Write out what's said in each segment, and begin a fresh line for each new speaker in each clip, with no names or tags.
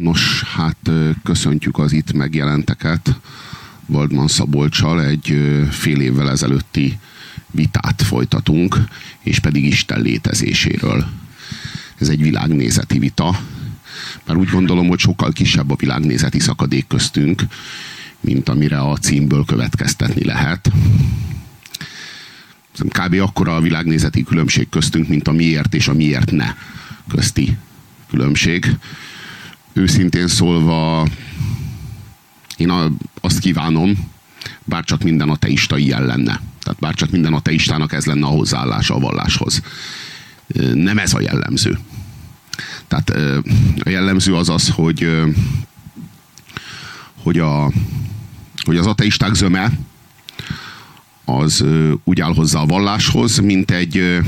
Nos, hát köszöntjük az itt megjelenteket. Valdman Szabolcsal egy fél évvel ezelőtti vitát folytatunk, és pedig Isten létezéséről. Ez egy világnézeti vita, mert úgy gondolom, hogy sokkal kisebb a világnézeti szakadék köztünk, mint amire a címből következtetni lehet. Kb. akkora a világnézeti különbség köztünk, mint a miért és a miért ne közti különbség. Őszintén szólva, én azt kívánom, bár csak minden ateista ilyen lenne. Tehát bár csak minden ateistának ez lenne a hozzáállása a valláshoz. Nem ez a jellemző. Tehát a jellemző az az, hogy, hogy, a, hogy az ateisták zöme az úgy áll hozzá a valláshoz, mint egy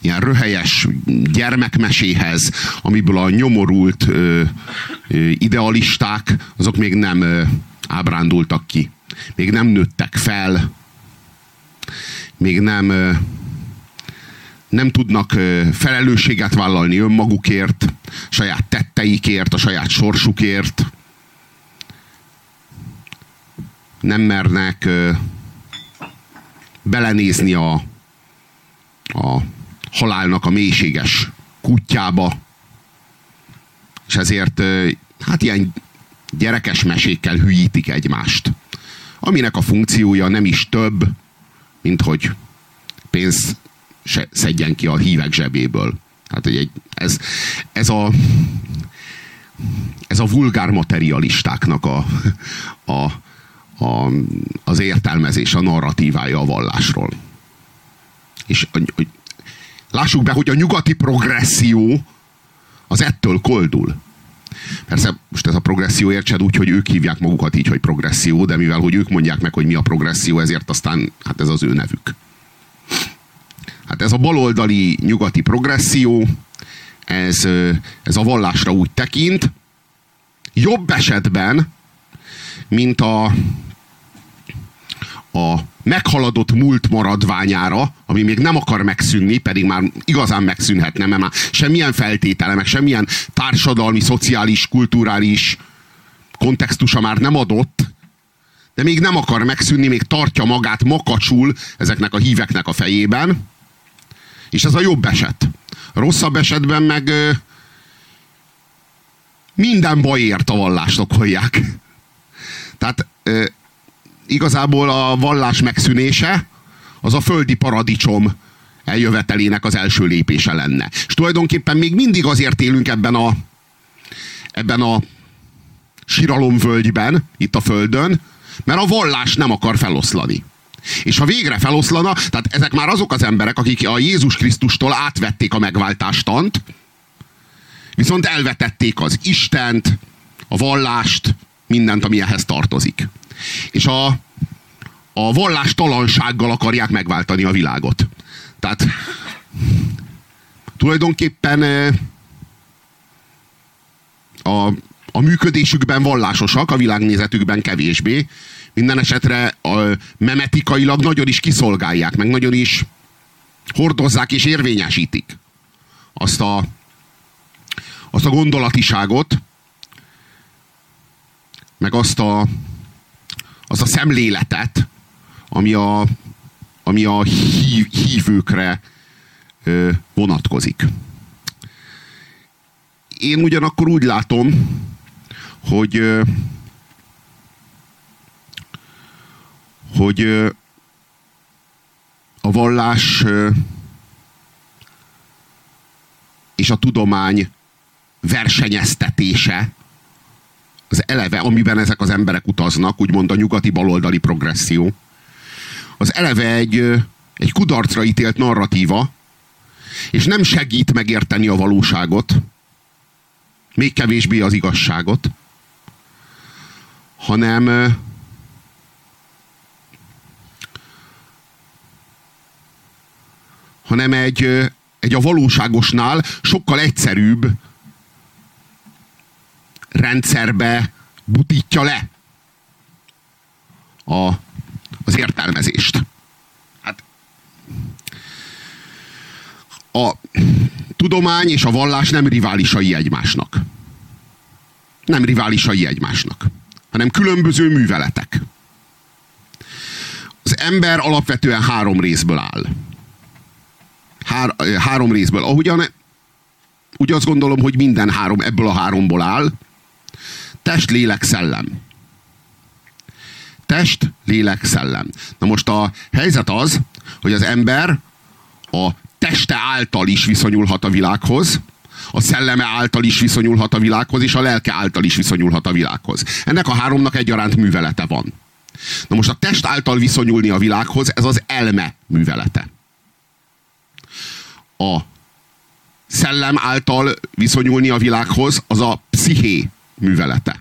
ilyen röhelyes gyermekmeséhez, amiből a nyomorult ö, ö, idealisták, azok még nem ö, ábrándultak ki. Még nem nőttek fel, még nem ö, nem tudnak ö, felelősséget vállalni önmagukért, saját tetteikért, a saját sorsukért. Nem mernek ö, belenézni a, a halálnak a mélységes kutyába, és ezért hát ilyen gyerekes mesékkel hülyítik egymást. Aminek a funkciója nem is több, mint hogy pénz szedjen ki a hívek zsebéből. Hát, hogy egy, ez, ez a ez a vulgár materialistáknak a, a, a, az értelmezés, a narratívája a vallásról. És lássuk be, hogy a nyugati progresszió az ettől koldul. Persze most ez a progresszió értsed úgy, hogy ők hívják magukat így, hogy progresszió, de mivel hogy ők mondják meg, hogy mi a progresszió, ezért aztán hát ez az ő nevük. Hát ez a baloldali nyugati progresszió, ez, ez a vallásra úgy tekint, jobb esetben, mint a, a meghaladott múlt maradványára, ami még nem akar megszűnni, pedig már igazán megszűnhetne, mert már semmilyen feltétele, meg semmilyen társadalmi, szociális, kulturális kontextusa már nem adott, de még nem akar megszűnni, még tartja magát makacsul ezeknek a híveknek a fejében, és ez a jobb eset. Rosszabb esetben meg minden bajért a vallást okolják. Tehát igazából a vallás megszűnése az a földi paradicsom eljövetelének az első lépése lenne. És tulajdonképpen még mindig azért élünk ebben a, ebben a síralomvölgyben, itt a földön, mert a vallás nem akar feloszlani. És ha végre feloszlana, tehát ezek már azok az emberek, akik a Jézus Krisztustól átvették a megváltástant, viszont elvetették az Istent, a vallást, mindent, ami ehhez tartozik és a, a vallástalansággal akarják megváltani a világot. Tehát tulajdonképpen a, a működésükben vallásosak, a világnézetükben kevésbé. Minden esetre a, memetikailag nagyon is kiszolgálják, meg nagyon is hordozzák és érvényesítik azt a, azt a gondolatiságot, meg azt a, az a szemléletet, ami a, ami a hív, hívőkre ö, vonatkozik. Én ugyanakkor úgy látom, hogy ö, hogy ö, a vallás ö, és a tudomány versenyeztetése az eleve, amiben ezek az emberek utaznak, úgymond a nyugati baloldali progresszió, az eleve egy, egy kudarcra ítélt narratíva, és nem segít megérteni a valóságot, még kevésbé az igazságot, hanem hanem egy, egy a valóságosnál sokkal egyszerűbb rendszerbe butítja le a, az értelmezést. Hát a tudomány és a vallás nem riválisai egymásnak. nem riválisai egymásnak, hanem különböző műveletek. Az ember alapvetően három részből áll. Hár, három részből. Ahogyan úgy azt gondolom, hogy minden három ebből a háromból áll. Test, lélek, szellem. Test, lélek, szellem. Na most a helyzet az, hogy az ember a teste által is viszonyulhat a világhoz, a szelleme által is viszonyulhat a világhoz, és a lelke által is viszonyulhat a világhoz. Ennek a háromnak egyaránt művelete van. Na most a test által viszonyulni a világhoz, ez az elme művelete. A szellem által viszonyulni a világhoz, az a psziché művelete.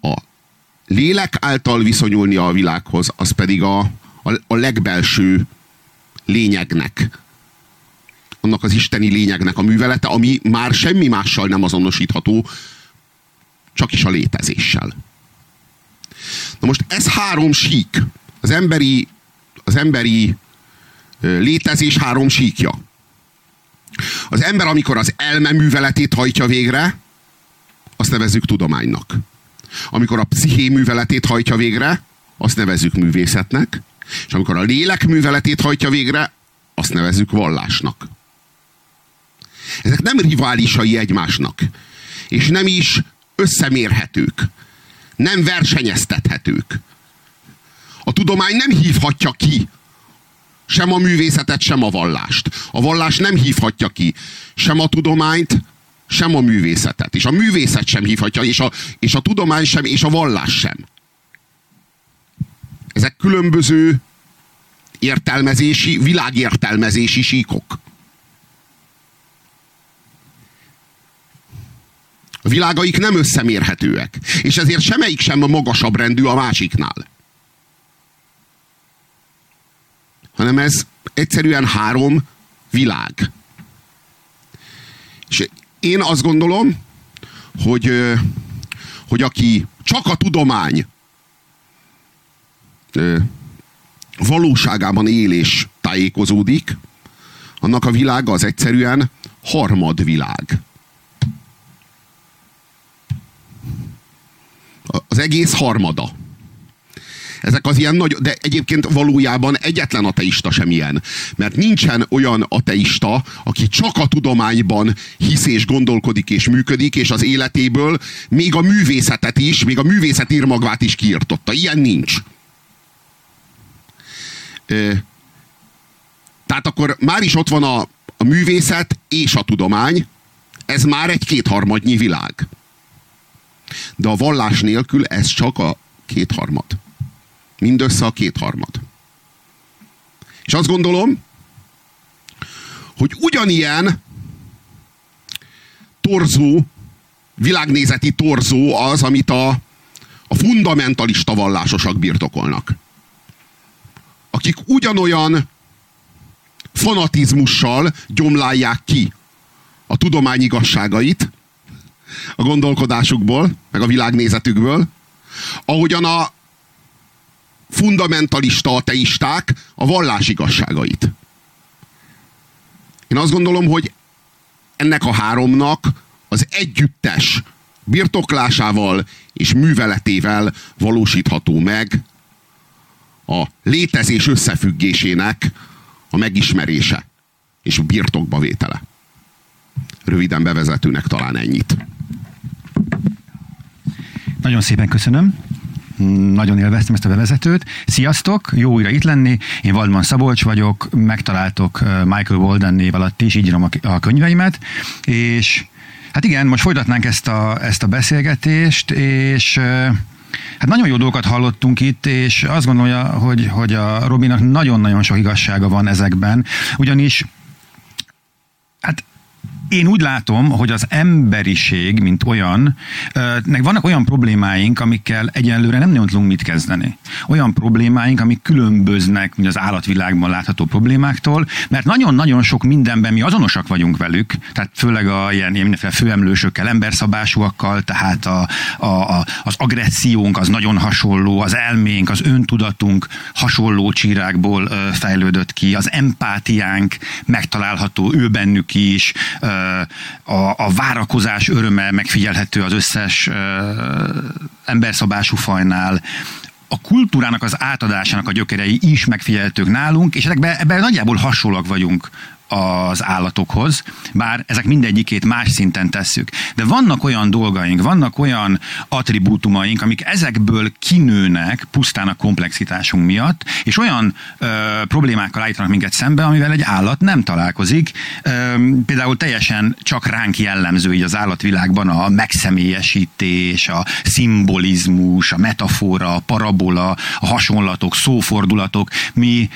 A lélek által viszonyulni a világhoz, az pedig a, a, a legbelső lényegnek, annak az isteni lényegnek a művelete, ami már semmi mással nem azonosítható, csak is a létezéssel. Na most ez három sík. Az emberi, az emberi létezés három síkja. Az ember, amikor az elme műveletét hajtja végre, azt nevezzük tudománynak. Amikor a psziché műveletét hajtja végre, azt nevezzük művészetnek, és amikor a lélek műveletét hajtja végre, azt nevezzük vallásnak. Ezek nem riválisai egymásnak, és nem is összemérhetők, nem versenyeztethetők. A tudomány nem hívhatja ki sem a művészetet, sem a vallást. A vallás nem hívhatja ki sem a tudományt, sem a művészetet. És a művészet sem hívhatja, és a, és a tudomány sem, és a vallás sem. Ezek különböző értelmezési, világértelmezési síkok. A világaik nem összemérhetőek, és ezért semmelyik sem a magasabb rendű a másiknál. hanem ez egyszerűen három világ. És én azt gondolom, hogy, hogy aki csak a tudomány valóságában él és tájékozódik, annak a világa az egyszerűen harmadvilág. Az egész harmada. Ezek az ilyen nagy, de egyébként valójában egyetlen ateista sem ilyen. Mert nincsen olyan ateista, aki csak a tudományban hisz és gondolkodik és működik, és az életéből még a művészetet is, még a művészet írmagvát is kiirtotta. Ilyen nincs. Tehát akkor már is ott van a, a művészet és a tudomány, ez már egy kétharmadnyi világ. De a vallás nélkül ez csak a kétharmad. Mindössze a kétharmad. És azt gondolom, hogy ugyanilyen torzó, világnézeti torzó az, amit a, a fundamentalista vallásosak birtokolnak. Akik ugyanolyan fanatizmussal gyomlálják ki a tudomány igazságait a gondolkodásukból, meg a világnézetükből, ahogyan a, fundamentalista ateisták a vallás igazságait. Én azt gondolom, hogy ennek a háromnak az együttes birtoklásával és műveletével valósítható meg a létezés összefüggésének a megismerése és a birtokba vétele. Röviden bevezetőnek talán ennyit.
Nagyon szépen köszönöm nagyon élveztem ezt a bevezetőt. Sziasztok, jó újra itt lenni. Én Valdman Szabolcs vagyok, megtaláltok Michael Walden név alatt is, így írom a könyveimet, és hát igen, most folytatnánk ezt a, ezt a beszélgetést, és Hát nagyon jó dolgokat hallottunk itt, és azt gondolja, hogy, hogy a Robinak nagyon-nagyon sok igazsága van ezekben, ugyanis én úgy látom, hogy az emberiség, mint olyan, nek vannak olyan problémáink, amikkel egyenlőre nem nagyon tudunk mit kezdeni. Olyan problémáink, amik különböznek az állatvilágban látható problémáktól, mert nagyon-nagyon sok mindenben mi azonosak vagyunk velük, tehát főleg a ilyen, ilyen főemlősökkel, emberszabásúakkal, tehát a, a, a, az agressziónk az nagyon hasonló, az elménk, az öntudatunk hasonló csírákból fejlődött ki, az empátiánk megtalálható ő bennük is, a, a várakozás öröme megfigyelhető az összes emberszabású fajnál, a kultúrának az átadásának a gyökerei is megfigyelhetők nálunk, és ebben nagyjából hasonlóak vagyunk az állatokhoz, bár ezek mindegyikét más szinten tesszük. De vannak olyan dolgaink, vannak olyan attribútumaink, amik ezekből kinőnek pusztán a komplexitásunk miatt, és olyan ö, problémákkal állítanak minket szembe, amivel egy állat nem találkozik. Ö, például teljesen csak ránk jellemző így az állatvilágban a megszemélyesítés, a szimbolizmus, a metafora, a parabola, a hasonlatok, szófordulatok. Mi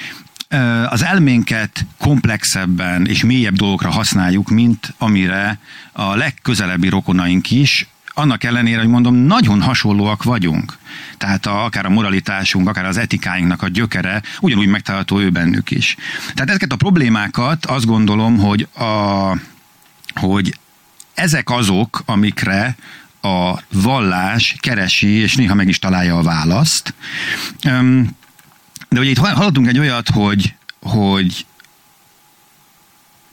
az elménket komplexebben és mélyebb dolgokra használjuk, mint amire a legközelebbi rokonaink is, annak ellenére, hogy mondom, nagyon hasonlóak vagyunk. Tehát a, akár a moralitásunk, akár az etikáinknak a gyökere ugyanúgy megtalálható ő bennük is. Tehát ezeket a problémákat azt gondolom, hogy, a, hogy ezek azok, amikre a vallás keresi, és néha meg is találja a választ. De ugye itt hallottunk egy olyat, hogy, hogy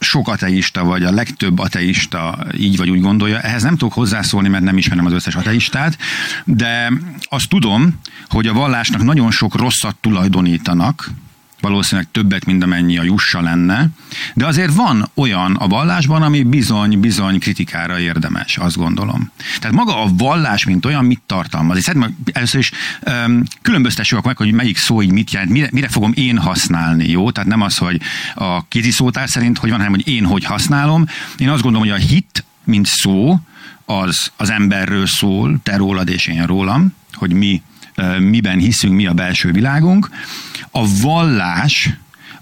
sok ateista, vagy a legtöbb ateista így vagy úgy gondolja. Ehhez nem tudok hozzászólni, mert nem ismerem az összes ateistát, de azt tudom, hogy a vallásnak nagyon sok rosszat tulajdonítanak, valószínűleg többet, mint amennyi a jussa lenne, de azért van olyan a vallásban, ami bizony-bizony kritikára érdemes, azt gondolom. Tehát maga a vallás, mint olyan, mit tartalmaz? És szerintem először is um, különböztessük meg, hogy melyik szó így mit jelent, mire, mire fogom én használni, jó? Tehát nem az, hogy a kézi szótár szerint hogy van, hanem hogy én hogy használom. Én azt gondolom, hogy a hit, mint szó, az az emberről szól, te rólad és én rólam, hogy mi miben hiszünk, mi a belső világunk. A vallás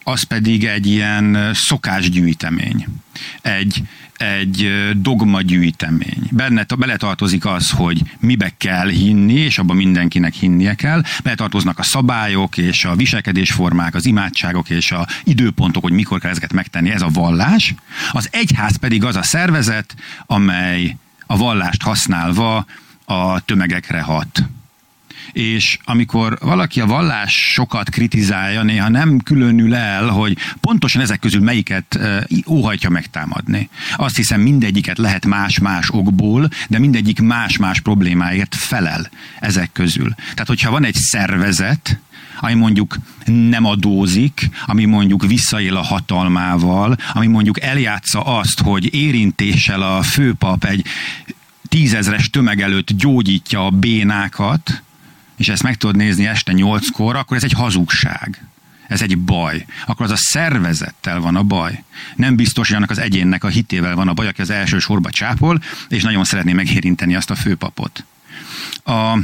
az pedig egy ilyen szokásgyűjtemény, egy, egy dogmagyűjtemény. Benne beletartozik az, hogy mibe kell hinni, és abban mindenkinek hinnie kell. Beletartoznak a szabályok, és a viselkedésformák, az imádságok, és a időpontok, hogy mikor kell ezeket megtenni. Ez a vallás. Az egyház pedig az a szervezet, amely a vallást használva a tömegekre hat és amikor valaki a vallás sokat kritizálja, néha nem különül el, hogy pontosan ezek közül melyiket óhajtja megtámadni. Azt hiszem mindegyiket lehet más-más okból, de mindegyik más-más problémáért felel ezek közül. Tehát, hogyha van egy szervezet, ami mondjuk nem adózik, ami mondjuk visszaél a hatalmával, ami mondjuk eljátsza azt, hogy érintéssel a főpap egy tízezres tömeg előtt gyógyítja a bénákat, és ezt meg tudod nézni este nyolckor, akkor ez egy hazugság. Ez egy baj. Akkor az a szervezettel van a baj. Nem biztos, hogy annak az egyénnek a hitével van a baj, aki az első sorba csápol, és nagyon szeretné megérinteni azt a főpapot. A,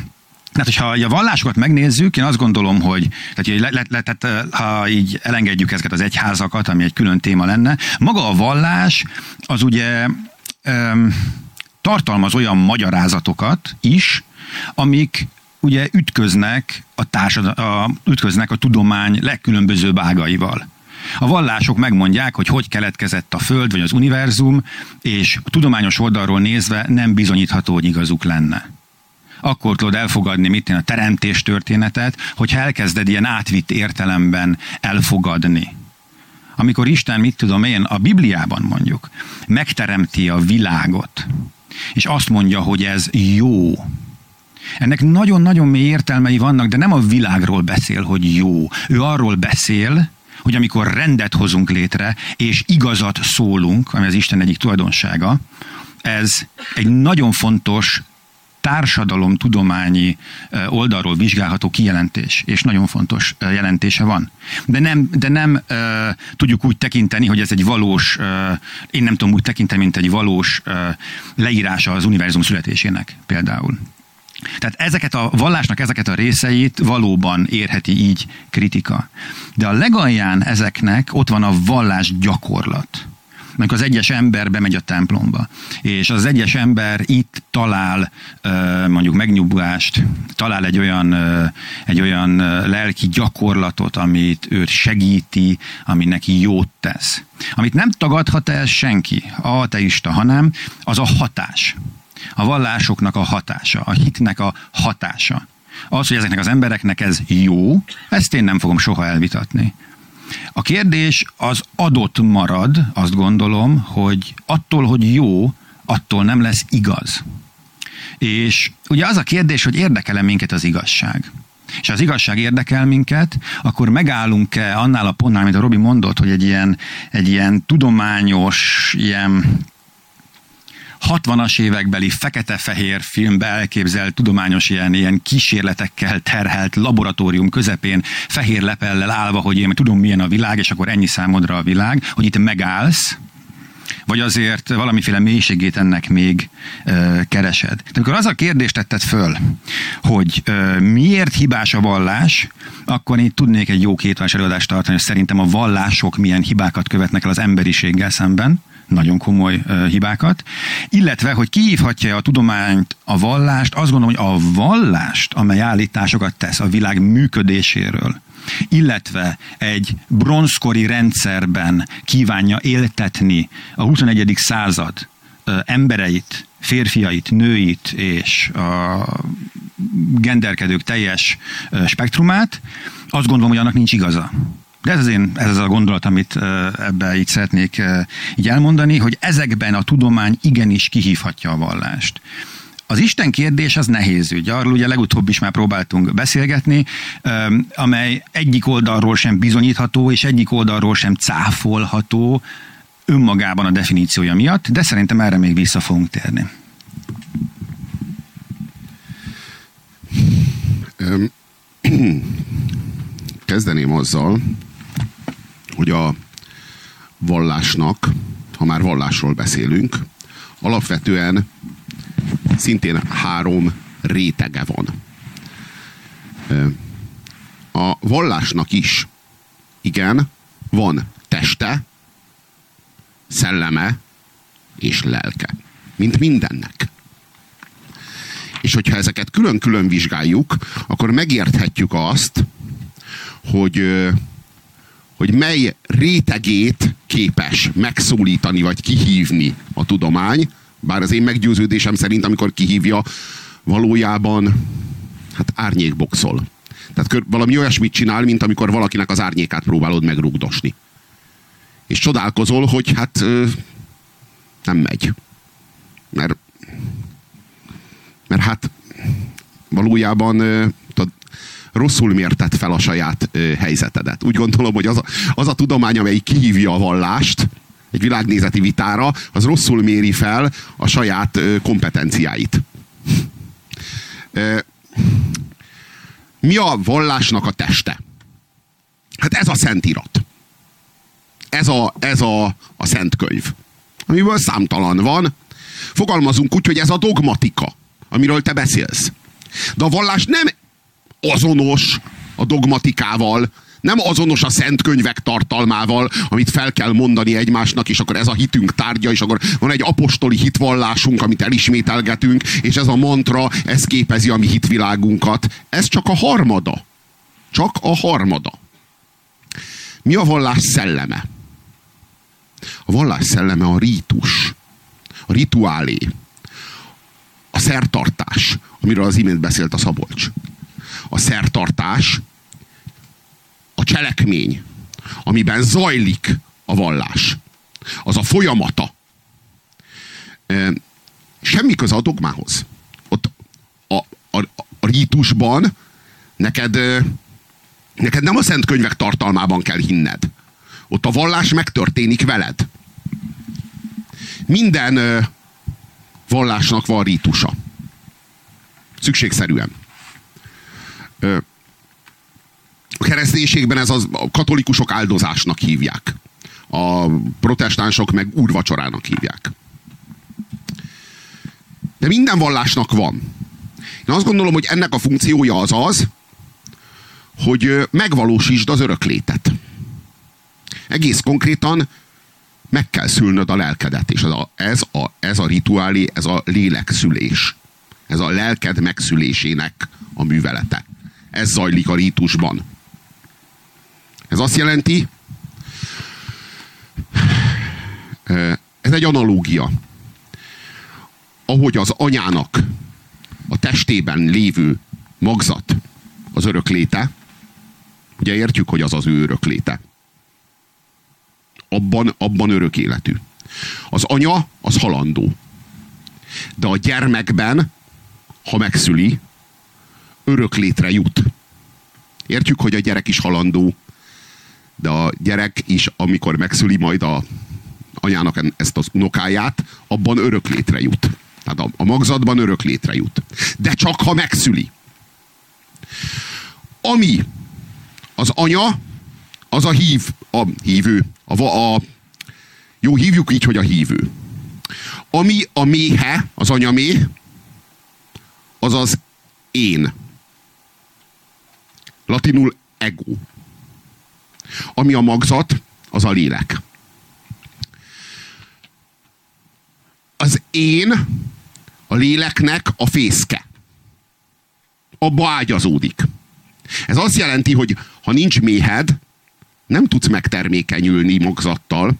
tehát, hogyha a vallásokat megnézzük, én azt gondolom, hogy tehát, le, le, le, tehát, ha így elengedjük ezeket az egyházakat, ami egy külön téma lenne, maga a vallás az ugye öm, tartalmaz olyan magyarázatokat is, amik ugye ütköznek a, társad, a, ütköznek a tudomány legkülönbözőbb ágaival. A vallások megmondják, hogy hogy keletkezett a Föld vagy az univerzum, és a tudományos oldalról nézve nem bizonyítható, hogy igazuk lenne. Akkor tudod elfogadni mit a teremtés történetet, hogyha elkezded ilyen átvitt értelemben elfogadni. Amikor Isten, mit tudom én, a Bibliában mondjuk, megteremti a világot, és azt mondja, hogy ez jó, ennek nagyon-nagyon mély értelmei vannak, de nem a világról beszél, hogy jó. Ő arról beszél, hogy amikor rendet hozunk létre, és igazat szólunk, ami az Isten egyik tulajdonsága, ez egy nagyon fontos társadalom tudományi oldalról vizsgálható kijelentés, és nagyon fontos jelentése van. De nem, de nem uh, tudjuk úgy tekinteni, hogy ez egy valós, uh, én nem tudom úgy tekinteni, mint egy valós uh, leírása az univerzum születésének például. Tehát ezeket a vallásnak ezeket a részeit valóban érheti így kritika. De a legalján ezeknek ott van a vallás gyakorlat amikor az egyes ember bemegy a templomba, és az egyes ember itt talál mondjuk megnyugvást, talál egy olyan, egy olyan lelki gyakorlatot, amit őt segíti, ami neki jót tesz. Amit nem tagadhat el senki, a ateista, hanem az a hatás a vallásoknak a hatása, a hitnek a hatása. Az, hogy ezeknek az embereknek ez jó, ezt én nem fogom soha elvitatni. A kérdés az adott marad, azt gondolom, hogy attól, hogy jó, attól nem lesz igaz. És ugye az a kérdés, hogy érdekel-e minket az igazság? és az igazság érdekel minket, akkor megállunk-e annál a pontnál, amit a Robi mondott, hogy egy ilyen, egy ilyen tudományos, ilyen 60-as évekbeli fekete-fehér filmbe elképzelt tudományos ilyen, ilyen kísérletekkel terhelt laboratórium közepén fehér lepellel állva, hogy én tudom milyen a világ, és akkor ennyi számodra a világ, hogy itt megállsz, vagy azért valamiféle mélységét ennek még ö, keresed. De amikor az a kérdést tetted föl, hogy ö, miért hibás a vallás, akkor én tudnék egy jó kétvás előadást tartani, hogy szerintem a vallások milyen hibákat követnek el az emberiséggel szemben, nagyon komoly hibákat, illetve, hogy kihívhatja a tudományt, a vallást, azt gondolom, hogy a vallást, amely állításokat tesz a világ működéséről, illetve egy bronzkori rendszerben kívánja éltetni a 21. század embereit, férfiait, nőit és a genderkedők teljes spektrumát, azt gondolom, hogy annak nincs igaza. De ez az én, ez az a gondolat, amit ebbe így szeretnék így elmondani, hogy ezekben a tudomány igenis kihívhatja a vallást. Az Isten kérdés az nehéz ügy. Arról ugye legutóbb is már próbáltunk beszélgetni, amely egyik oldalról sem bizonyítható, és egyik oldalról sem cáfolható önmagában a definíciója miatt, de szerintem erre még vissza fogunk térni.
Kezdeném azzal, hogy a vallásnak, ha már vallásról beszélünk, alapvetően szintén három rétege van. A vallásnak is, igen, van teste, szelleme és lelke. Mint mindennek. És hogyha ezeket külön-külön vizsgáljuk, akkor megérthetjük azt, hogy, hogy mely rétegét képes megszólítani vagy kihívni a tudomány, bár az én meggyőződésem szerint, amikor kihívja, valójában hát árnyékboxol. Tehát valami olyasmit csinál, mint amikor valakinek az árnyékát próbálod megrugdosni. És csodálkozol, hogy hát nem megy. Mert, mert hát valójában rosszul mértett fel a saját helyzetedet. Úgy gondolom, hogy az a, az a tudomány, amely kihívja a vallást, egy világnézeti vitára, az rosszul méri fel a saját kompetenciáit. Mi a vallásnak a teste? Hát ez a szentirat. Ez a, ez a, a szent könyv. Amiből számtalan van. Fogalmazunk úgy, hogy ez a dogmatika, amiről te beszélsz. De a vallás nem azonos a dogmatikával, nem azonos a szent könyvek tartalmával, amit fel kell mondani egymásnak, és akkor ez a hitünk tárgya, és akkor van egy apostoli hitvallásunk, amit elismételgetünk, és ez a mantra, ez képezi a mi hitvilágunkat. Ez csak a harmada. Csak a harmada. Mi a vallás szelleme? A vallás szelleme a rítus, a rituálé, a szertartás, amiről az imént beszélt a Szabolcs. A szertartás a cselekmény, amiben zajlik a vallás. Az a folyamata. Semmi köze a dogmához. Ott a, a, a rítusban neked, neked nem a szent könyvek tartalmában kell hinned. Ott a vallás megtörténik veled. Minden vallásnak van rítusa. Szükségszerűen. A kereszténységben ez az, a katolikusok áldozásnak hívják. A protestánsok meg úrvacsorának hívják. De minden vallásnak van. Én azt gondolom, hogy ennek a funkciója az az, hogy megvalósítsd az öröklétet. Egész konkrétan meg kell szülnöd a lelkedet, és ez a, ez a, ez a rituálé, ez a lélekszülés. Ez a lelked megszülésének a művelete. Ez zajlik a rítusban. Ez azt jelenti, ez egy analógia. Ahogy az anyának a testében lévő magzat az örökléte, ugye értjük, hogy az az ő örökléte. abban, abban örök életű. Az anya az halandó. De a gyermekben, ha megszüli, örök létre jut. Értjük, hogy a gyerek is halandó, de a gyerek is, amikor megszüli majd a anyának ezt az unokáját, abban örök létre jut. Tehát a, a magzatban örök létre jut. De csak ha megszüli. Ami az anya, az a hív, a hívő, a, a, jó, hívjuk így, hogy a hívő. Ami a méhe, az anyaméh, az az én. Latinul ego. Ami a magzat, az a lélek. Az én a léleknek a fészke. Abba ágyazódik. Ez azt jelenti, hogy ha nincs méhed, nem tudsz megtermékenyülni magzattal.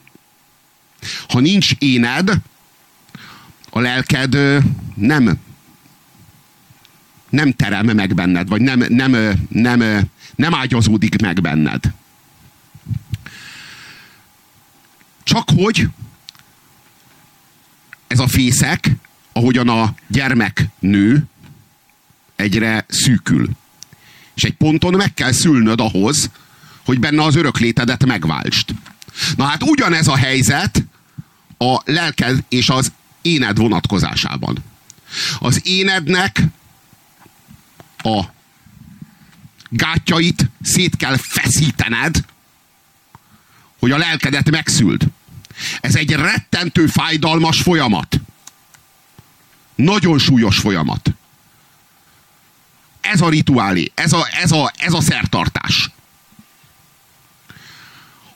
Ha nincs éned, a lelked nem nem terem meg benned, vagy nem, nem, nem, nem ágyazódik meg benned. Csak hogy ez a fészek, ahogyan a gyermek nő, egyre szűkül. És egy ponton meg kell szülnöd ahhoz, hogy benne az öröklétedet megváltsd. Na hát ugyanez a helyzet a lelked és az éned vonatkozásában. Az énednek a gátjait szét kell feszítened, hogy a lelkedet megszüld. Ez egy rettentő fájdalmas folyamat. Nagyon súlyos folyamat. Ez a rituálé, ez a, ez a, ez a szertartás.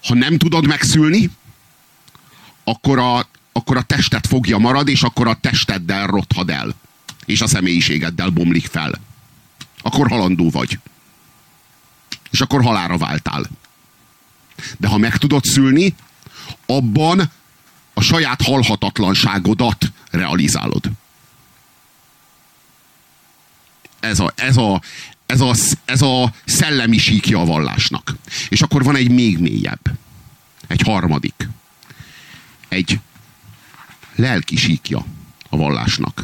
Ha nem tudod megszülni, akkor a, akkor a testet fogja marad, és akkor a testeddel rothad el. És a személyiségeddel bomlik fel. Akkor halandó vagy. És akkor halára váltál. De ha meg tudod szülni, abban a saját halhatatlanságodat realizálod. Ez a, ez a, ez a, ez a szellemi síkja a vallásnak. És akkor van egy még mélyebb. Egy harmadik. Egy lelki síkja a vallásnak.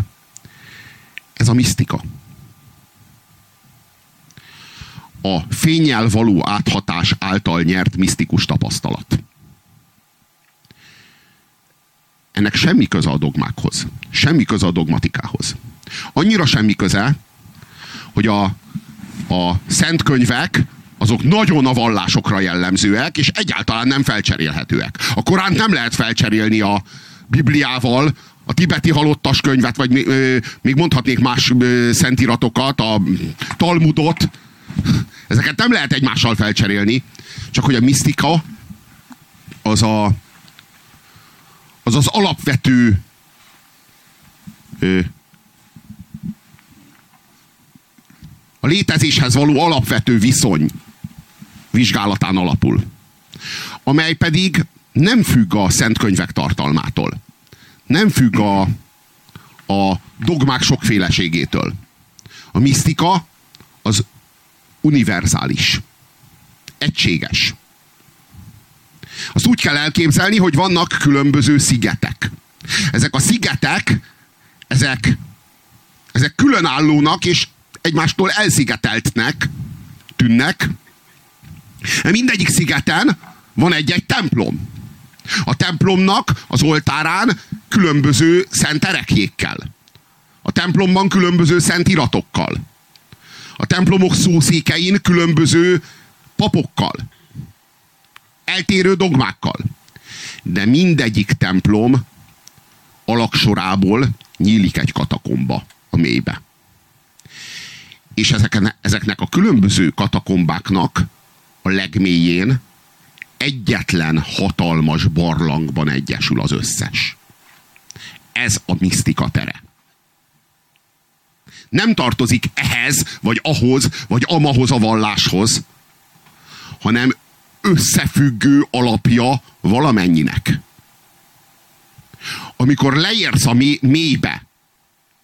Ez a misztika. A fényel való áthatás által nyert misztikus tapasztalat. Ennek semmi köze a dogmákhoz. Semmi köze a dogmatikához. Annyira semmi köze, hogy a, a szent könyvek azok nagyon a vallásokra jellemzőek, és egyáltalán nem felcserélhetőek. A Korán nem lehet felcserélni a Bibliával, a tibeti halottas könyvet, vagy még mondhatnék más szentiratokat, a Talmudot. Ezeket nem lehet egymással felcserélni. Csak hogy a misztika az a, az, az alapvető a létezéshez való alapvető viszony vizsgálatán alapul. Amely pedig nem függ a szent könyvek tartalmától. Nem függ a, a dogmák sokféleségétől. A misztika univerzális. Egységes. Azt úgy kell elképzelni, hogy vannak különböző szigetek. Ezek a szigetek, ezek, ezek különállónak és egymástól elszigeteltnek tűnnek. Mindegyik szigeten van egy-egy templom. A templomnak az oltárán különböző szent erekjékkel. A templomban különböző szent iratokkal. A templomok szószékein különböző papokkal. Eltérő dogmákkal. De mindegyik templom alaksorából nyílik egy katakomba a mélybe. És ezeknek a különböző katakombáknak a legmélyén egyetlen hatalmas barlangban egyesül az összes. Ez a misztika tere. Nem tartozik ehhez, vagy ahhoz, vagy amahoz a valláshoz, hanem összefüggő alapja valamennyinek. Amikor leérsz a mélybe,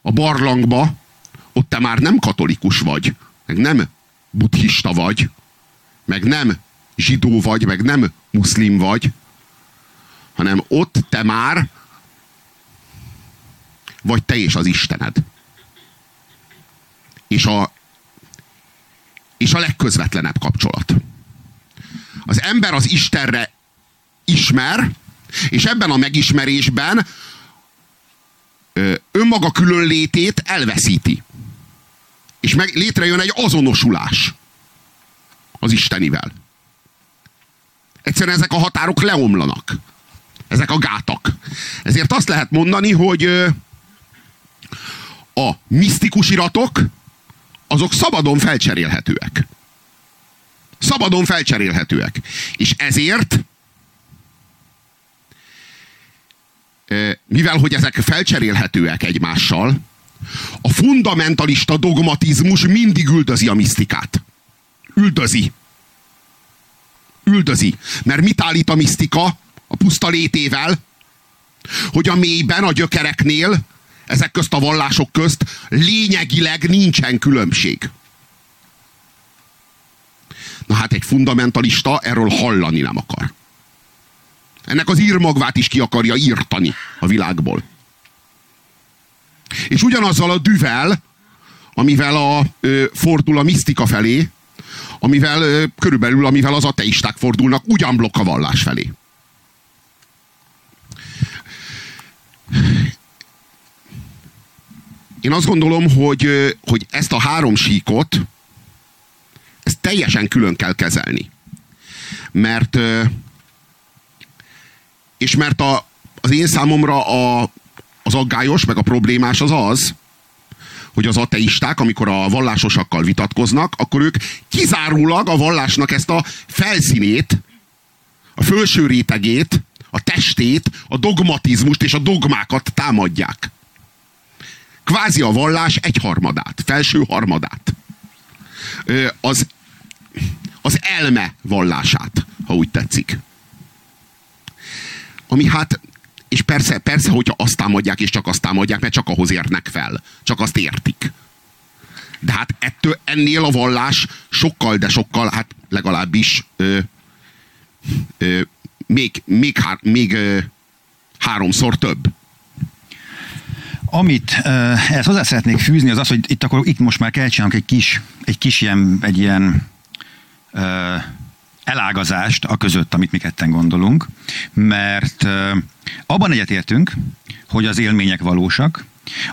a barlangba, ott te már nem katolikus vagy, meg nem buddhista vagy, meg nem zsidó vagy, meg nem muszlim vagy, hanem ott te már vagy te és az Istened. És a, és a legközvetlenebb kapcsolat. Az ember az Istenre ismer, és ebben a megismerésben önmaga különlétét elveszíti. És meg létrejön egy azonosulás az Istenivel. Egyszerűen ezek a határok leomlanak. Ezek a gátak. Ezért azt lehet mondani, hogy a misztikus iratok azok szabadon felcserélhetőek. Szabadon felcserélhetőek. És ezért mivel hogy ezek felcserélhetőek egymással, a fundamentalista dogmatizmus mindig üldözi a misztikát. Üldözi. Üldözi. Mert mit állít a misztika a puszta létével? Hogy a mélyben, a gyökereknél, ezek közt a vallások közt lényegileg nincsen különbség. Na hát egy fundamentalista erről hallani nem akar. Ennek az írmagvát is ki akarja írtani a világból. És ugyanazzal a düvel, amivel a, ö, fordul a misztika felé, amivel ö, körülbelül, amivel az ateisták fordulnak ugyanblokk a vallás felé. Én azt gondolom, hogy, hogy ezt a három síkot ezt teljesen külön kell kezelni. Mert és mert a, az én számomra a, az aggályos, meg a problémás az az, hogy az ateisták, amikor a vallásosakkal vitatkoznak, akkor ők kizárólag a vallásnak ezt a felszínét, a felső rétegét, a testét, a dogmatizmust és a dogmákat támadják. Kvázi a vallás egyharmadát, felső harmadát. Az, az elme vallását, ha úgy tetszik. Ami hát, és persze, persze, hogyha azt támadják, és csak azt támadják, mert csak ahhoz érnek fel. Csak azt értik. De hát ettől, ennél a vallás sokkal, de sokkal, hát legalábbis ö, ö, még, még, hár, még ö, háromszor több.
Amit uh, ezt hozzá szeretnék fűzni, az az, hogy itt akkor itt most már kell csinálnunk egy kis, egy kis ilyen, egy ilyen uh, elágazást a között, amit mi ketten gondolunk, mert abban egyetértünk, hogy az élmények valósak,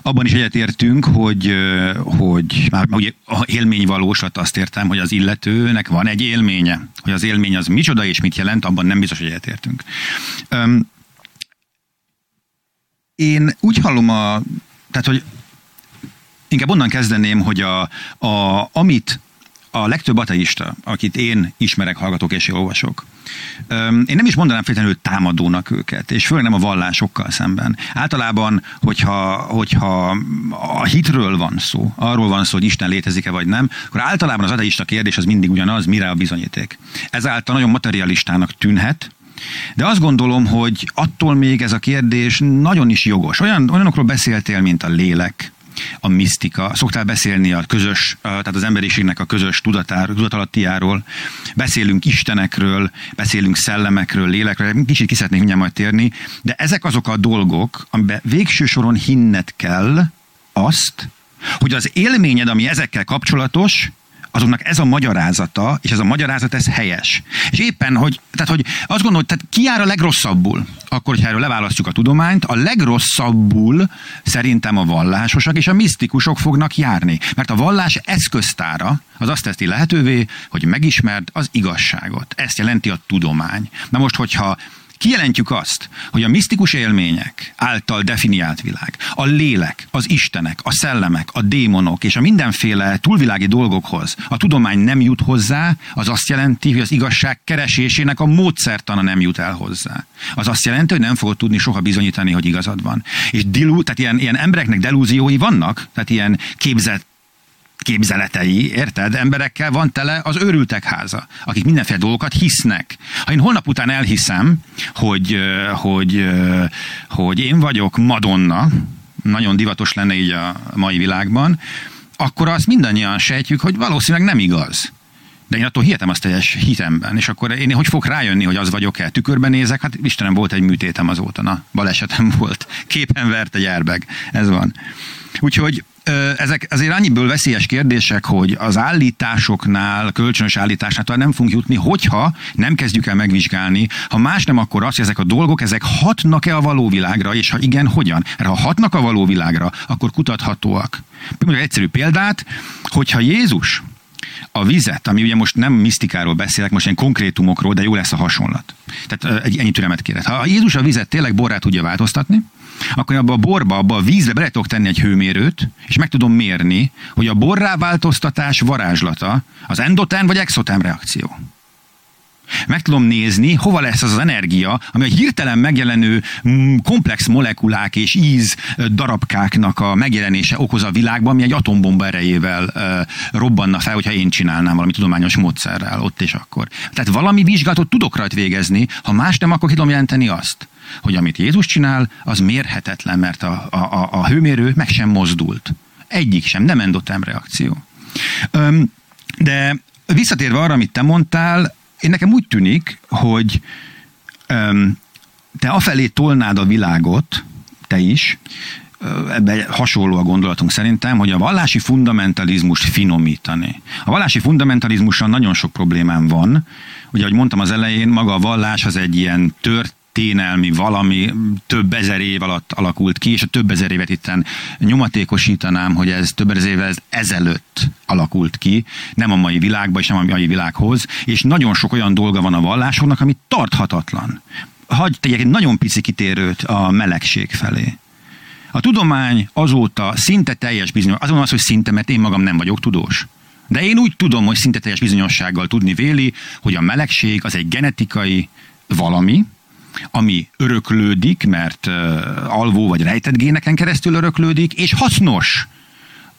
abban is egyetértünk, hogy, hogy már ugye a élmény valósat azt értem, hogy az illetőnek van egy élménye. Hogy az élmény az micsoda és mit jelent, abban nem biztos, hogy egyetértünk. Én úgy hallom a, tehát hogy inkább onnan kezdeném, hogy a, a, amit a legtöbb ateista, akit én ismerek, hallgatok és olvasok, én nem is mondanám feltétlenül támadónak őket, és főleg nem a vallásokkal szemben. Általában, hogyha, hogyha a hitről van szó, arról van szó, hogy Isten létezik-e vagy nem, akkor általában az ateista kérdés az mindig ugyanaz, mire a bizonyíték. Ezáltal nagyon materialistának tűnhet, de azt gondolom, hogy attól még ez a kérdés nagyon is jogos. Olyan, olyanokról beszéltél, mint a lélek, a misztika. Szoktál beszélni a közös, tehát az emberiségnek a közös tudatáról, tudatalattiáról. Beszélünk istenekről, beszélünk szellemekről, lélekről. Kicsit ki szeretnék mindjárt majd térni. De ezek azok a dolgok, amiben végső soron hinned kell azt, hogy az élményed, ami ezekkel kapcsolatos, azoknak ez a magyarázata, és ez a magyarázat, ez helyes. És éppen, hogy, tehát, hogy azt gondolom, tehát ki jár a legrosszabbul, akkor, hogyha erről leválasztjuk a tudományt, a legrosszabbul szerintem a vallásosak és a misztikusok fognak járni. Mert a vallás eszköztára az azt teszi lehetővé, hogy megismerd az igazságot. Ezt jelenti a tudomány. Na most, hogyha Kijelentjük azt, hogy a misztikus élmények által definiált világ, a lélek, az istenek, a szellemek, a démonok és a mindenféle túlvilági dolgokhoz a tudomány nem jut hozzá, az azt jelenti, hogy az igazság keresésének a módszertana nem jut el hozzá. Az azt jelenti, hogy nem fogod tudni soha bizonyítani, hogy igazad van. És dilu, tehát ilyen, ilyen embereknek delúziói vannak, tehát ilyen képzett képzeletei, érted? Emberekkel van tele az őrültek háza, akik mindenféle dolgokat hisznek. Ha én holnap után elhiszem, hogy, hogy, hogy én vagyok Madonna, nagyon divatos lenne így a mai világban, akkor azt mindannyian sejtjük, hogy valószínűleg nem igaz. De én attól hihetem azt teljes hitemben, és akkor én hogy fog rájönni, hogy az vagyok-e? Tükörben nézek, hát Istenem, volt egy műtétem azóta, na, balesetem volt. Képen vert egy airbag, ez van. Úgyhogy ezek azért annyiből veszélyes kérdések, hogy az állításoknál, kölcsönös állításnál nem fogunk jutni, hogyha nem kezdjük el megvizsgálni, ha más nem, akkor az, hogy ezek a dolgok, ezek hatnak-e a való világra, és ha igen, hogyan? Mert ha hatnak a való világra, akkor kutathatóak. Mondjuk egyszerű példát, hogyha Jézus a vizet, ami ugye most nem misztikáról beszélek, most ilyen konkrétumokról, de jó lesz a hasonlat. Tehát egy ennyi türelmet kérek. Ha Jézus a vizet tényleg borrá tudja változtatni, akkor abba a borba, abba a vízbe bele tudok tenni egy hőmérőt, és meg tudom mérni, hogy a borrá változtatás varázslata az endoterm vagy exoterm reakció. Meg tudom nézni, hova lesz az az energia, ami a hirtelen megjelenő mm, komplex molekulák és íz darabkáknak a megjelenése okoz a világban, ami egy atombomba erejével robbanna fel, hogyha én csinálnám valami tudományos módszerrel ott és akkor. Tehát valami vizsgálatot tudok rajt végezni, ha más nem, akkor ki tudom jelenteni azt, hogy amit Jézus csinál, az mérhetetlen, mert a, a, a, a hőmérő meg sem mozdult. Egyik sem, nem endotem reakció. De visszatérve arra, amit te mondtál, én nekem úgy tűnik, hogy öm, te afelé tolnád a világot, te is, ebben hasonló a gondolatunk szerintem, hogy a vallási fundamentalizmust finomítani. A vallási fundamentalizmussal nagyon sok problémám van. Ugye, ahogy mondtam az elején, maga a vallás az egy ilyen tört ténelmi valami több ezer év alatt alakult ki, és a több ezer évet itten nyomatékosítanám, hogy ez több ezer évvel ezelőtt alakult ki, nem a mai világban és nem a mai világhoz, és nagyon sok olyan dolga van a vallásoknak, ami tarthatatlan. Hagy tegyek egy nagyon pici kitérőt a melegség felé. A tudomány azóta szinte teljes bizonyos, azon az, hogy szinte, mert én magam nem vagyok tudós. De én úgy tudom, hogy szinte teljes bizonyossággal tudni véli, hogy a melegség az egy genetikai valami, ami öröklődik, mert alvó vagy rejtett géneken keresztül öröklődik, és hasznos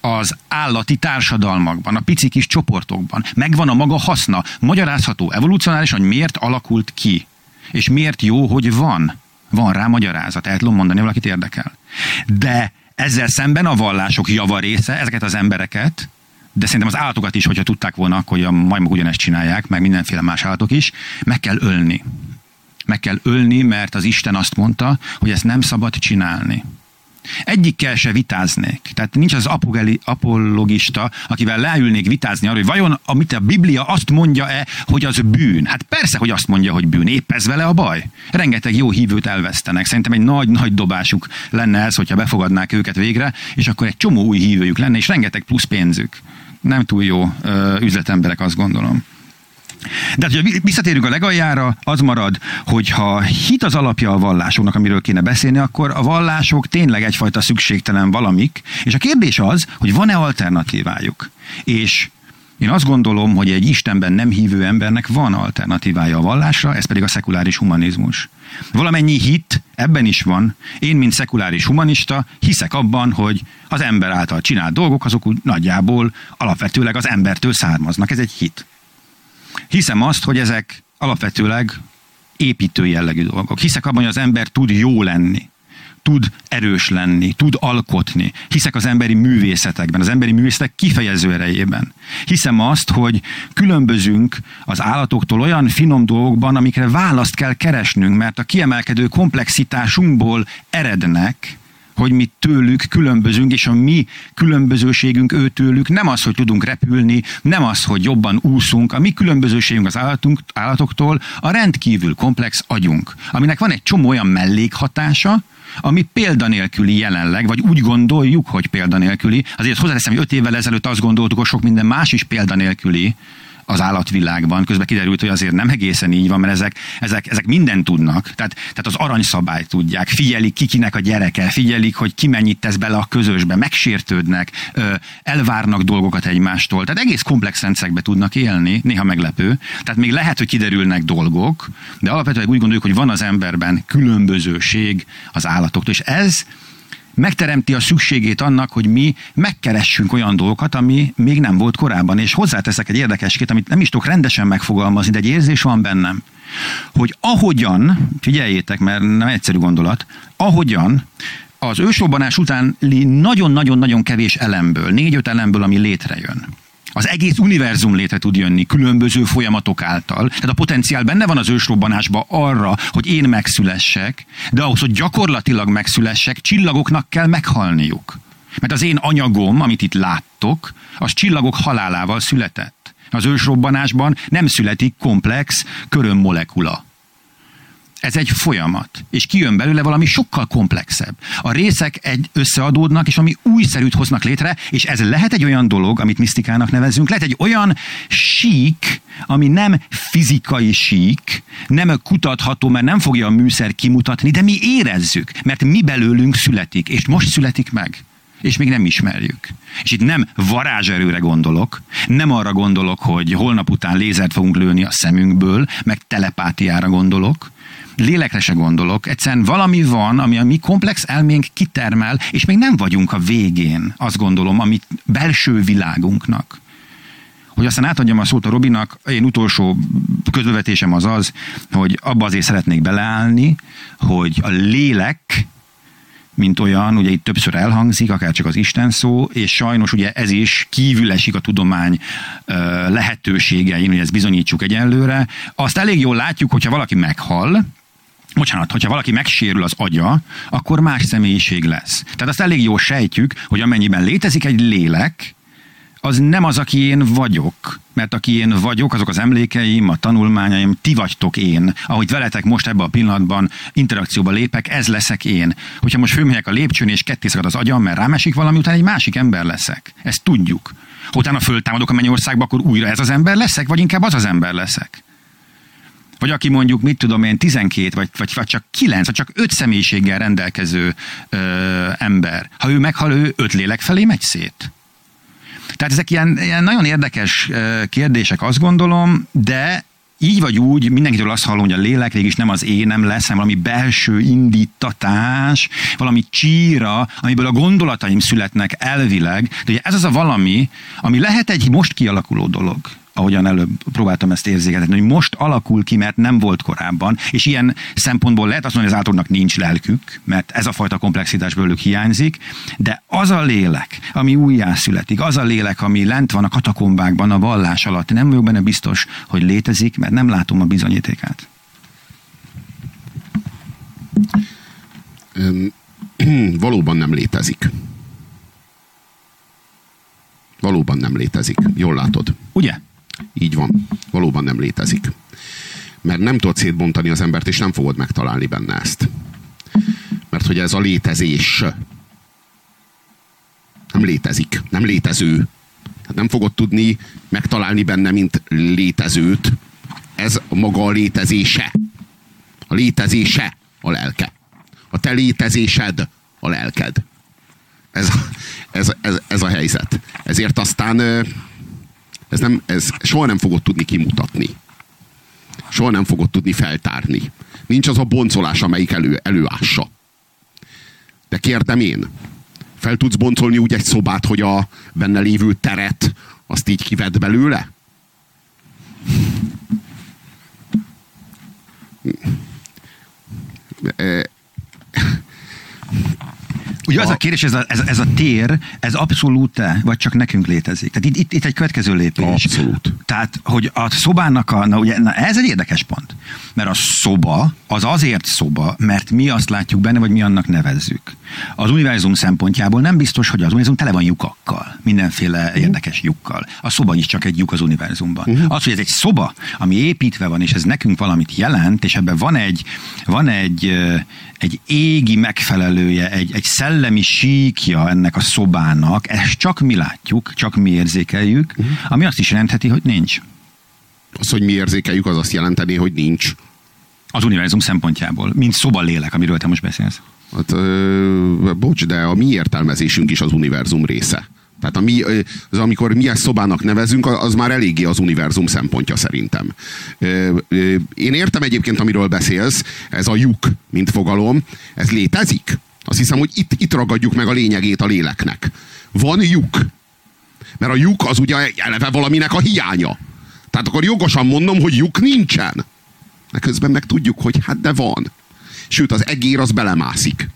az állati társadalmakban, a pici kis csoportokban. Megvan a maga haszna. Magyarázható evolúcionálisan, hogy miért alakult ki. És miért jó, hogy van. Van rá magyarázat. El tudom mondani, valakit érdekel. De ezzel szemben a vallások javarésze ezeket az embereket, de szerintem az állatokat is, hogyha tudták volna, akkor a majmok ugyanezt csinálják, meg mindenféle más állatok is, meg kell ölni meg kell ölni, mert az Isten azt mondta, hogy ezt nem szabad csinálni. Egyikkel se vitáznék. Tehát nincs az apogeli, apologista, akivel leülnék vitázni arról, hogy vajon amit a Biblia azt mondja-e, hogy az bűn. Hát persze, hogy azt mondja, hogy bűn. Épp ez vele a baj. Rengeteg jó hívőt elvesztenek. Szerintem egy nagy-nagy dobásuk lenne ez, hogyha befogadnák őket végre, és akkor egy csomó új hívőjük lenne, és rengeteg plusz pénzük. Nem túl jó ö, üzletemberek, azt gondolom. De ha visszatérünk a legaljára, az marad, hogy ha hit az alapja a vallásoknak, amiről kéne beszélni, akkor a vallások tényleg egyfajta szükségtelen valamik, és a kérdés az, hogy van-e alternatívájuk. És én azt gondolom, hogy egy Istenben nem hívő embernek van alternatívája a vallásra, ez pedig a szekuláris humanizmus. Valamennyi hit ebben is van. Én, mint szekuláris humanista, hiszek abban, hogy az ember által csinált dolgok, azok úgy nagyjából alapvetőleg az embertől származnak. Ez egy hit. Hiszem azt, hogy ezek alapvetőleg építő jellegű dolgok. Hiszek abban, hogy az ember tud jó lenni tud erős lenni, tud alkotni. Hiszek az emberi művészetekben, az emberi művészetek kifejező erejében. Hiszem azt, hogy különbözünk az állatoktól olyan finom dolgokban, amikre választ kell keresnünk, mert a kiemelkedő komplexitásunkból erednek, hogy mi tőlük különbözünk, és a mi különbözőségünk őtőlük nem az, hogy tudunk repülni, nem az, hogy jobban úszunk, a mi különbözőségünk az állatunk, állatoktól a rendkívül komplex agyunk, aminek van egy csomó olyan mellékhatása, ami példanélküli jelenleg, vagy úgy gondoljuk, hogy példanélküli. Azért hozzáteszem, hogy öt évvel ezelőtt azt gondoltuk, hogy sok minden más is példanélküli, az állatvilágban. Közben kiderült, hogy azért nem egészen így van, mert ezek, ezek, ezek mindent tudnak. Tehát, tehát az aranyszabályt tudják, figyelik kikinek a gyereke, figyelik, hogy ki mennyit tesz bele a közösbe, megsértődnek, elvárnak dolgokat egymástól. Tehát egész komplex rendszerekbe tudnak élni, néha meglepő. Tehát még lehet, hogy kiderülnek dolgok, de alapvetően úgy gondoljuk, hogy van az emberben különbözőség az állatoktól. És ez megteremti a szükségét annak, hogy mi megkeressünk olyan dolgokat, ami még nem volt korábban. És hozzáteszek egy érdekeskét, amit nem is tudok rendesen megfogalmazni, de egy érzés van bennem, hogy ahogyan, figyeljétek, mert nem egyszerű gondolat, ahogyan az ősrobbanás utáni nagyon-nagyon-nagyon kevés elemből, négy-öt elemből, ami létrejön, Az egész univerzum létre tud jönni különböző folyamatok által. Tehát a potenciál benne van az ősrobbanásban arra, hogy én megszülessek, de ahhoz, hogy gyakorlatilag megszülessek, csillagoknak kell meghalniuk. Mert az én anyagom, amit itt láttok, az csillagok halálával született. Az ősrobbanásban nem születik komplex körömmolekula. Ez egy folyamat, és kijön belőle valami sokkal komplexebb. A részek egy összeadódnak, és ami újszerűt hoznak létre, és ez lehet egy olyan dolog, amit misztikának nevezünk, lehet egy olyan sík, ami nem fizikai sík, nem kutatható, mert nem fogja a műszer kimutatni, de mi érezzük, mert mi belőlünk születik, és most születik meg és még nem ismerjük. És itt nem varázserőre gondolok, nem arra gondolok, hogy holnap után lézert fogunk lőni a szemünkből, meg telepátiára gondolok, lélekre se gondolok, egyszerűen valami van, ami a mi komplex elménk kitermel, és még nem vagyunk a végén, azt gondolom, amit belső világunknak. Hogy aztán átadjam a szót a Robinak, én utolsó közbevetésem az az, hogy abba azért szeretnék beleállni, hogy a lélek mint olyan, ugye itt többször elhangzik, akár csak az Isten szó, és sajnos ugye ez is kívül esik a tudomány lehetőségein, hogy ezt bizonyítsuk egyenlőre. Azt elég jól látjuk, hogyha valaki meghal, Bocsánat, hogyha valaki megsérül az agya, akkor más személyiség lesz. Tehát azt elég jól sejtjük, hogy amennyiben létezik egy lélek, az nem az, aki én vagyok. Mert aki én vagyok, azok az emlékeim, a tanulmányaim, ti vagytok én. Ahogy veletek most ebben a pillanatban interakcióba lépek, ez leszek én. Hogyha most fölmegyek a lépcsőn és ketté az agyam, mert rám esik valami, utána egy másik ember leszek. Ezt tudjuk. Ha utána föltámadok a mennyországba, akkor újra ez az ember leszek, vagy inkább az az ember leszek. Vagy aki mondjuk, mit tudom én, 12, vagy, vagy, vagy csak 9, vagy csak 5 személyiséggel rendelkező ö, ember. Ha ő meghal, ő öt lélek felé megy szét. Tehát ezek ilyen, ilyen nagyon érdekes kérdések, azt gondolom, de így vagy úgy, mindenkitől azt hallom, hogy a lélek végig nem az énem lesz, hanem valami belső indítatás, valami csíra, amiből a gondolataim születnek elvileg. De ugye ez az a valami, ami lehet egy most kialakuló dolog ahogyan előbb próbáltam ezt érzékeltetni, hogy most alakul ki, mert nem volt korábban, és ilyen szempontból lehet azt mondani, hogy az átornak nincs lelkük, mert ez a fajta komplexitás belőlük hiányzik, de az a lélek, ami újjászületik, az a lélek, ami lent van a katakombákban, a vallás alatt, nem vagyok benne biztos, hogy létezik, mert nem látom a bizonyítékát.
Valóban nem létezik. Valóban nem létezik. Jól látod.
Ugye?
Így van. Valóban nem létezik. Mert nem tudod szétbontani az embert, és nem fogod megtalálni benne ezt. Mert hogy ez a létezés nem létezik. Nem létező. Hát nem fogod tudni megtalálni benne, mint létezőt. Ez maga a létezése. A létezése a lelke. A te létezésed a lelked. Ez, ez, ez, ez a helyzet. Ezért aztán ez, nem, ez soha nem fogod tudni kimutatni. Soha nem fogod tudni feltárni. Nincs az a boncolás, amelyik elő, előássa. De kérdem én, fel tudsz boncolni úgy egy szobát, hogy a benne lévő teret azt így kived belőle?
Ugye a... az a kérdés, ez a, ez, ez a tér, ez abszolút-e, vagy csak nekünk létezik? Tehát itt, itt, itt egy következő lépés.
Abszolút.
Tehát, hogy a szobának a, na ugye, na ez egy érdekes pont. Mert a szoba, az azért szoba, mert mi azt látjuk benne, vagy mi annak nevezzük. Az univerzum szempontjából nem biztos, hogy az univerzum tele van lyukakkal, mindenféle uh-huh. érdekes lyukkal. A szoba is csak egy lyuk az univerzumban. Uh-huh. Az, hogy ez egy szoba, ami építve van, és ez nekünk valamit jelent, és ebben van egy, van egy, egy égi megfelelője, egy, egy szellemi síkja ennek a szobának, ezt csak mi látjuk, csak mi érzékeljük, uh-huh. ami azt is jelentheti, hogy nincs.
Az, hogy mi érzékeljük, az azt jelenteni, hogy nincs.
Az univerzum szempontjából, mint szoba lélek, amiről te most beszélsz.
Hát, ö, bocs, de a mi értelmezésünk is az univerzum része. Tehát a mi, az, amikor mi ezt szobának nevezünk, az már eléggé az univerzum szempontja szerintem. Én értem egyébként, amiről beszélsz, ez a lyuk, mint fogalom, ez létezik? Azt hiszem, hogy itt, itt ragadjuk meg a lényegét a léleknek. Van lyuk. Mert a lyuk az ugye eleve valaminek a hiánya. Tehát akkor jogosan mondom, hogy lyuk nincsen. De közben meg tudjuk, hogy hát de van. Sőt, az egér az belemászik.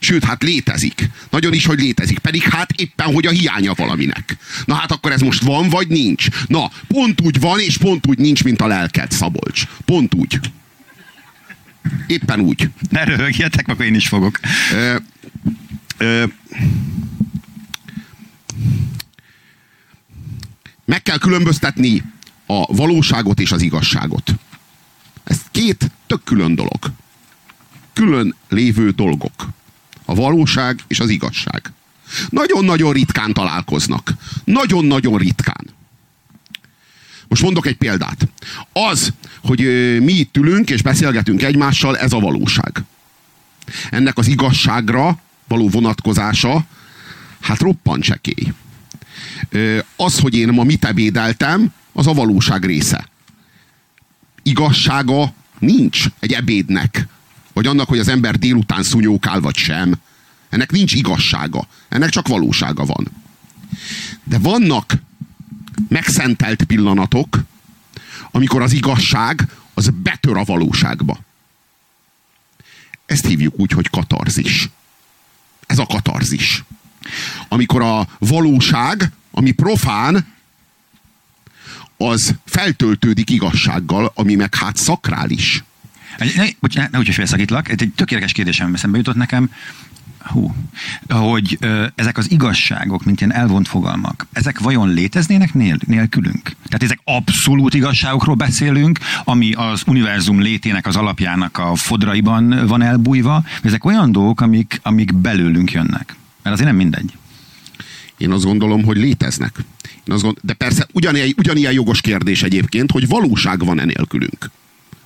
Sőt, hát létezik. Nagyon is, hogy létezik. Pedig hát éppen, hogy a hiánya valaminek. Na hát akkor ez most van, vagy nincs? Na, pont úgy van, és pont úgy nincs, mint a lelked, Szabolcs. Pont úgy. Éppen úgy.
Ne röhögjetek, akkor én is fogok. Ö, ö,
meg kell különböztetni a valóságot és az igazságot. Ez két tök külön dolog. Külön lévő dolgok. A valóság és az igazság. Nagyon-nagyon ritkán találkoznak. Nagyon-nagyon ritkán. Most mondok egy példát. Az, hogy mi itt ülünk és beszélgetünk egymással, ez a valóság. Ennek az igazságra való vonatkozása, hát roppant csekély. Az, hogy én ma mit ebédeltem, az a valóság része. Igazsága nincs egy ebédnek. Vagy annak, hogy az ember délután szunyókál, vagy sem. Ennek nincs igazsága. Ennek csak valósága van. De vannak megszentelt pillanatok, amikor az igazság az betör a valóságba. Ezt hívjuk úgy, hogy katarzis. Ez a katarzis. Amikor a valóság, ami profán, az feltöltődik igazsággal, ami meg hát szakrális.
Ne, bocsánat, ne, ne úgy is felszakítlak, egy tökéletes kérdésem eszembe jutott nekem, hú, hogy ö, ezek az igazságok, mint ilyen elvont fogalmak, ezek vajon léteznének nél, nélkülünk? Tehát ezek abszolút igazságokról beszélünk, ami az univerzum létének az alapjának a fodraiban van elbújva, ezek olyan dolgok, amik, amik belőlünk jönnek. Mert azért nem mindegy.
Én azt gondolom, hogy léteznek. Én azt gondolom, de persze ugyanilyen, ugyanilyen jogos kérdés egyébként, hogy valóság van-e nélkülünk.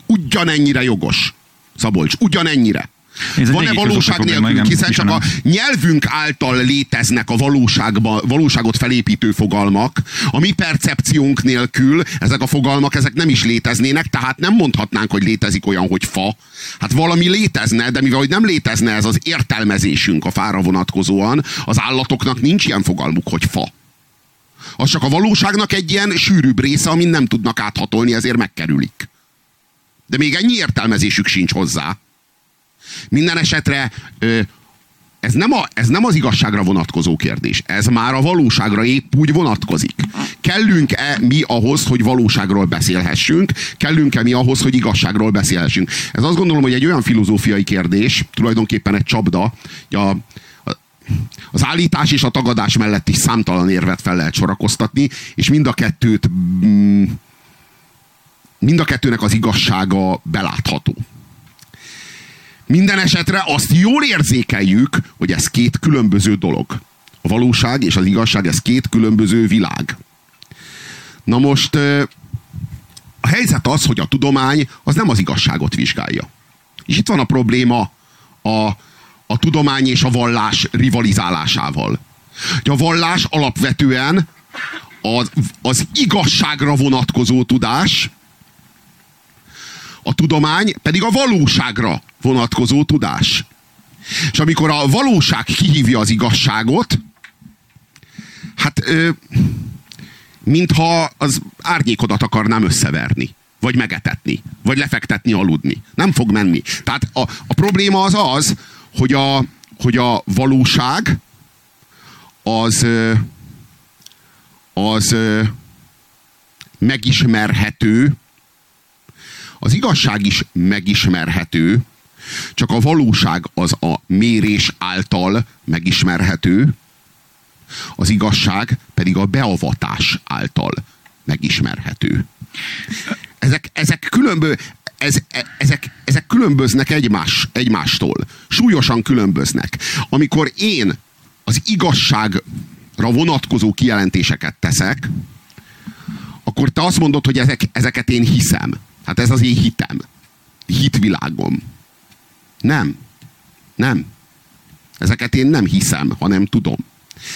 Ugyanennyire jogos. Szabolcs, ugyanennyire. Van-e valóság nélkülünk, hiszen csak a nyelvünk által léteznek a valóságba, valóságot felépítő fogalmak, a mi percepciónk nélkül ezek a fogalmak ezek nem is léteznének, tehát nem mondhatnánk, hogy létezik olyan, hogy fa. Hát valami létezne, de mivel hogy nem létezne ez az értelmezésünk a fára vonatkozóan, az állatoknak nincs ilyen fogalmuk, hogy fa. Az csak a valóságnak egy ilyen sűrűbb része, amin nem tudnak áthatolni, ezért megkerülik. De még ennyi értelmezésük sincs hozzá. Minden esetre ez nem, a, ez nem az igazságra vonatkozó kérdés. Ez már a valóságra épp úgy vonatkozik. Kellünk-e mi ahhoz, hogy valóságról beszélhessünk? Kellünk-e mi ahhoz, hogy igazságról beszélhessünk? Ez azt gondolom, hogy egy olyan filozófiai kérdés, tulajdonképpen egy csapda, a, az állítás és a tagadás mellett is számtalan érvet fel lehet sorakoztatni, és mind a kettőt mm, mind a kettőnek az igazsága belátható. Minden esetre azt jól érzékeljük, hogy ez két különböző dolog. A valóság és az igazság, ez két különböző világ. Na most a helyzet az, hogy a tudomány az nem az igazságot vizsgálja. És itt van a probléma a, a tudomány és a vallás rivalizálásával. A vallás alapvetően az, az igazságra vonatkozó tudás, a tudomány pedig a valóságra vonatkozó tudás. És amikor a valóság kihívja az igazságot, hát ö, mintha az árnyékodat akarnám összeverni, vagy megetetni, vagy lefektetni, aludni. Nem fog menni. Tehát a, a probléma az az, hogy a, hogy a valóság az az megismerhető, az igazság is megismerhető, csak a valóság az a mérés által megismerhető, az igazság pedig a beavatás által megismerhető. Ezek, ezek, különbö, ez, ezek, ezek különböznek egymás, egymástól. Súlyosan különböznek. Amikor én az igazságra vonatkozó kijelentéseket teszek, akkor te azt mondod, hogy ezek, ezeket én hiszem. Hát ez az én hitem. Hitvilágom. Nem. Nem. Ezeket én nem hiszem, hanem tudom.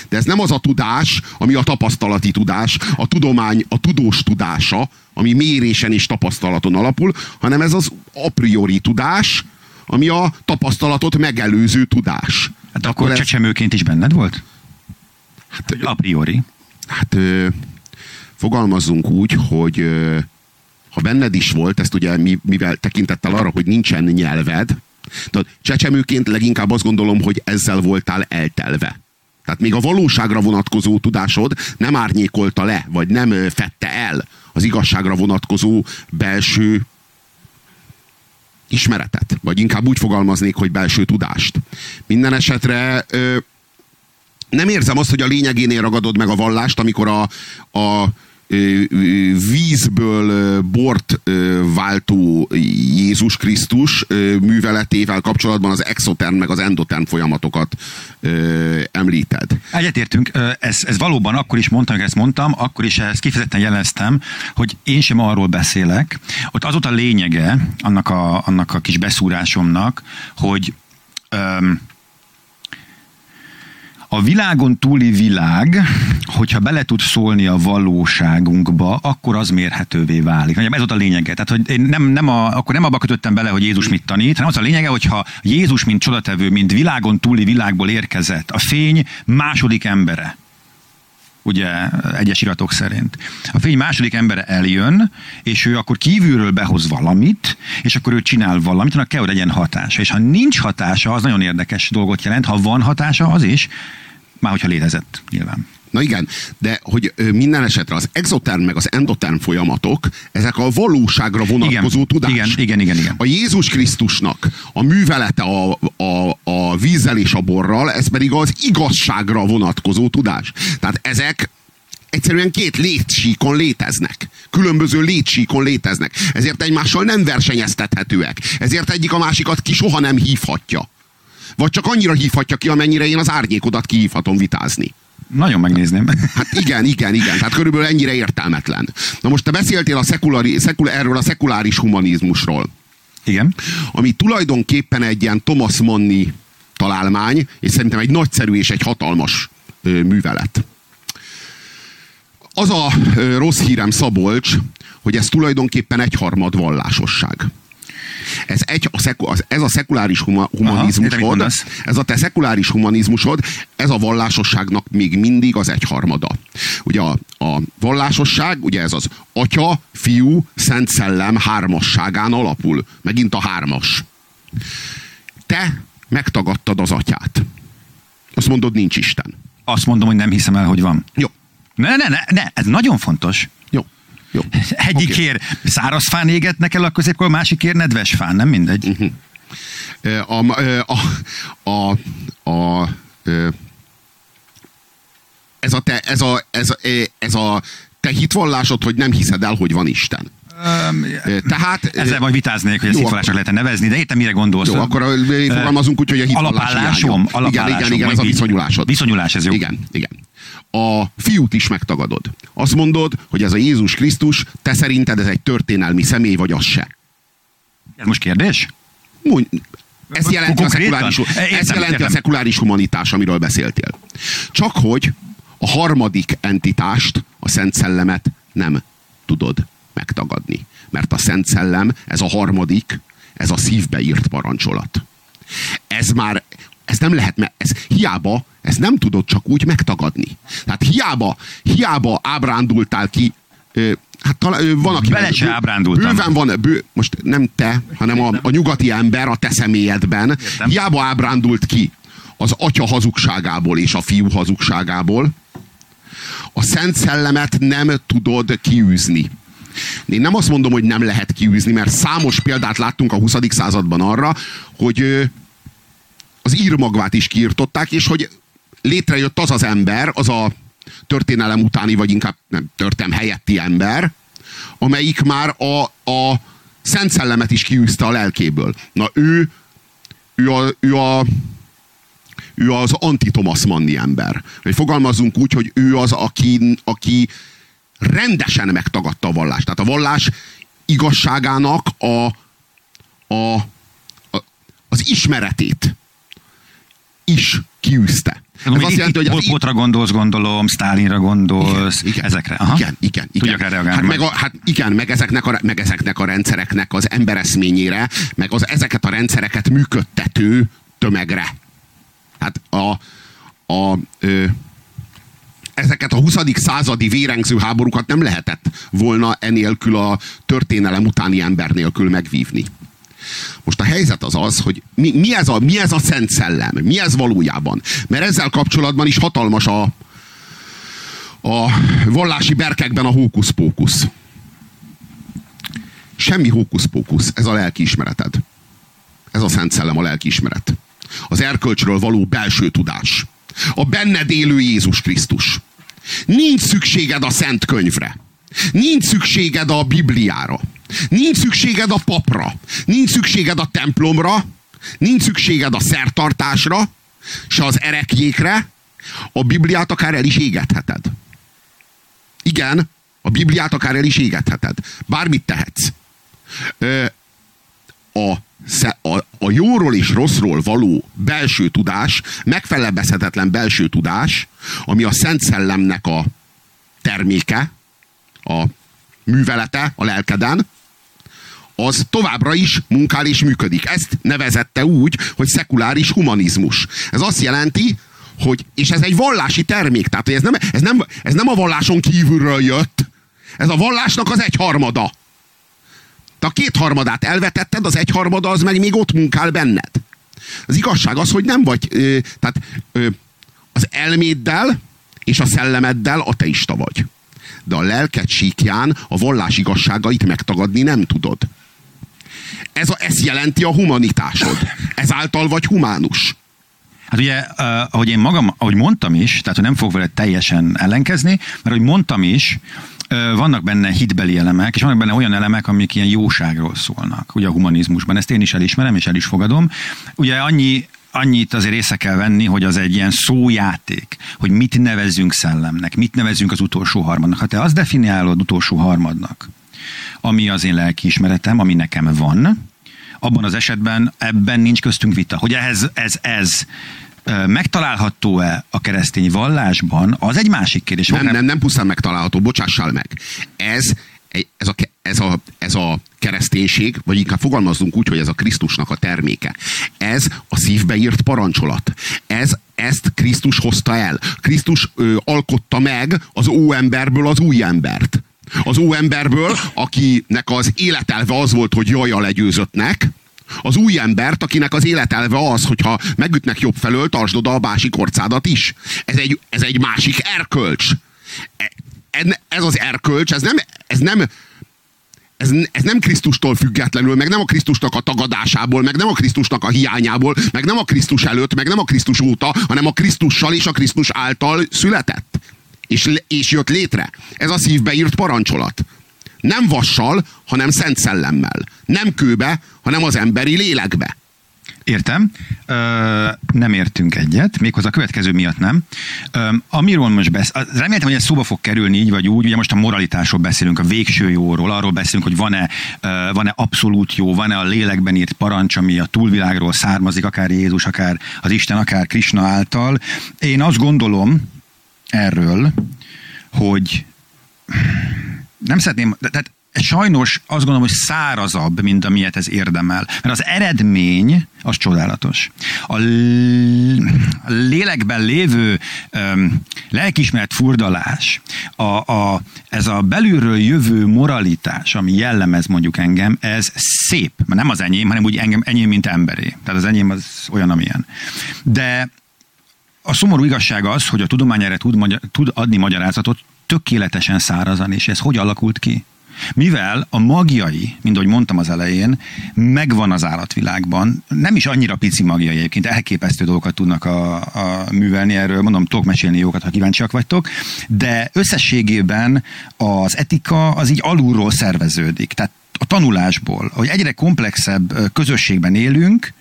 De ez nem az a tudás, ami a tapasztalati tudás, a tudomány, a tudós tudása, ami mérésen és tapasztalaton alapul, hanem ez az a priori tudás, ami a tapasztalatot megelőző tudás.
Hát akkor, akkor ez... csecsemőként is benned volt? Hát, a priori.
Hát ö, fogalmazzunk úgy, hogy ö, ha benned is volt, ezt ugye mivel tekintettel arra, hogy nincsen nyelved, Tehát csecsemőként leginkább azt gondolom, hogy ezzel voltál eltelve. Tehát még a valóságra vonatkozó tudásod nem árnyékolta le, vagy nem fette el az igazságra vonatkozó belső ismeretet, vagy inkább úgy fogalmaznék, hogy belső tudást. Minden esetre ö, nem érzem azt, hogy a lényegénél ragadod meg a vallást, amikor a, a vízből bort váltó Jézus Krisztus műveletével kapcsolatban az exotern meg az endotern folyamatokat említed.
Egyetértünk, ez, ez valóban akkor is mondtam, hogy ezt mondtam, akkor is ezt kifejezetten jeleztem, hogy én sem arról beszélek. Ott az volt a lényege annak a, annak a kis beszúrásomnak, hogy um, a világon túli világ, hogyha bele tud szólni a valóságunkba, akkor az mérhetővé válik. Ez ott a lényege. Tehát, hogy én nem, nem a, akkor nem abba kötöttem bele, hogy Jézus mit tanít, hanem az a lényege, hogyha Jézus, mint csodatevő, mint világon túli világból érkezett, a fény második embere, ugye egyes iratok szerint. A fény második embere eljön, és ő akkor kívülről behoz valamit, és akkor ő csinál valamit, annak kell, hogy legyen hatása. És ha nincs hatása, az nagyon érdekes dolgot jelent. Ha van hatása, az is, már hogyha létezett, nyilván.
Na igen, de hogy minden esetre az exotern meg az endotern folyamatok, ezek a valóságra vonatkozó
igen,
tudás.
Igen, igen, igen, igen.
A Jézus Krisztusnak a művelete a, a, a vízzel és a borral, ez pedig az igazságra vonatkozó tudás. Tehát ezek egyszerűen két létsíkon léteznek. Különböző létsíkon léteznek. Ezért egymással nem versenyeztethetőek. Ezért egyik a másikat ki soha nem hívhatja. Vagy csak annyira hívhatja ki, amennyire én az árnyékodat kihívhatom vitázni.
Nagyon megnézném.
Hát igen, igen, igen. Tehát körülbelül ennyire értelmetlen. Na most te beszéltél a szekulari, szekul, erről a szekuláris humanizmusról.
Igen.
Ami tulajdonképpen egy ilyen Thomas Manni találmány, és szerintem egy nagyszerű és egy hatalmas ö, művelet. Az a ö, rossz hírem Szabolcs, hogy ez tulajdonképpen egyharmad vallásosság. Ez, egy, a szeku, az, ez a szekuláris huma, humanizmusod, Aha, ez a te szekuláris humanizmusod, ez a vallásosságnak még mindig az egyharmada. Ugye a, a vallásosság, ugye ez az atya, fiú, szent szellem hármasságán alapul. Megint a hármas. Te megtagadtad az atyát. Azt mondod, nincs Isten.
Azt mondom, hogy nem hiszem el, hogy van.
Jó.
Ne, ne, ne, ne, ez nagyon fontos.
Jó.
Egyikért okay. száraz fán égetnek el a középkor, másikért nedves fán, nem mindegy. Uh-huh.
A, a, a, a, a, ez a te, ez a, ez, a, ez a te hitvallásod, hogy nem hiszed el, hogy van Isten. Um, Tehát,
ezzel majd vitáznék, hogy ezt hitvallásnak lehet nevezni, de értem, mire gondolsz.
Jó, akkor fogalmazunk úgy, hogy a hitvallás
alapállásom, alapállásom,
igen, igen, igen, ez a viszonyulásod.
Viszonyulás, ez jó.
Igen, igen a fiút is megtagadod. Azt mondod, hogy ez a Jézus Krisztus, te szerinted ez egy történelmi személy, vagy az se.
Ez most kérdés?
Mondj, ez jelenti, a szekuláris, ez jelenti a szekuláris humanitás, amiről beszéltél. Csak hogy a harmadik entitást, a Szent Szellemet nem tudod megtagadni. Mert a Szent Szellem, ez a harmadik, ez a szívbe írt parancsolat. Ez már, ez nem lehet, mert ez hiába, ez nem tudod csak úgy megtagadni. Tehát hiába, hiába ábrándultál ki, hát talán, van, aki...
Bele se ábrándultam.
Bőven van, bő, most nem te, hanem a, a nyugati ember a te személyedben. Értem. Hiába ábrándult ki az atya hazugságából és a fiú hazugságából, a Szent Szellemet nem tudod kiűzni. Én nem azt mondom, hogy nem lehet kiűzni, mert számos példát láttunk a 20. században arra, hogy az írmagvát is kiirtották, és hogy létrejött az az ember, az a történelem utáni, vagy inkább nem, történelem helyetti ember, amelyik már a, a Szent Szellemet is kiűzte a lelkéből. Na ő, ő a, ő a ő az anti-Thomas Manni ember. Hogy fogalmazzunk úgy, hogy ő az, aki, aki rendesen megtagadta a vallást. Tehát a vallás igazságának a, a, a, az ismeretét is kiűzte.
Ez azt jelenti, hogy az... Potra gondolsz, gondolom, Stálinra gondolsz, igen, igen, ezekre.
Aha. Igen, igen. igen.
Tudjak reagálni.
Hát, meg a, hát igen, meg ezeknek, a, meg ezeknek a rendszereknek az embereszményére, meg az ezeket a rendszereket működtető tömegre. Hát a, a ö, ezeket a 20. századi vérengző háborúkat nem lehetett volna enélkül a történelem utáni ember nélkül megvívni. Most a helyzet az az, hogy mi, mi, ez a, mi ez a szent szellem? Mi ez valójában? Mert ezzel kapcsolatban is hatalmas a, a vallási berkekben a hókusz-pókusz. Semmi hókusz-pókusz, ez a lelkiismereted. Ez a szent szellem a lelkiismeret. Az erkölcsről való belső tudás. A benned élő Jézus Krisztus. Nincs szükséged a szent könyvre. Nincs szükséged a Bibliára. Nincs szükséged a papra. Nincs szükséged a templomra. Nincs szükséged a szertartásra, se az erekjékre. A Bibliát akár el is égetheted. Igen, a Bibliát akár el is égetheted. Bármit tehetsz. A, a, a jóról és rosszról való belső tudás, megfelebezhetetlen belső tudás, ami a Szent Szellemnek a terméke, a művelete a lelkeden, az továbbra is munkál és működik. Ezt nevezette úgy, hogy szekuláris humanizmus. Ez azt jelenti, hogy, és ez egy vallási termék, tehát ez nem, ez, nem, ez nem a valláson kívülről jött, ez a vallásnak az egyharmada. Te a kétharmadát elvetetted, az egyharmada az meg még ott munkál benned. Az igazság az, hogy nem vagy, ö, tehát ö, az elméddel és a szellemeddel ateista vagy. De a lelked síkján a vallás igazságait megtagadni nem tudod. Ez, a, ez jelenti a humanitásod. Ezáltal vagy humánus.
Hát ugye, uh, ahogy én magam, ahogy mondtam is, tehát hogy nem fog vele teljesen ellenkezni, mert ahogy mondtam is, uh, vannak benne hitbeli elemek, és vannak benne olyan elemek, amik ilyen jóságról szólnak, ugye a humanizmusban. Ezt én is elismerem, és el is fogadom. Ugye annyi, annyit azért észre kell venni, hogy az egy ilyen szójáték, hogy mit nevezzünk szellemnek, mit nevezzünk az utolsó harmadnak. Ha te azt definiálod utolsó harmadnak, ami az én lelkiismeretem, ami nekem van, abban az esetben ebben nincs köztünk vita. Hogy ehhez, ez, ez megtalálható-e a keresztény vallásban, az egy másik kérdés.
Nem, nem, nem pusztán megtalálható, bocsássál meg. Ez, ez, a, ez, a, ez a kereszténység, vagy inkább fogalmazzunk úgy, hogy ez a Krisztusnak a terméke. Ez a szívbe írt parancsolat. Ez, ezt Krisztus hozta el. Krisztus ö, alkotta meg az óemberből az új embert az óemberből, akinek az életelve az volt, hogy jaja legyőzöttnek, az új embert, akinek az életelve az, hogyha megütnek jobb felől, tartsd oda a másik orcádat is. Ez egy, ez egy másik erkölcs. E, ez az erkölcs, ez nem, ez nem, ez, ez nem Krisztustól függetlenül, meg nem a Krisztusnak a tagadásából, meg nem a Krisztusnak a hiányából, meg nem a Krisztus előtt, meg nem a Krisztus óta, hanem a Krisztussal és a Krisztus által született és, és jött létre. Ez a szívbe írt parancsolat. Nem vassal, hanem szent szellemmel. Nem kőbe, hanem az emberi lélekbe.
Értem. Ö, nem értünk egyet, méghozzá a következő miatt nem. Ö, amiről most beszélünk, reméltem, hogy ez szóba fog kerülni így vagy úgy, ugye most a moralitásról beszélünk, a végső jóról, arról beszélünk, hogy van-e, van-e abszolút jó, van-e a lélekben írt parancs, ami a túlvilágról származik, akár Jézus, akár az Isten, akár Krishna által. Én azt gondolom, erről, hogy nem szeretném, tehát sajnos azt gondolom, hogy szárazabb, mint amilyet ez érdemel. Mert az eredmény az csodálatos. A lélekben lévő um, lelkismeret furdalás, a, a, ez a belülről jövő moralitás, ami jellemez mondjuk engem, ez szép. Nem az enyém, hanem úgy engem, enyém, mint emberé. Tehát az enyém az olyan, amilyen. De a szomorú igazság az, hogy a tudomány erre tud, magyar, tud adni magyarázatot tökéletesen szárazan, és ez hogy alakult ki? Mivel a magiai, mint ahogy mondtam az elején, megvan az állatvilágban, nem is annyira pici magiai egyébként, elképesztő dolgokat tudnak a, a művelni erről, mondom, tudok mesélni jókat, ha kíváncsiak vagytok, de összességében az etika az így alulról szerveződik, tehát a tanulásból, hogy egyre komplexebb közösségben élünk,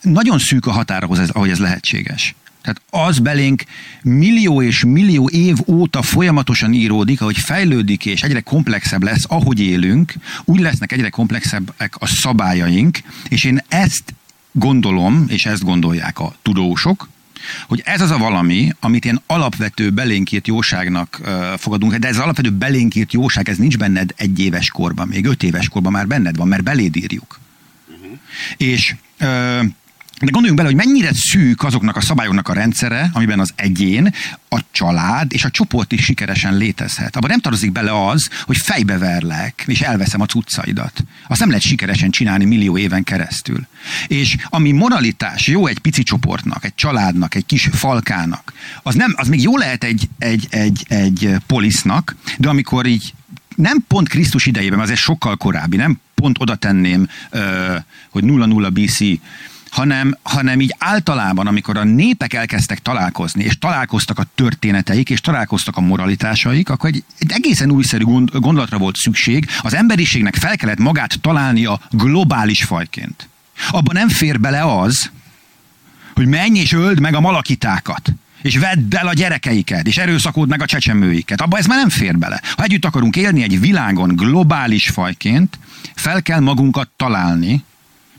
nagyon szűk a határa, ahogy ez lehetséges. Tehát az belénk millió és millió év óta folyamatosan íródik, ahogy fejlődik és egyre komplexebb lesz, ahogy élünk, úgy lesznek egyre komplexebbek a szabályaink, és én ezt gondolom, és ezt gondolják a tudósok, hogy ez az a valami, amit én alapvető belénkírt jóságnak fogadunk, de ez az alapvető belénkírt jóság, ez nincs benned egy éves korban, még öt éves korban már benned van, mert beléd írjuk. Uh-huh. És uh, De gondoljunk bele, hogy mennyire szűk azoknak a szabályoknak a rendszere, amiben az egyén, a család és a csoport is sikeresen létezhet. Abban nem tartozik bele az, hogy fejbeverlek, és elveszem a cuccaidat. Azt nem lehet sikeresen csinálni millió éven keresztül. És ami moralitás jó egy pici csoportnak, egy családnak, egy kis falkának, az, nem, az még jó lehet egy, egy, egy, egy polisznak, de amikor így nem pont Krisztus idejében, az egy sokkal korábbi, nem pont oda tenném, hogy 00 BC hanem, hanem így általában, amikor a népek elkezdtek találkozni, és találkoztak a történeteik, és találkoztak a moralitásaik, akkor egy, egy egészen újszerű gond, gondolatra volt szükség. Az emberiségnek fel kellett magát találnia globális fajként. Abban nem fér bele az, hogy menj és öld meg a malakitákat és vedd el a gyerekeiket, és erőszakod meg a csecsemőiket. Abba ez már nem fér bele. Ha együtt akarunk élni egy világon globális fajként, fel kell magunkat találni,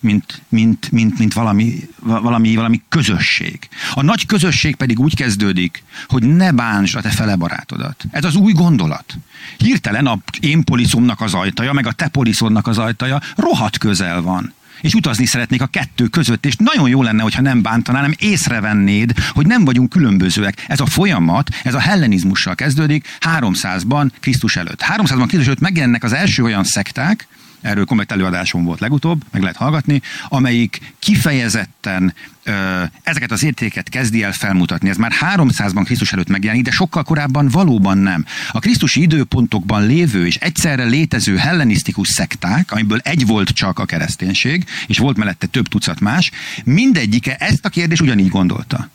mint, mint, mint, mint valami, valami, valami közösség. A nagy közösség pedig úgy kezdődik, hogy ne bántsd a te fele barátodat. Ez az új gondolat. Hirtelen a én poliszomnak az ajtaja, meg a te poliszodnak az ajtaja rohadt közel van és utazni szeretnék a kettő között, és nagyon jó lenne, hogyha nem bántanál, nem észrevennéd, hogy nem vagyunk különbözőek. Ez a folyamat, ez a hellenizmussal kezdődik 300-ban Krisztus előtt. 300-ban Krisztus előtt megjelennek az első olyan szekták, erről komplet előadásom volt legutóbb, meg lehet hallgatni, amelyik kifejezetten ezeket az értéket kezdi el felmutatni. Ez már 300-ban Krisztus előtt megjelenik, de sokkal korábban valóban nem. A Krisztusi időpontokban lévő és egyszerre létező hellenisztikus szekták, amiből egy volt csak a kereszténység, és volt mellette több tucat más, mindegyike ezt a kérdést ugyanígy gondolta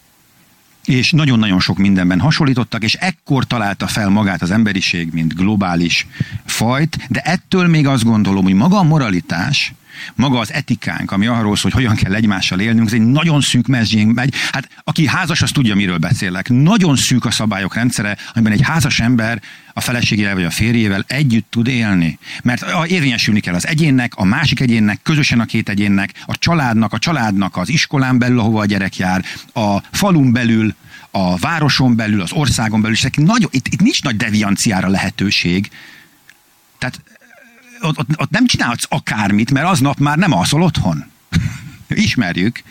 és nagyon-nagyon sok mindenben hasonlítottak, és ekkor találta fel magát az emberiség, mint globális fajt, de ettől még azt gondolom, hogy maga a moralitás, maga az etikánk, ami arról szól, hogy hogyan kell egymással élnünk, ez egy nagyon szűk mezgyén megy. Hát aki házas, az tudja, miről beszélek. Nagyon szűk a szabályok rendszere, amiben egy házas ember a feleségével vagy a férjével együtt tud élni. Mert érvényesülni kell az egyénnek, a másik egyénnek, közösen a két egyénnek, a családnak, a családnak az iskolán belül, ahova a gyerek jár, a falun belül, a városon belül, az országon belül, és nagyon, itt, itt nincs nagy devianciára lehetőség. Tehát ott, ott, ott nem csinálhatsz akármit, mert aznap már nem alszol otthon. Ismerjük.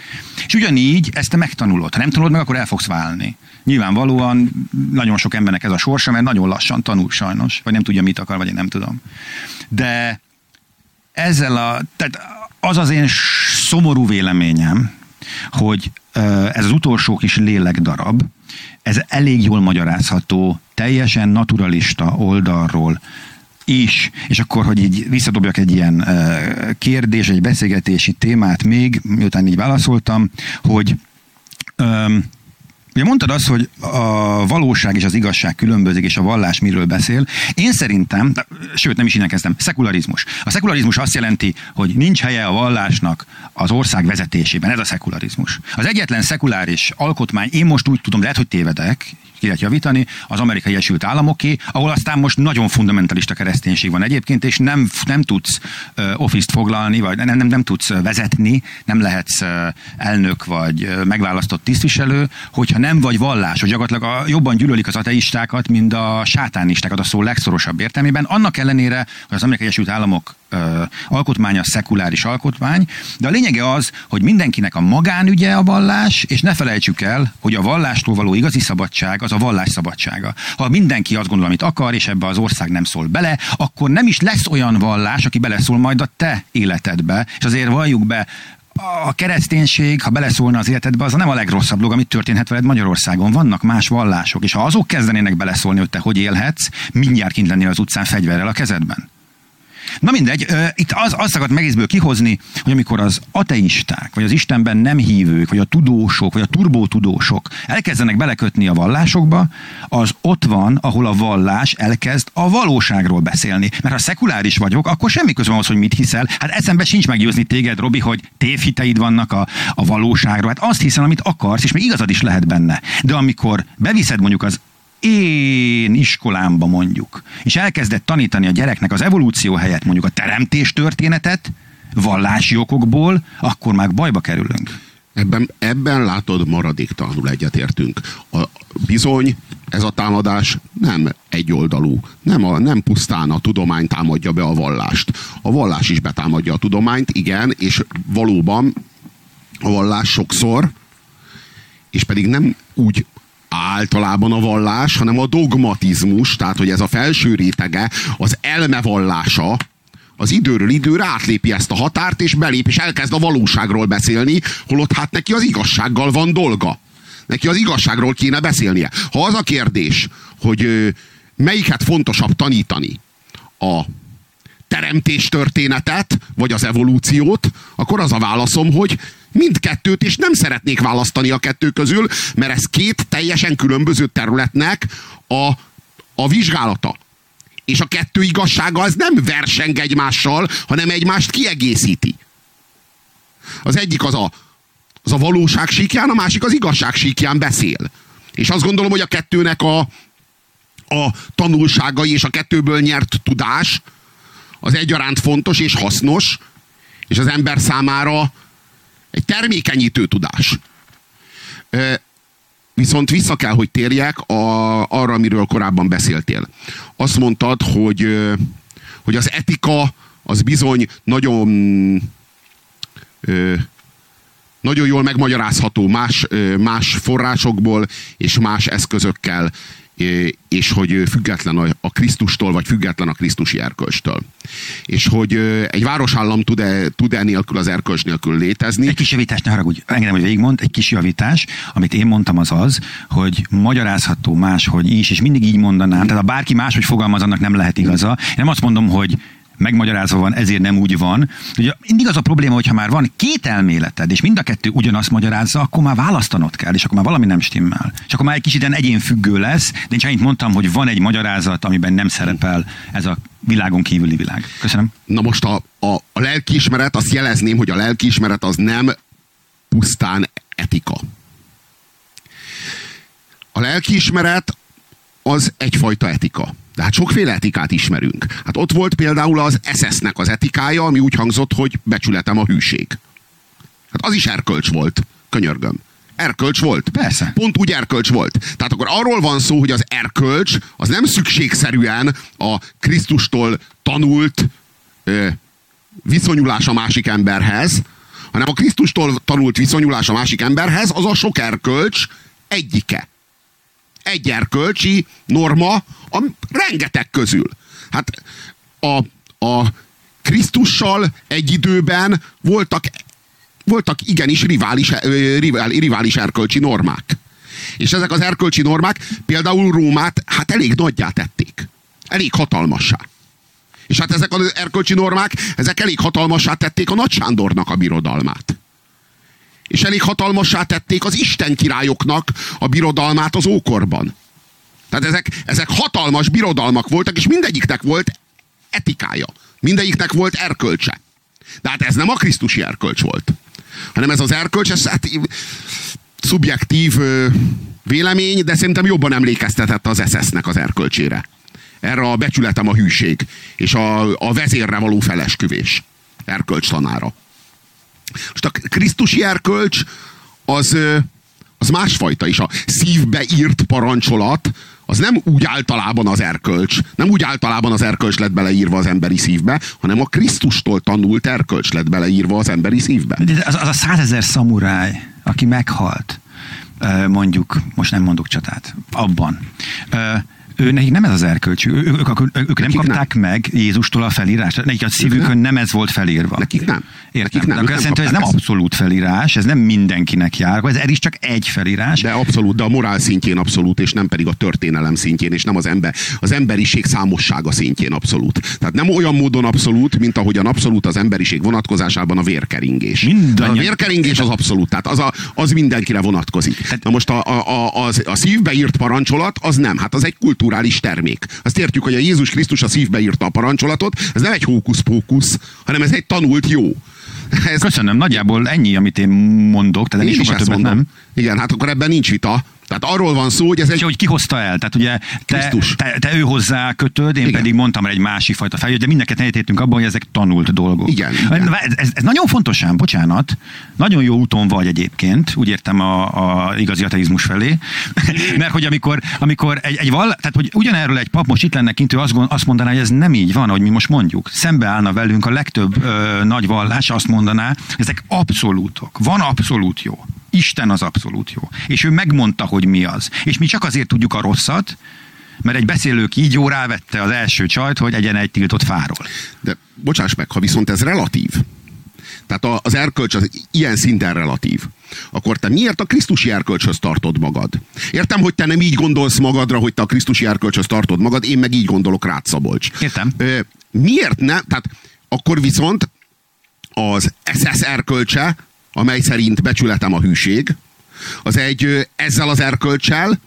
És ugyanígy ezt te megtanulod. Ha nem tanulod meg, akkor el fogsz válni. Nyilvánvalóan nagyon sok embernek ez a sorsa, mert nagyon lassan tanul sajnos, vagy nem tudja, mit akar, vagy én nem tudom. De ezzel a, tehát az az én szomorú véleményem, hogy ez az utolsó kis lélekdarab, ez elég jól magyarázható, teljesen naturalista oldalról is, és akkor, hogy így visszadobjak egy ilyen kérdés, egy beszélgetési témát még, miután így válaszoltam, hogy Ugye mondtad azt, hogy a valóság és az igazság különbözik, és a vallás miről beszél. Én szerintem, sőt nem is innen kezdtem, szekularizmus. A szekularizmus azt jelenti, hogy nincs helye a vallásnak az ország vezetésében. Ez a szekularizmus. Az egyetlen szekuláris alkotmány, én most úgy tudom, lehet, hogy tévedek, lehet javítani, az Amerikai Egyesült Államoké, ahol aztán most nagyon fundamentalista kereszténység van egyébként, és nem, nem tudsz office-t foglalni, vagy nem, nem, nem tudsz vezetni, nem lehetsz elnök vagy megválasztott tisztviselő, hogyha nem vagy vallás, hogy gyakorlatilag a, jobban gyűlölik az ateistákat, mint a sátánistákat a szó legszorosabb értelmében, annak ellenére, hogy az Amerikai Egyesült Államok alkotmánya szekuláris alkotmány, de a lényege az, hogy mindenkinek a magánügye a vallás, és ne felejtsük el, hogy a vallástól való igazi szabadság az a vallás szabadsága. Ha mindenki azt gondol, amit akar, és ebbe az ország nem szól bele, akkor nem is lesz olyan vallás, aki beleszól majd a te életedbe, és azért valljuk be, a kereszténység, ha beleszólna az életedbe, az nem a legrosszabb dolog, amit történhet veled Magyarországon. Vannak más vallások, és ha azok kezdenének beleszólni, hogy te hogy élhetsz, mindjárt kint lennél az utcán fegyverrel a kezedben. Na mindegy, itt az, azt akart megészből kihozni, hogy amikor az ateisták, vagy az Istenben nem hívők, vagy a tudósok, vagy a turbótudósok elkezdenek belekötni a vallásokba, az ott van, ahol a vallás elkezd a valóságról beszélni. Mert ha szekuláris vagyok, akkor semmi közöm ahhoz, hogy mit hiszel. Hát eszembe sincs meggyőzni téged, Robi, hogy tévhiteid vannak a, a valóságról. Hát azt hiszem, amit akarsz, és még igazad is lehet benne. De amikor beviszed mondjuk az én iskolámba mondjuk, és elkezdett tanítani a gyereknek az evolúció helyett mondjuk a teremtés történetet, vallási okokból, akkor már bajba kerülünk.
Ebben, ebben látod, maradéktalanul egyetértünk. A, bizony, ez a támadás nem egyoldalú. Nem, a, nem pusztán a tudomány támadja be a vallást. A vallás is betámadja a tudományt, igen, és valóban a vallás sokszor, és pedig nem úgy általában a vallás, hanem a dogmatizmus, tehát hogy ez a felső rétege, az elmevallása, az időről időre átlépi ezt a határt, és belép, és elkezd a valóságról beszélni, holott hát neki az igazsággal van dolga. Neki az igazságról kéne beszélnie. Ha az a kérdés, hogy melyiket fontosabb tanítani, a teremtés történetet, vagy az evolúciót, akkor az a válaszom, hogy mindkettőt, és nem szeretnék választani a kettő közül, mert ez két teljesen különböző területnek a, a vizsgálata. És a kettő igazsága az nem verseng egymással, hanem egymást kiegészíti. Az egyik az a, az a valóság síkján, a másik az igazság síkján beszél. És azt gondolom, hogy a kettőnek a, a tanulságai és a kettőből nyert tudás az egyaránt fontos és hasznos, és az ember számára egy termékenyítő tudás. Viszont vissza kell, hogy térjek a, arra, amiről korábban beszéltél. Azt mondtad, hogy, hogy az etika az bizony nagyon nagyon jól megmagyarázható más, más forrásokból és más eszközökkel, és hogy független a Krisztustól, vagy független a Krisztusi erkölcstől. És hogy egy városállam tud-e, tud-e nélkül az erkölcs nélkül létezni.
Egy kis javítás, ne haragudj, engedem, hogy végigmond, egy kis javítás, amit én mondtam az az, hogy magyarázható máshogy is, és mindig így mondanám, tehát ha bárki máshogy fogalmaz, annak nem lehet igaza. Én nem azt mondom, hogy megmagyarázva van, ezért nem úgy van. Ugye mindig az a probléma, hogy ha már van két elméleted, és mind a kettő ugyanazt magyarázza, akkor már választanod kell, és akkor már valami nem stimmel. És akkor már egy kicsit egyénfüggő lesz, de én csak annyit mondtam, hogy van egy magyarázat, amiben nem szerepel ez a világon kívüli világ. Köszönöm.
Na most a, a, a lelkiismeret, azt jelezném, hogy a lelkiismeret az nem pusztán etika. A lelkiismeret az egyfajta etika. De hát sokféle etikát ismerünk. Hát ott volt például az SS-nek az etikája, ami úgy hangzott, hogy becsületem a hűség. Hát az is erkölcs volt, könyörgöm. Erkölcs volt.
Persze.
Pont úgy erkölcs volt. Tehát akkor arról van szó, hogy az erkölcs az nem szükségszerűen a Krisztustól tanult ö, viszonyulás a másik emberhez, hanem a Krisztustól tanult viszonyulás a másik emberhez, az a sok erkölcs egyike egy erkölcsi norma a rengeteg közül. Hát a, a Krisztussal egy időben voltak, voltak igenis rivális, rivális erkölcsi normák. És ezek az erkölcsi normák például Rómát hát elég nagyjá tették. Elég hatalmassá. És hát ezek az erkölcsi normák, ezek elég hatalmassá tették a Nagy Sándornak a birodalmát és elég hatalmassá tették az Isten királyoknak a birodalmát az ókorban. Tehát ezek, ezek hatalmas birodalmak voltak, és mindegyiknek volt etikája. Mindegyiknek volt erkölcse. De hát ez nem a Krisztusi erkölcs volt. Hanem ez az erkölcs, ez hát, szubjektív vélemény, de szerintem jobban emlékeztetett az SS-nek az erkölcsére. Erre a becsületem a hűség, és a, a vezérre való felesküvés erkölcs tanára. Most a Krisztusi erkölcs az, az másfajta is. A szívbe írt parancsolat az nem úgy általában az erkölcs, nem úgy általában az erkölcs lett beleírva az emberi szívbe, hanem a Krisztustól tanult erkölcs lett beleírva az emberi szívbe.
De az, az a százezer szamuráj, aki meghalt, mondjuk, most nem mondok csatát, abban ő, nekik nem ez az erkölcsű. Ő, ők, ők, ők nem kapták nem. meg Jézustól a felírást. Nekik a szívükön nem. nem ez volt felírva.
Nekik nem.
Értem. Nekik nem. De akkor ez nem abszolút felírás, ez nem mindenkinek jár, ez, ez is csak egy felírás.
De abszolút, de a morál szintjén abszolút, és nem pedig a történelem szintjén, és nem az, ember, az emberiség számossága szintjén abszolút. Tehát nem olyan módon abszolút, mint ahogyan abszolút az emberiség vonatkozásában a vérkeringés. Minden. A vérkeringés az abszolút, tehát az, a, az mindenkire vonatkozik. Na most a, a, a, a, a szívbe írt parancsolat, az nem. Hát az egy kultúra kulturális termék. Azt értjük, hogy a Jézus Krisztus a szívbe írta a parancsolat, ez nem egy hókusz-pókusz, hanem ez egy tanult jó.
Ez... Köszönöm, nagyjából ennyi, amit én mondok, tehát én, én is sokat többet nem.
Igen, hát akkor ebben nincs vita. Tehát arról van szó, hogy ez egy...
És hogy ki hozta el? Tehát ugye te, te, te, ő hozzá kötöd, én Igen. pedig mondtam egy másik fajta fel, de mindeket egyetértünk abban, hogy ezek tanult dolgok.
Igen. igen.
Ez, ez, ez, nagyon fontos ám, bocsánat. Nagyon jó úton vagy egyébként, úgy értem a, a igazi ateizmus felé. Mert hogy amikor, amikor egy, egy val, tehát hogy ugyanerről egy pap most itt lenne kint, ő azt, azt mondaná, hogy ez nem így van, hogy mi most mondjuk. Szembeállna velünk a legtöbb ö, nagy vallás, azt mondaná, ezek abszolútok. Van abszolút jó. Isten az abszolút jó. És ő megmondta, hogy mi az. És mi csak azért tudjuk a rosszat, mert egy beszélő kígyó rávette az első csajt, hogy egyen egy tiltott fáról.
De bocsáss meg, ha viszont ez relatív, tehát az erkölcs az ilyen szinten relatív, akkor te miért a Krisztusi erkölcshöz tartod magad? Értem, hogy te nem így gondolsz magadra, hogy te a Krisztusi erkölcshöz tartod magad, én meg így gondolok rád, Szabolcs.
Értem. Ö,
miért nem? Tehát akkor viszont az SS erkölcse amely szerint becsületem a hűség, az egy ezzel az erkölcsel.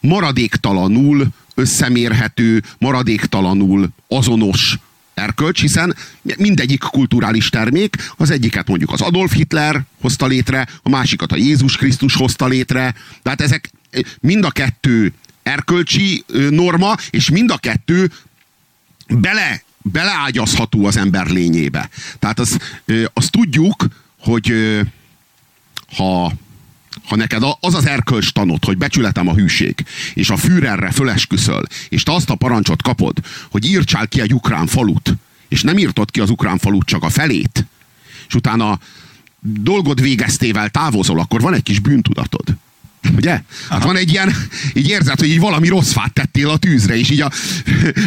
Maradéktalanul összemérhető, maradéktalanul azonos erkölcs, hiszen mindegyik kulturális termék, az egyiket mondjuk az Adolf Hitler hozta létre, a másikat a Jézus Krisztus hozta létre, tehát ezek mind a kettő erkölcsi norma, és mind a kettő bele beleágyazható az ember lényébe. Tehát azt, azt tudjuk, hogy ha, ha neked az az erkölcs tanod, hogy becsületem a hűség, és a Führerre fölesküszöl, és te azt a parancsot kapod, hogy írtsál ki egy ukrán falut, és nem írtod ki az ukrán falut, csak a felét, és utána dolgod végeztével távozol, akkor van egy kis bűntudatod. Ugye? Hát van egy ilyen, így érzed, hogy így valami rossz fát tettél a tűzre, és így a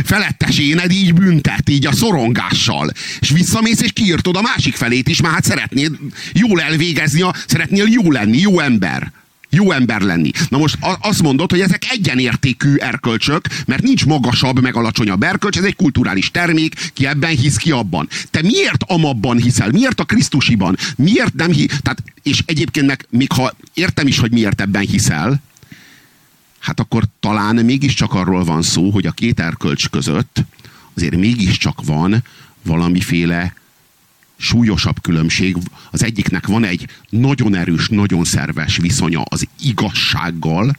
feletteséned így büntet, így a szorongással. És visszamész, és kiírtod a másik felét is, mert hát szeretnéd jól elvégezni, a, szeretnél jó lenni, jó ember jó ember lenni. Na most azt mondod, hogy ezek egyenértékű erkölcsök, mert nincs magasabb, meg alacsonyabb erkölcs, ez egy kulturális termék, ki ebben hisz, ki abban. Te miért amabban hiszel? Miért a Krisztusiban? Miért nem hisz? Tehát, és egyébként meg, még ha értem is, hogy miért ebben hiszel, hát akkor talán mégiscsak arról van szó, hogy a két erkölcs között azért mégiscsak van valamiféle súlyosabb különbség. Az egyiknek van egy nagyon erős, nagyon szerves viszonya az igazsággal,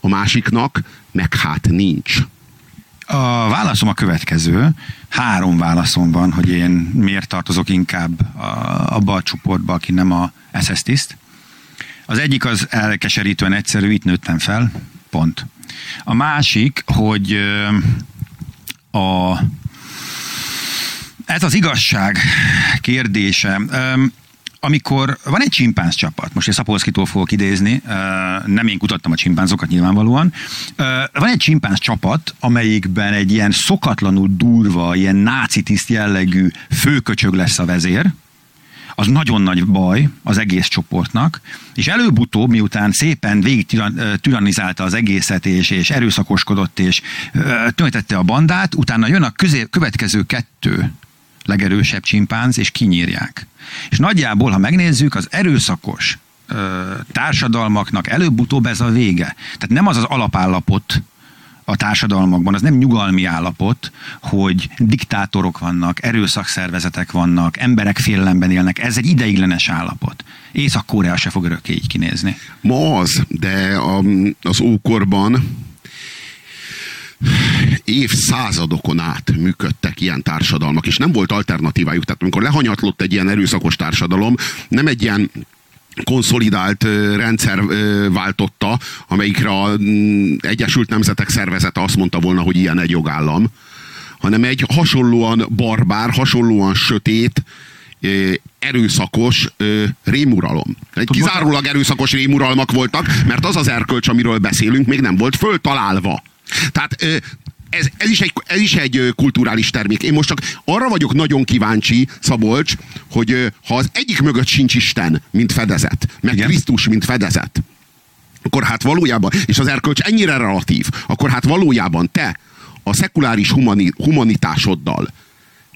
a másiknak meg hát nincs.
A válaszom a következő. Három válaszom van, hogy én miért tartozok inkább abba a csoportba, aki nem a SS tiszt. Az egyik az elkeserítően egyszerű, itt nőttem fel, pont. A másik, hogy a ez az igazság kérdése. amikor van egy csimpánz csapat, most egy Szapolszkitól fogok idézni, nem én kutattam a csimpánzokat nyilvánvalóan, van egy csimpánz csapat, amelyikben egy ilyen szokatlanul durva, ilyen náci tiszt jellegű főköcsög lesz a vezér, az nagyon nagy baj az egész csoportnak, és előbb-utóbb, miután szépen végig tyrannizálta az egészet, és, és erőszakoskodott, és töltette a bandát, utána jön a közé, következő kettő legerősebb csimpánz, és kinyírják. És nagyjából, ha megnézzük, az erőszakos ö, társadalmaknak előbb-utóbb ez a vége. Tehát nem az az alapállapot, a társadalmakban, az nem nyugalmi állapot, hogy diktátorok vannak, erőszakszervezetek vannak, emberek félelemben élnek. Ez egy ideiglenes állapot. Észak-Korea se fog örökké így kinézni.
Ma az, de a, az ókorban évszázadokon át működtek ilyen társadalmak, és nem volt alternatívájuk. Tehát amikor lehanyatlott egy ilyen erőszakos társadalom, nem egy ilyen konszolidált rendszer váltotta, amelyikre az Egyesült Nemzetek Szervezete azt mondta volna, hogy ilyen egy jogállam, hanem egy hasonlóan barbár, hasonlóan sötét, erőszakos rémuralom. Egy kizárólag erőszakos rémuralmak voltak, mert az az erkölcs, amiről beszélünk, még nem volt föltalálva. Tehát ez, ez, is egy, ez is egy kulturális termék. Én most csak arra vagyok nagyon kíváncsi, Szabolcs, hogy ha az egyik mögött sincs Isten, mint fedezet, meg Igen. Krisztus, mint fedezet, akkor hát valójában, és az erkölcs ennyire relatív, akkor hát valójában te a szekuláris humani, humanitásoddal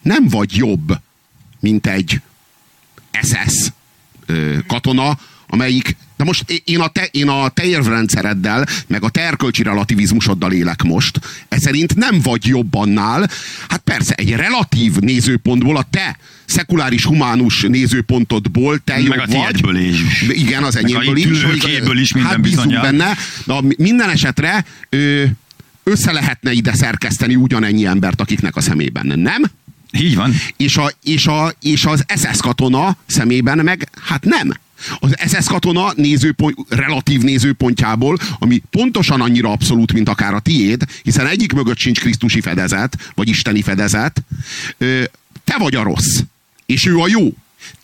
nem vagy jobb, mint egy SS katona, amelyik De most én a, te, én a te érvrendszereddel, meg a te erkölcsi relativizmusoddal élek most. Ez szerint nem vagy jobb annál. Hát persze, egy relatív nézőpontból, a te szekuláris humánus nézőpontodból te
meg
jobb
a
vagy.
is.
Igen, az enyémből is.
Meg is minden
hát
bizonyal.
benne. De minden esetre ö, össze lehetne ide szerkeszteni ugyanennyi embert, akiknek a szemében nem.
Így van.
És, a, és, a, és az SS katona szemében meg, hát nem. Az SS katona nézőpont, relatív nézőpontjából, ami pontosan annyira abszolút, mint akár a tiéd, hiszen egyik mögött sincs Krisztusi fedezet, vagy isteni fedezet, te vagy a rossz, és ő a jó.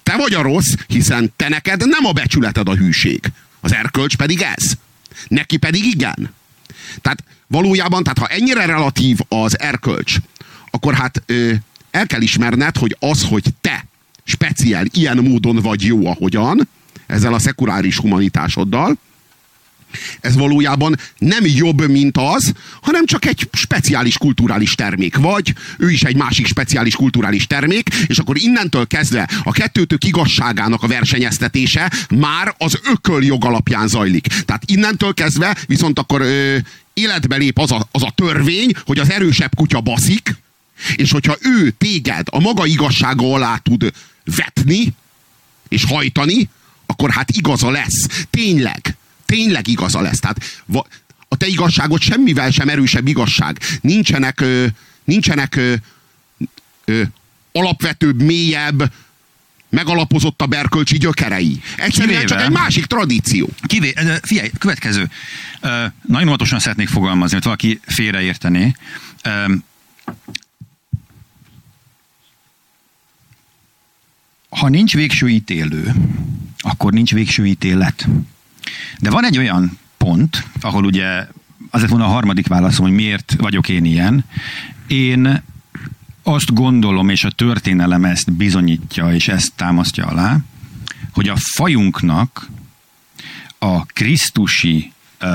Te vagy a rossz, hiszen te neked nem a becsületed a hűség. Az erkölcs pedig ez. Neki pedig igen. Tehát valójában, tehát ha ennyire relatív az erkölcs, akkor hát ö, el kell ismerned, hogy az, hogy te speciál ilyen módon vagy jó, ahogyan, ezzel a szekuláris humanitásoddal, ez valójában nem jobb, mint az, hanem csak egy speciális kulturális termék. Vagy ő is egy másik speciális kulturális termék, és akkor innentől kezdve a kettőtök igazságának a versenyeztetése már az ököl jog alapján zajlik. Tehát innentől kezdve viszont akkor ö, életbe lép az a, az a törvény, hogy az erősebb kutya baszik, és hogyha ő téged a maga igazsága alá tud vetni, és hajtani, akkor hát igaza lesz. Tényleg. Tényleg igaza lesz. Tehát a te igazságot semmivel sem erősebb igazság. Nincsenek, ö, nincsenek ö, ö, alapvetőbb, mélyebb, megalapozottabb erkölcsi gyökerei. Egyszerűen csak egy másik tradíció.
Kivé, figyelj, következő. Nagyon óvatosan szeretnék fogalmazni, hogy valaki félreértené. Ha nincs végső ítélő, akkor nincs végső ítélet. De van egy olyan pont, ahol ugye az lett volna a harmadik válaszom, hogy miért vagyok én ilyen. Én azt gondolom, és a történelem ezt bizonyítja, és ezt támasztja alá, hogy a fajunknak a krisztusi uh,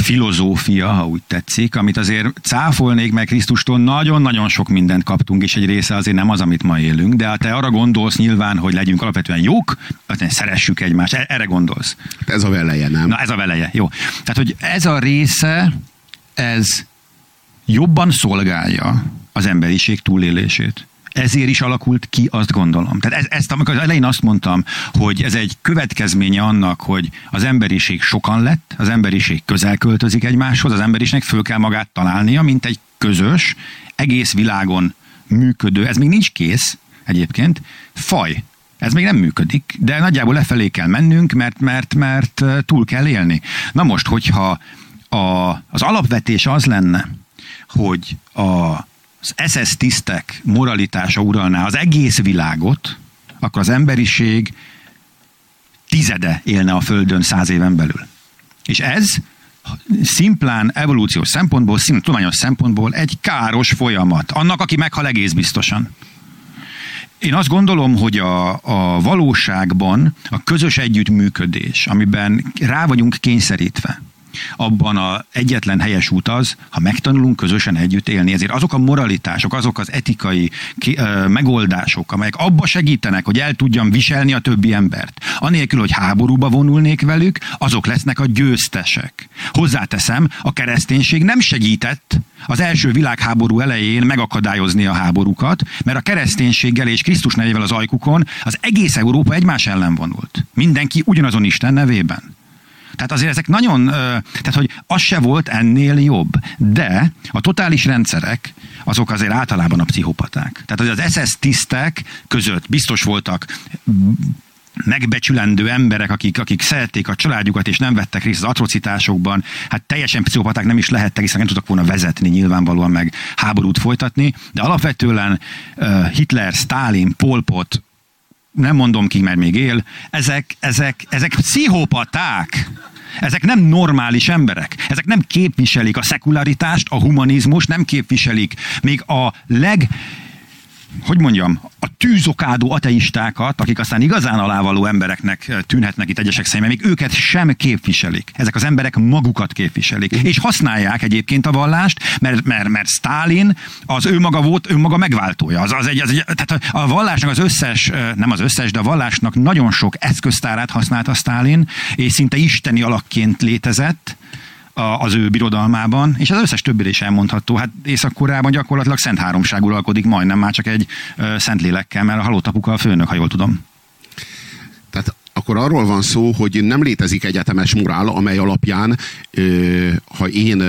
filozófia, ha úgy tetszik, amit azért cáfolnék meg Krisztustól, nagyon-nagyon sok mindent kaptunk, és egy része azért nem az, amit ma élünk, de ha te arra gondolsz nyilván, hogy legyünk alapvetően jók, szeressük egymást, e- erre gondolsz.
Ez a veleje, nem?
Na ez a veleje, jó. Tehát, hogy ez a része, ez jobban szolgálja az emberiség túlélését ezért is alakult ki, azt gondolom. Tehát ez, ezt, amikor az elején azt mondtam, hogy ez egy következménye annak, hogy az emberiség sokan lett, az emberiség közel költözik egymáshoz, az emberiségnek föl kell magát találnia, mint egy közös, egész világon működő, ez még nincs kész egyébként, faj. Ez még nem működik, de nagyjából lefelé kell mennünk, mert, mert, mert túl kell élni. Na most, hogyha a, az alapvetés az lenne, hogy a az SS tisztek moralitása uralná az egész világot, akkor az emberiség tizede élne a Földön száz éven belül. És ez szimplán evolúciós szempontból, szimplán tudományos szempontból egy káros folyamat. Annak, aki meghal egész biztosan. Én azt gondolom, hogy a, a valóságban a közös együttműködés, amiben rá vagyunk kényszerítve, abban a egyetlen helyes út az, ha megtanulunk közösen együtt élni. Ezért azok a moralitások, azok az etikai ki, ö, megoldások, amelyek abba segítenek, hogy el tudjam viselni a többi embert, anélkül, hogy háborúba vonulnék velük, azok lesznek a győztesek. Hozzáteszem, a kereszténység nem segített az első világháború elején megakadályozni a háborúkat, mert a kereszténységgel és Krisztus nevével az ajkukon az egész Európa egymás ellen vonult. Mindenki ugyanazon Isten nevében. Tehát azért ezek nagyon, tehát hogy az se volt ennél jobb. De a totális rendszerek, azok azért általában a pszichopaták. Tehát az SS tisztek között biztos voltak megbecsülendő emberek, akik, akik szerették a családjukat és nem vettek részt az atrocitásokban, hát teljesen pszichopaták nem is lehettek, hiszen nem tudtak volna vezetni nyilvánvalóan meg háborút folytatni, de alapvetően uh, Hitler, Stalin, Pol Pot, nem mondom ki, mert még él, ezek, ezek, ezek pszichopaták. Ezek nem normális emberek. Ezek nem képviselik a szekularitást, a humanizmus, nem képviselik még a leg hogy mondjam, a tűzokádó ateistákat, akik aztán igazán alávaló embereknek tűnhetnek itt egyesek szemében, még őket sem képviselik. Ezek az emberek magukat képviselik. És használják egyébként a vallást, mert, mert, mert Stalin az ő maga volt, ő maga megváltója. Az, az egy, az egy, tehát a vallásnak az összes, nem az összes, de a vallásnak nagyon sok eszköztárát használta Stalin, és szinte isteni alakként létezett az ő birodalmában, és az összes többire is elmondható. Hát Észak-Koreában gyakorlatilag szent háromság uralkodik, majdnem már csak egy szent lélekkel, mert a halott apuka a főnök, ha jól tudom.
Tehát akkor arról van szó, hogy nem létezik egyetemes morál, amely alapján, ha én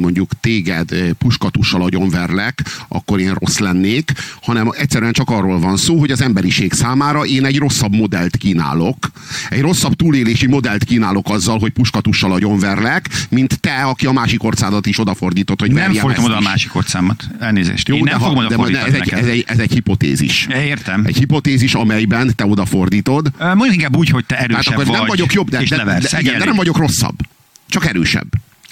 mondjuk téged eh, puskatussal agyonverlek, akkor én rossz lennék, hanem egyszerűen csak arról van szó, hogy az emberiség számára én egy rosszabb modellt kínálok. Egy rosszabb túlélési modellt kínálok azzal, hogy puskatussal agyonverlek, mint te, aki a másik orcádat is odafordított, hogy
Nem fordítom oda a másik orcámat. Elnézést.
Jó, én nem fogom oda de ez, egy, ez, egy, ez egy hipotézis.
Értem.
Egy hipotézis, amelyben te odafordítod.
Mondjuk inkább úgy, hogy te erősebb Tehát akkor
vagy. nem vagyok jobb, de, de, de, de, igen, de nem vagyok rosszabb. Csak erősebb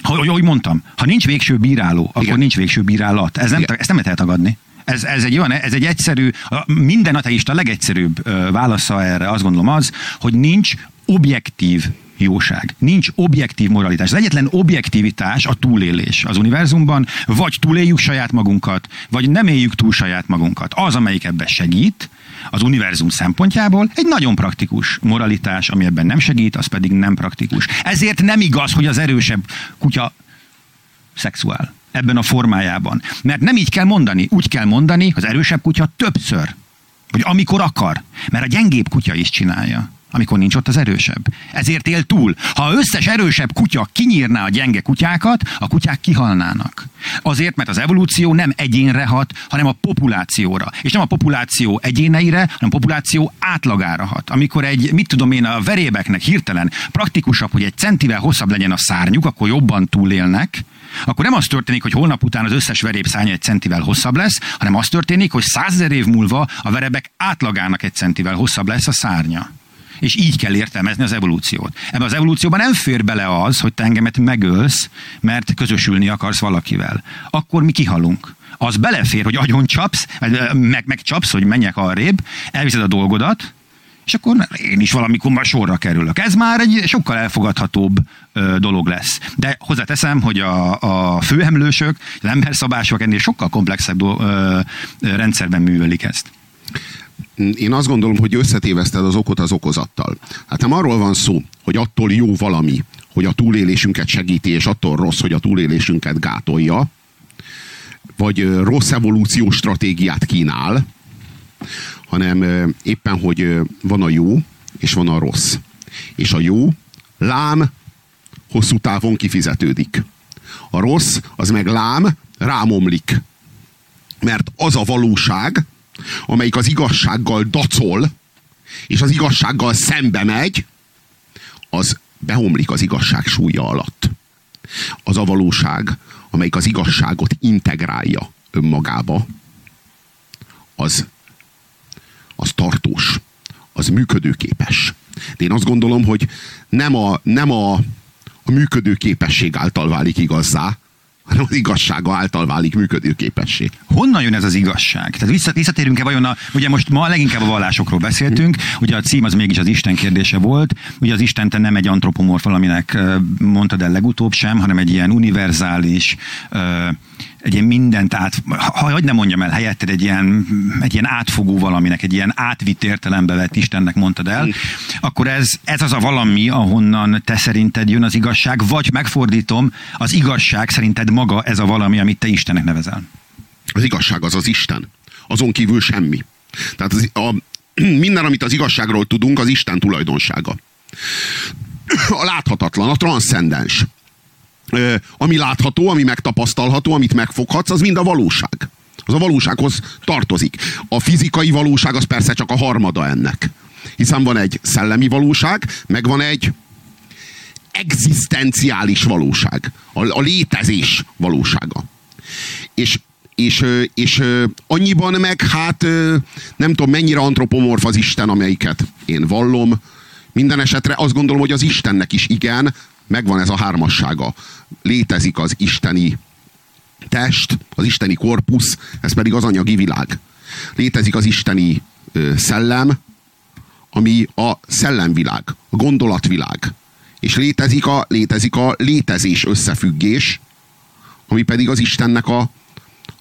hogy, hogy mondtam, ha nincs végső bíráló, akkor Igen. nincs végső bírálat. Ez nem, ezt nem lehet tagadni. Ez, ez, egy olyan, ez egy egyszerű, minden ateista legegyszerűbb válasza erre azt gondolom az, hogy nincs objektív jóság. Nincs objektív moralitás. Az egyetlen objektivitás a túlélés az univerzumban, vagy túléljük saját magunkat, vagy nem éljük túl saját magunkat. Az, amelyik ebben segít, az univerzum szempontjából egy nagyon praktikus moralitás, ami ebben nem segít, az pedig nem praktikus. Ezért nem igaz, hogy az erősebb kutya szexuál ebben a formájában. Mert nem így kell mondani, úgy kell mondani, az erősebb kutya többször. Vagy amikor akar. Mert a gyengébb kutya is csinálja amikor nincs ott az erősebb. Ezért él túl. Ha összes erősebb kutya kinyírná a gyenge kutyákat, a kutyák kihalnának. Azért, mert az evolúció nem egyénre hat, hanem a populációra. És nem a populáció egyéneire, hanem a populáció átlagára hat. Amikor egy, mit tudom én, a verébeknek hirtelen praktikusabb, hogy egy centivel hosszabb legyen a szárnyuk, akkor jobban túlélnek, akkor nem az történik, hogy holnap után az összes veréb szárnya egy centivel hosszabb lesz, hanem az történik, hogy százezer év múlva a verebek átlagának egy centivel hosszabb lesz a szárnya. És így kell értelmezni az evolúciót. Ebben az evolúcióban nem fér bele az, hogy te engemet megölsz, mert közösülni akarsz valakivel. Akkor mi kihalunk. Az belefér, hogy agyon csapsz, meg, meg csapsz, hogy menjek arrébb, elviszed a dolgodat, és akkor én is valamikor már sorra kerülök. Ez már egy sokkal elfogadhatóbb dolog lesz. De hozzáteszem, hogy a, a főemlősök, az emberszabások ennél sokkal komplexebb do, ö, rendszerben művelik ezt
én azt gondolom, hogy összetéveszted az okot az okozattal. Hát nem arról van szó, hogy attól jó valami, hogy a túlélésünket segíti, és attól rossz, hogy a túlélésünket gátolja, vagy rossz evolúciós stratégiát kínál, hanem éppen, hogy van a jó, és van a rossz. És a jó, lám, hosszú távon kifizetődik. A rossz, az meg lám, rámomlik. Mert az a valóság, amelyik az igazsággal dacol, és az igazsággal szembe megy, az behomlik az igazság súlya alatt. Az a valóság, amelyik az igazságot integrálja önmagába, az, az tartós, az működőképes. De én azt gondolom, hogy nem a, nem a, a működőképesség által válik igazzá, hanem az igazsága által válik működőképessé.
Honnan jön ez az igazság? Tehát visszatérünk-e vajon a, ugye most ma leginkább a vallásokról beszéltünk, ugye a cím az mégis az Isten kérdése volt, ugye az Isten te nem egy antropomorf valaminek mondtad el legutóbb sem, hanem egy ilyen univerzális, egy ilyen mindent át, ha, hogy nem mondjam el helyetted, egy ilyen, egy ilyen átfogó valaminek, egy ilyen átvitt értelembe vett Istennek mondtad el, akkor ez, ez az a valami, ahonnan te szerinted jön az igazság, vagy megfordítom, az igazság szerinted maga ez a valami, amit te Istennek nevezel.
Az igazság az az Isten. Azon kívül semmi. Tehát az, a, minden, amit az igazságról tudunk, az Isten tulajdonsága. A láthatatlan, a transzcendens ami látható, ami megtapasztalható, amit megfoghatsz, az mind a valóság. Az a valósághoz tartozik. A fizikai valóság az persze csak a harmada ennek. Hiszen van egy szellemi valóság, meg van egy egzisztenciális valóság. A, a létezés valósága. És és, és annyiban meg, hát nem tudom mennyire antropomorf az Isten, amelyiket én vallom. Minden esetre azt gondolom, hogy az Istennek is igen, megvan ez a hármassága. Létezik az isteni test, az isteni korpusz, ez pedig az anyagi világ. Létezik az isteni ö, szellem, ami a szellemvilág, a gondolatvilág. És létezik a, létezik a létezés összefüggés, ami pedig az Istennek a,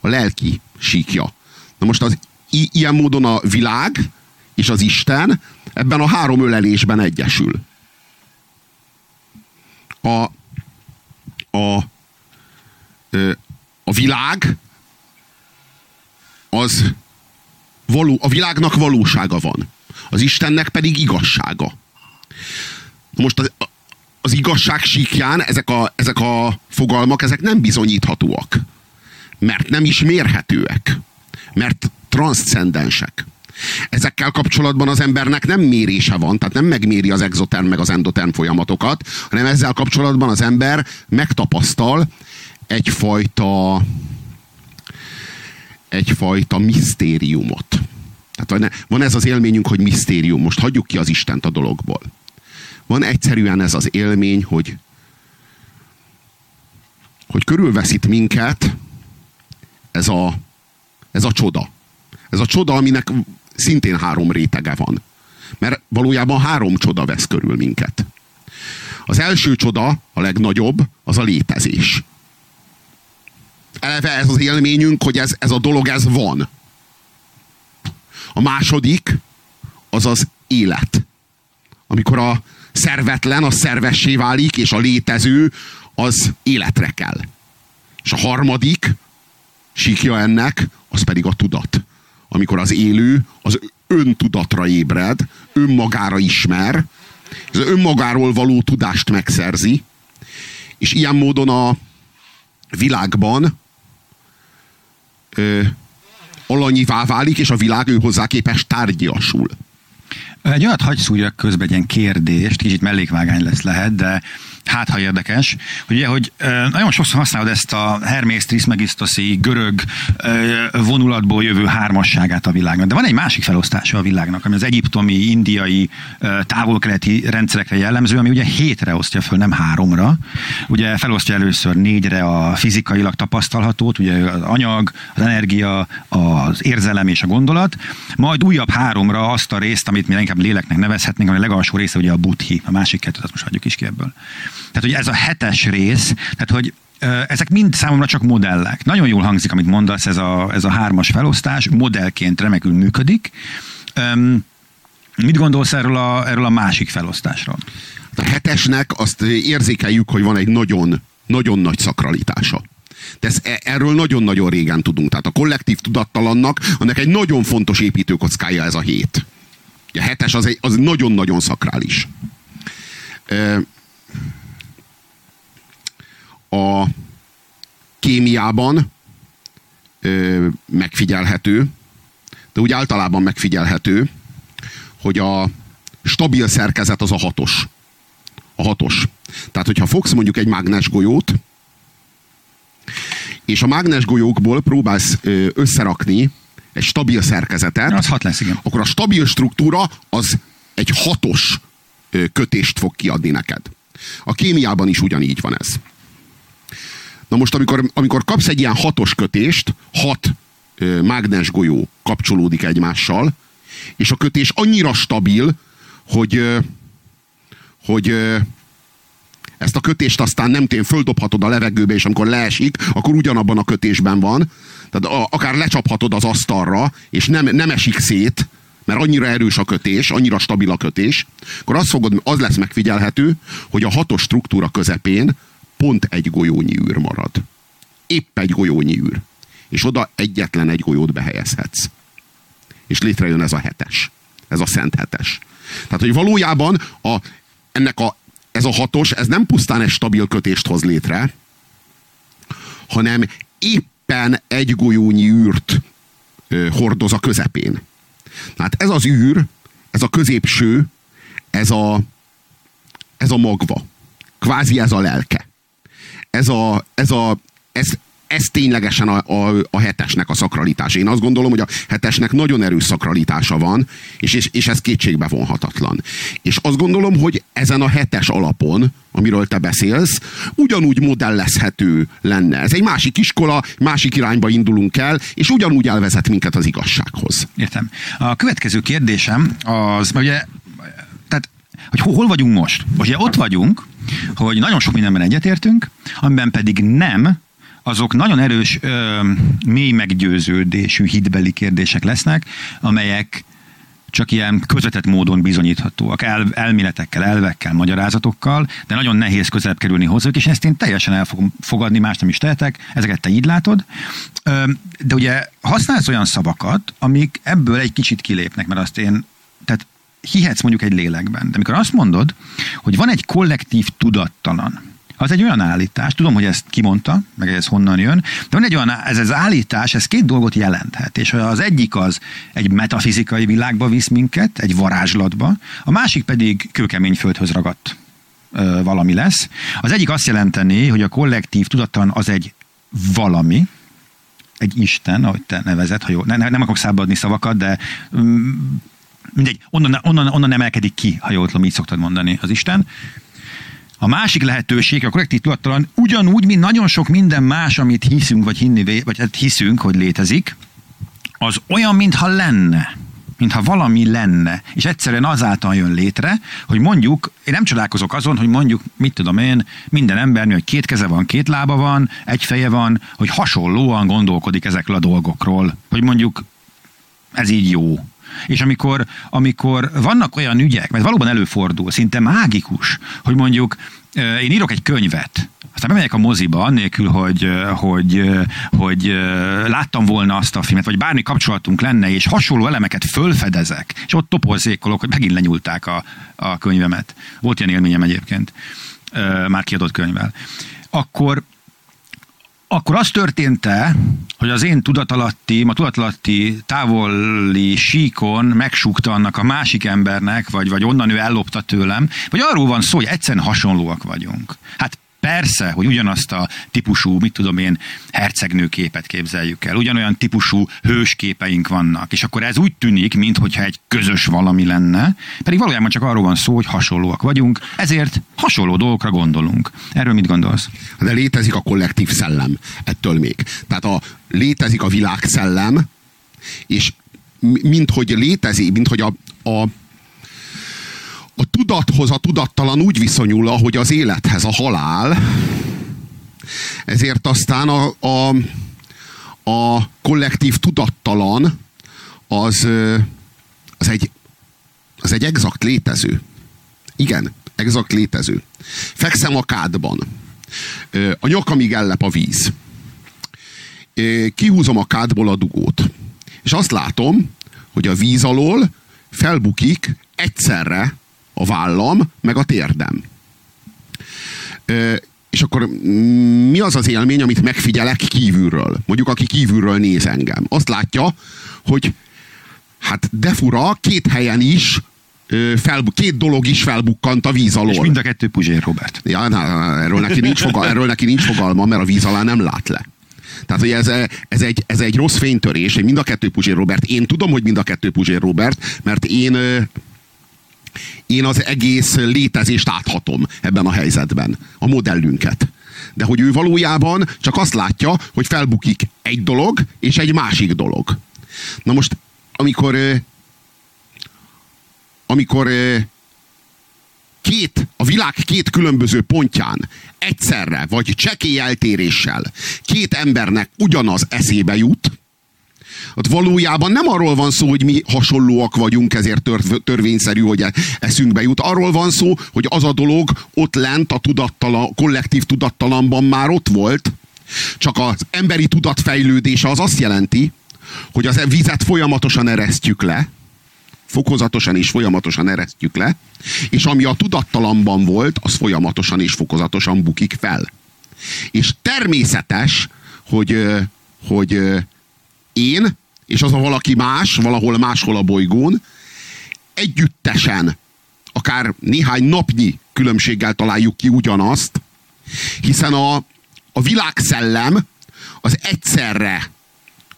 a lelki síkja. Na most az i- ilyen módon a világ és az Isten ebben a három ölelésben egyesül. A, a, a világ az való, a világnak valósága van. Az Istennek pedig igazsága. Most az, az igazság síkján ezek a, ezek a fogalmak, ezek nem bizonyíthatóak. Mert nem is mérhetőek. Mert transzcendensek. Ezekkel kapcsolatban az embernek nem mérése van, tehát nem megméri az exoterm meg az endoterm folyamatokat, hanem ezzel kapcsolatban az ember megtapasztal egyfajta egyfajta misztériumot. Tehát van ez az élményünk, hogy misztérium. Most hagyjuk ki az Istent a dologból. Van egyszerűen ez az élmény, hogy hogy körülveszít minket ez a, ez a csoda. Ez a csoda, aminek szintén három rétege van. Mert valójában három csoda vesz körül minket. Az első csoda, a legnagyobb, az a létezés. Eleve ez az élményünk, hogy ez, ez a dolog, ez van. A második, az az élet. Amikor a szervetlen, a szervessé válik, és a létező, az életre kell. És a harmadik síkja ennek, az pedig a tudat. Amikor az élő az öntudatra ébred, önmagára ismer, az önmagáról való tudást megszerzi, és ilyen módon a világban ö, alanyivá válik, és a világ ő hozzá képes tárgyasul.
Egy olyat hagy szúrjak közben egy ilyen kérdést, kicsit mellékvágány lesz lehet, de hát ha érdekes, hogy ugye, hogy nagyon sokszor használod ezt a Hermész Trismegisztoszi görög vonulatból jövő hármasságát a világnak. De van egy másik felosztása a világnak, ami az egyiptomi, indiai, távol-keleti rendszerekre jellemző, ami ugye hétre osztja föl, nem háromra. Ugye felosztja először négyre a fizikailag tapasztalhatót, ugye az anyag, az energia, az érzelem és a gondolat, majd újabb háromra azt a részt, amit mi inkább léleknek nevezhetnénk, ami a legalsó része ugye a buddhi, a másik kettőt, azt most hagyjuk is ki ebből. Tehát, hogy ez a hetes rész, tehát, hogy ezek mind számomra csak modellek. Nagyon jól hangzik, amit mondasz, ez a, ez a hármas felosztás, modellként remekül működik. Um, mit gondolsz erről a, erről a másik felosztásról?
A hetesnek azt érzékeljük, hogy van egy nagyon, nagyon nagy szakralitása. De ez, e, erről nagyon-nagyon régen tudunk. Tehát a kollektív tudattalannak, annak egy nagyon fontos építőkockája ez a hét. A hetes az, egy, az nagyon-nagyon szakrális. A kémiában megfigyelhető, de úgy általában megfigyelhető, hogy a stabil szerkezet az a hatos. A hatos. Tehát, hogyha fogsz mondjuk egy mágnes golyót, és a mágnes golyókból próbálsz összerakni egy stabil szerkezetet,
az hat lesz, igen.
akkor a stabil struktúra az egy hatos kötést fog kiadni neked. A kémiában is ugyanígy van ez. Na most, amikor, amikor kapsz egy ilyen hatos kötést, hat ö, mágnes golyó kapcsolódik egymással, és a kötés annyira stabil, hogy, ö, hogy ö, ezt a kötést aztán nem tén földobhatod a levegőbe, és amikor leesik, akkor ugyanabban a kötésben van. Tehát a, akár lecsaphatod az asztalra, és nem, nem esik szét, mert annyira erős a kötés, annyira stabil a kötés, akkor az, fogod, az lesz megfigyelhető, hogy a hatos struktúra közepén pont egy golyónyi űr marad. Épp egy golyónyi űr. És oda egyetlen egy golyót behelyezhetsz. És létrejön ez a hetes. Ez a szent hetes. Tehát, hogy valójában a, ennek a, ez a hatos, ez nem pusztán egy stabil kötést hoz létre, hanem éppen egy golyónyi űrt ö, hordoz a közepén. Tehát ez az űr, ez a középső, ez a, ez a magva. Kvázi ez a lelke. Ez a, ez a, ez ez ténylegesen a, a, a hetesnek a szakralitása. Én azt gondolom, hogy a hetesnek nagyon erős szakralitása van, és, és, és ez kétségbe vonhatatlan. És azt gondolom, hogy ezen a hetes alapon, amiről te beszélsz, ugyanúgy modellezhető lenne. Ez egy másik iskola, másik irányba indulunk el, és ugyanúgy elvezet minket az igazsághoz.
Értem. A következő kérdésem az, ugye, tehát, hogy hol vagyunk most? Ugye ott vagyunk, hogy nagyon sok mindenben egyetértünk, amiben pedig nem, azok nagyon erős, ö, mély meggyőződésű hitbeli kérdések lesznek, amelyek csak ilyen közvetett módon bizonyíthatóak, el, elméletekkel, elvekkel, magyarázatokkal, de nagyon nehéz közelebb kerülni hozzájuk, és ezt én teljesen el fogom fogadni, más nem is tehetek, ezeket te így látod. De ugye használsz olyan szavakat, amik ebből egy kicsit kilépnek, mert azt én, tehát hihetsz mondjuk egy lélekben, de amikor azt mondod, hogy van egy kollektív tudattalan, az egy olyan állítás, tudom, hogy ezt kimondta, meg ez honnan jön, de van egy olyan, ez az állítás, ez két dolgot jelenthet, és az egyik az egy metafizikai világba visz minket, egy varázslatba, a másik pedig kőkemény földhöz ragadt ö, valami lesz. Az egyik azt jelenteni, hogy a kollektív tudattalan az egy valami, egy Isten, ahogy te nevezed, ha jó, ne, nem akarok szabadni szavakat, de mm, mindegy, onnan, onnan, onnan emelkedik ki, ha jól tudom, így szoktad mondani az Isten. A másik lehetőség, a kollektív tudattalan ugyanúgy, mint nagyon sok minden más, amit hiszünk, vagy, hinni, vagy hát hiszünk, hogy létezik, az olyan, mintha lenne mintha valami lenne, és egyszerűen azáltal jön létre, hogy mondjuk, én nem csodálkozok azon, hogy mondjuk, mit tudom én, minden embernél, hogy két keze van, két lába van, egy feje van, hogy hasonlóan gondolkodik ezekről a dolgokról, hogy mondjuk ez így jó. És amikor, amikor vannak olyan ügyek, mert valóban előfordul, szinte mágikus, hogy mondjuk én írok egy könyvet, aztán bemegyek a moziba, annélkül, hogy, hogy, hogy láttam volna azt a filmet, vagy bármi kapcsolatunk lenne, és hasonló elemeket fölfedezek, és ott toporzékolok, hogy megint lenyúlták a, a könyvemet. Volt ilyen élményem egyébként, már kiadott könyvvel. Akkor, akkor az történt-e, hogy az én tudatalatti, a tudatalatti távoli síkon megsúgta annak a másik embernek, vagy, vagy onnan ő ellopta tőlem, vagy arról van szó, hogy egyszerűen hasonlóak vagyunk. Hát Persze, hogy ugyanazt a típusú, mit tudom én, hercegnőképet képzeljük el, ugyanolyan típusú hősképeink vannak, és akkor ez úgy tűnik, mintha egy közös valami lenne, pedig valójában csak arról van szó, hogy hasonlóak vagyunk, ezért hasonló dolgokra gondolunk. Erről mit gondolsz?
De létezik a kollektív szellem ettől még. Tehát a, létezik a világszellem, és mint hogy létezik, mint hogy a, a a tudathoz a tudattalan úgy viszonyul, ahogy az élethez a halál, ezért aztán a, a, a kollektív tudattalan az, az, egy, az egy exakt létező. Igen, exakt létező. Fekszem a kádban. A nyakamig ellep a víz. Kihúzom a kádból a dugót. És azt látom, hogy a víz alól felbukik egyszerre a vállam, meg a térdem. Ö, és akkor mi az az élmény, amit megfigyelek kívülről? Mondjuk, aki kívülről néz engem. Azt látja, hogy hát de fura, két helyen is fel, két dolog is felbukkant a víz alól. És
mind a kettő Puzsér Robert.
Ja, na, na, erről, neki nincs fogal, erről neki nincs fogalma, mert a víz alá nem lát le. Tehát, hogy ez, ez, egy, ez egy rossz fénytörés, hogy mind a kettő Puzsér Robert. Én tudom, hogy mind a kettő Puzsér Robert, mert én én az egész létezést áthatom ebben a helyzetben, a modellünket. De hogy ő valójában csak azt látja, hogy felbukik egy dolog, és egy másik dolog. Na most, amikor amikor két, a világ két különböző pontján egyszerre, vagy csekély eltéréssel két embernek ugyanaz eszébe jut, ott valójában nem arról van szó, hogy mi hasonlóak vagyunk, ezért tör, törvényszerű, hogy eszünkbe jut. Arról van szó, hogy az a dolog ott lent a tudattalan, kollektív tudattalamban már ott volt, csak az emberi tudat fejlődése az azt jelenti, hogy az vizet folyamatosan eresztjük le, fokozatosan és folyamatosan eresztjük le, és ami a tudattalamban volt, az folyamatosan és fokozatosan bukik fel. És természetes, hogy, hogy én és az a valaki más, valahol máshol a bolygón, együttesen, akár néhány napnyi különbséggel találjuk ki ugyanazt, hiszen a, a világszellem az egyszerre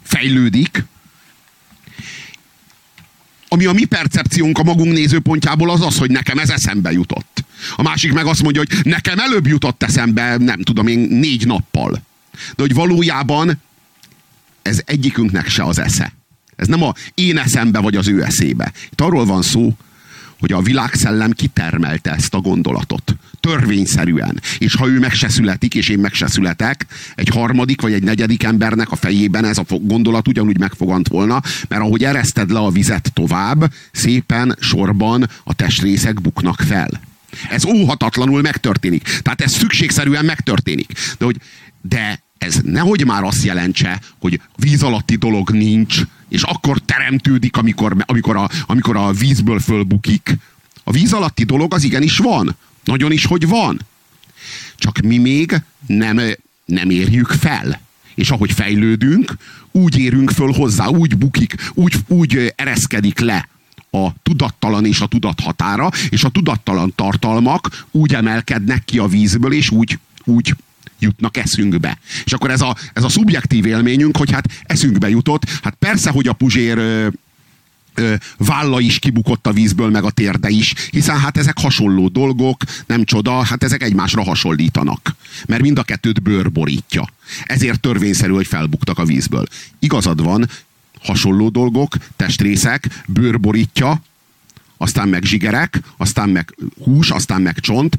fejlődik, ami a mi percepciónk a magunk nézőpontjából az az, hogy nekem ez eszembe jutott. A másik meg azt mondja, hogy nekem előbb jutott eszembe, nem tudom én, négy nappal. De hogy valójában ez egyikünknek se az esze. Ez nem a én eszembe vagy az ő eszébe. Itt arról van szó, hogy a világszellem kitermelte ezt a gondolatot. Törvényszerűen. És ha ő meg se születik, és én meg se születek, egy harmadik vagy egy negyedik embernek a fejében ez a gondolat ugyanúgy megfogant volna, mert ahogy ereszted le a vizet tovább, szépen sorban a testrészek buknak fel. Ez óhatatlanul megtörténik. Tehát ez szükségszerűen megtörténik. De, hogy, de ez nehogy már azt jelentse, hogy víz alatti dolog nincs, és akkor teremtődik, amikor, amikor, a, amikor a vízből fölbukik. A víz alatti dolog az igenis van. Nagyon is, hogy van. Csak mi még nem, nem érjük fel. És ahogy fejlődünk, úgy érünk föl hozzá, úgy bukik, úgy, úgy ereszkedik le a tudattalan és a tudat határa, és a tudattalan tartalmak úgy emelkednek ki a vízből, és úgy, úgy jutnak eszünkbe. És akkor ez a, ez a szubjektív élményünk, hogy hát eszünkbe jutott, hát persze, hogy a Puzsér ö, ö, válla is kibukott a vízből, meg a térde is, hiszen hát ezek hasonló dolgok, nem csoda, hát ezek egymásra hasonlítanak. Mert mind a kettőt bőr borítja. Ezért törvényszerű, hogy felbuktak a vízből. Igazad van, hasonló dolgok, testrészek, bőr borítja, aztán meg zsigerek, aztán meg hús, aztán meg csont,